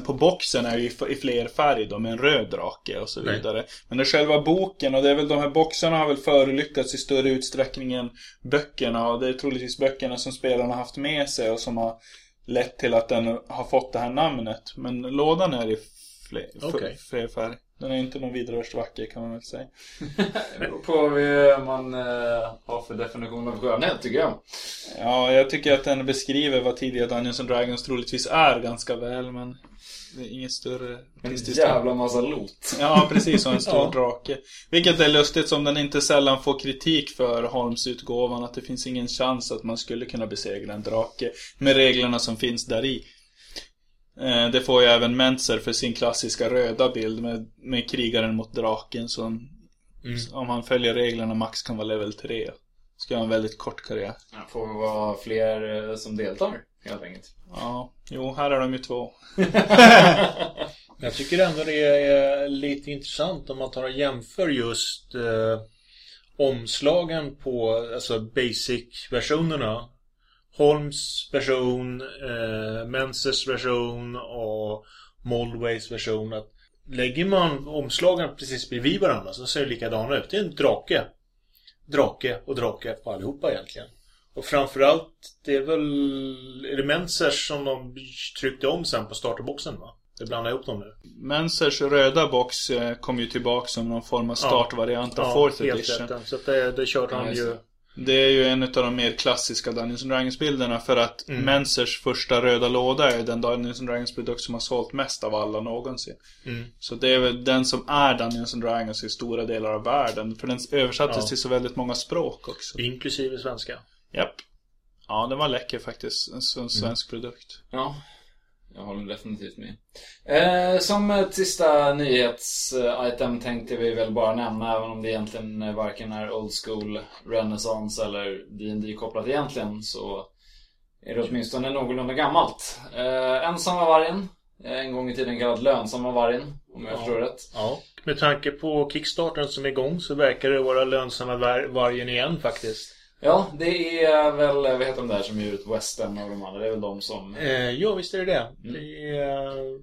[SPEAKER 3] på boxen är ju i fler färg då, med en röd drake och så
[SPEAKER 2] Nej.
[SPEAKER 3] vidare. Men det är själva boken och det är väl de här boxarna har väl förolyckats i större utsträckning än böckerna och det är troligtvis böckerna som spelarna haft med sig och som har lett till att den har fått det här namnet. Men lådan är i fler,
[SPEAKER 2] Okej.
[SPEAKER 3] fler färg. Den är inte någon vidare vacker kan man väl säga.
[SPEAKER 1] Det beror på vad man eh, har för definition av skönhet tycker jag.
[SPEAKER 3] Ja, jag tycker att den beskriver vad tidiga Dungeons and Dragons troligtvis är ganska väl, men det är inget större
[SPEAKER 1] En jävla massa lot.
[SPEAKER 3] Ja, precis. Och en stor
[SPEAKER 2] Ja.
[SPEAKER 3] drake. Vilket är lustigt som den inte sällan får kritik för Holmes-utgåvan. Att det finns ingen chans att man skulle kunna besegra en drake med reglerna som finns där i. Eh, Det får ju även Mentzer för sin klassiska röda bild med, med krigaren mot draken som om han följer reglerna max kan vara level 3. Ska ha en väldigt kort karriär.
[SPEAKER 1] Ja, får vi vara fler eh, som deltar helt enkelt.
[SPEAKER 3] Ja, jo, här är de ju två.
[SPEAKER 2] Jag tycker ändå det är lite intressant om man tar och jämför just eh, omslagen på alltså basic-versionerna. Holmes version, eh, Menses version och Moldways version. Att lägger man omslagen precis bredvid varandra så ser det likadana ut. Det är en drake. Drake och drake på allihopa egentligen. Och framförallt, det är väl är det Mensers som de tryckte om sen på starterboxen va? Det blandar ihop dem nu.
[SPEAKER 3] Mensers röda box eh, kom ju tillbaka som någon form av startvariant av Fourth
[SPEAKER 2] helt
[SPEAKER 3] Edition.
[SPEAKER 2] rätt. Så det, det körde
[SPEAKER 1] Ja,
[SPEAKER 2] han ju.
[SPEAKER 1] Det.
[SPEAKER 3] Är ju en av de mer klassiska Dungeons and Dragons-bilderna för att
[SPEAKER 2] Mm.
[SPEAKER 3] Mensers första röda låda är den Dungeons and Dragons-produkt som har sålt mest av alla någonsin.
[SPEAKER 2] Mm.
[SPEAKER 3] Så det är väl den som är Dungeons and Dragons i stora delar av världen. För den översattes
[SPEAKER 2] Ja.
[SPEAKER 3] till så väldigt många språk också.
[SPEAKER 2] Inklusive svenska.
[SPEAKER 3] Japp. Ja, den var läcker faktiskt. En
[SPEAKER 2] Mm.
[SPEAKER 3] svensk produkt.
[SPEAKER 1] Ja, jag håller definitivt med. Eh, som ett sista nyhetsitem tänkte vi väl bara nämna, även om det egentligen varken är old school, renaissance eller D&D kopplat egentligen, så är det åtminstone någorlunda gammalt. Eh, ensamma vargen, eh, en gång i tiden kallad lönsamma vargen, om jag
[SPEAKER 2] Ja.
[SPEAKER 1] förstår rätt.
[SPEAKER 2] Ja. Med tanke på Kickstarten som är igång så verkar det vara lönsamma var- vargen igen faktiskt.
[SPEAKER 1] Ja, det är väl, vad heter de där som ger ut Western och de andra? Det är väl de som
[SPEAKER 2] Eh, ja, visst är det det.
[SPEAKER 1] Mm.
[SPEAKER 2] Det är...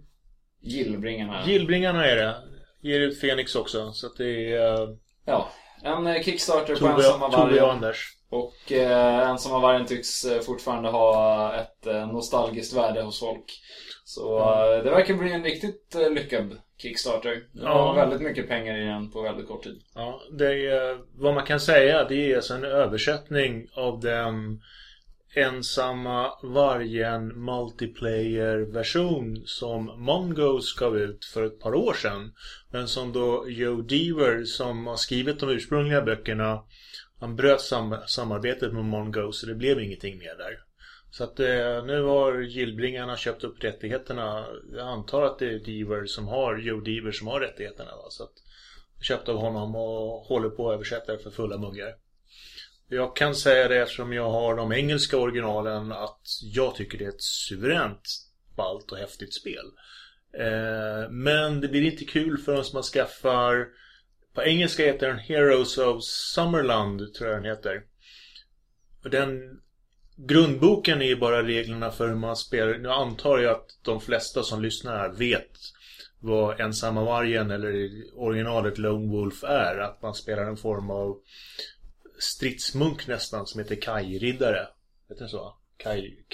[SPEAKER 1] Gillbringarna.
[SPEAKER 2] Gillbringarna är det. Ger ut Fenix också. Så att det är... eh,
[SPEAKER 1] Ja, En eh, Kickstarter på ensamma
[SPEAKER 2] Tove och
[SPEAKER 1] vargen.
[SPEAKER 2] Anders.
[SPEAKER 1] Och eh, ensamma vargen tycks eh, fortfarande ha ett eh, nostalgiskt värde hos folk. Så eh, det verkar bli en riktigt eh, lyckad Kickstarter. Det
[SPEAKER 2] Ja.
[SPEAKER 1] väldigt mycket pengar i den på väldigt kort tid.
[SPEAKER 2] Ja, det är, vad man kan säga det är alltså en översättning av den ensamma vargen multiplayer-version som Mongoose gav ut för ett par år sedan. Men som då Joe Deaver som har skrivit de ursprungliga böckerna han bröt sam samarbetet med Mongo, så det blev ingenting mer där. Så att eh, nu har Gillbringarna köpt upp rättigheterna. Jag antar att det är Deaver som har, Joe Deaver som har rättigheterna. Va? Så att köpt av honom och håller på att översätta det för fulla muggar. Jag kan säga det eftersom jag har de engelska originalen att jag tycker det är ett suveränt ballt och häftigt spel. Eh, men det blir inte kul förrän man skaffar på engelska heter den Heroes of Summerland tror jag den heter. Och den Grundboken är ju bara reglerna för hur man spelar. Nu antar jag att de flesta som lyssnar här vet vad Ensamma Vargen eller i originalet Lone Wolf är. Att man spelar en form av stridsmunk nästan som heter kajriddare. Vet du så? Kaj,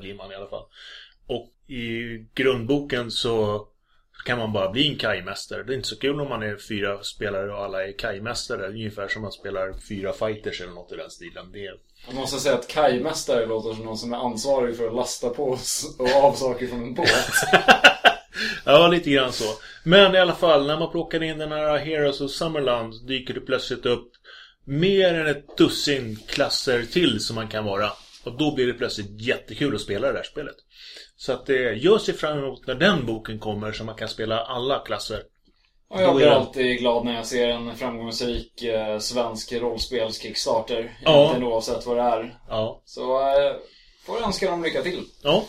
[SPEAKER 2] blir man i alla fall. Och i grundboken så kan man bara bli en Kaj-mästare. Det är inte så kul om man är fyra spelare och alla är Kaj-mästare. Ungefär som man spelar fyra fighters eller något i den stilen. Det är
[SPEAKER 1] Jag måste säga att kajmästare låter som någon som är ansvarig för att lasta på s- och av saker från en båt.
[SPEAKER 2] Ja, lite grann så. Men i alla fall, när man plockar in den här Heroes of Summerland dyker det plötsligt upp mer än ett dussin klasser till som man kan vara. Och då blir det plötsligt jättekul att spela det här spelet. Så att det jag ser fram emot när den boken kommer så man kan spela alla klasser.
[SPEAKER 1] Och jag blir alltid glad när jag ser en framgångsrik eh, svensk rollspels-kickstarter.
[SPEAKER 2] Ja.
[SPEAKER 1] Oavsett vad det är.
[SPEAKER 2] Ja.
[SPEAKER 1] Så eh, får jag önska dem lycka till.
[SPEAKER 2] Ja.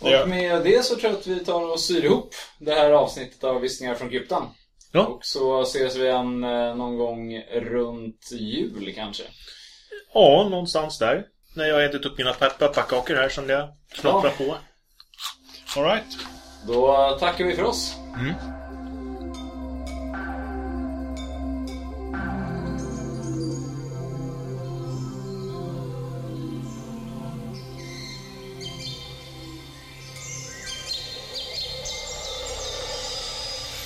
[SPEAKER 1] Och
[SPEAKER 3] Ja.
[SPEAKER 1] med det så tror jag att vi tar och syr ihop det här avsnittet av Viskningar från kryptan.
[SPEAKER 2] Ja.
[SPEAKER 1] Och så ses vi igen eh, någon gång runt jul kanske.
[SPEAKER 2] Ja, någonstans där. När jag har ätit upp mina pe- pepparkakor här som jag knopprar på.
[SPEAKER 3] Alright.
[SPEAKER 1] Då tackar vi för oss.
[SPEAKER 2] Mm.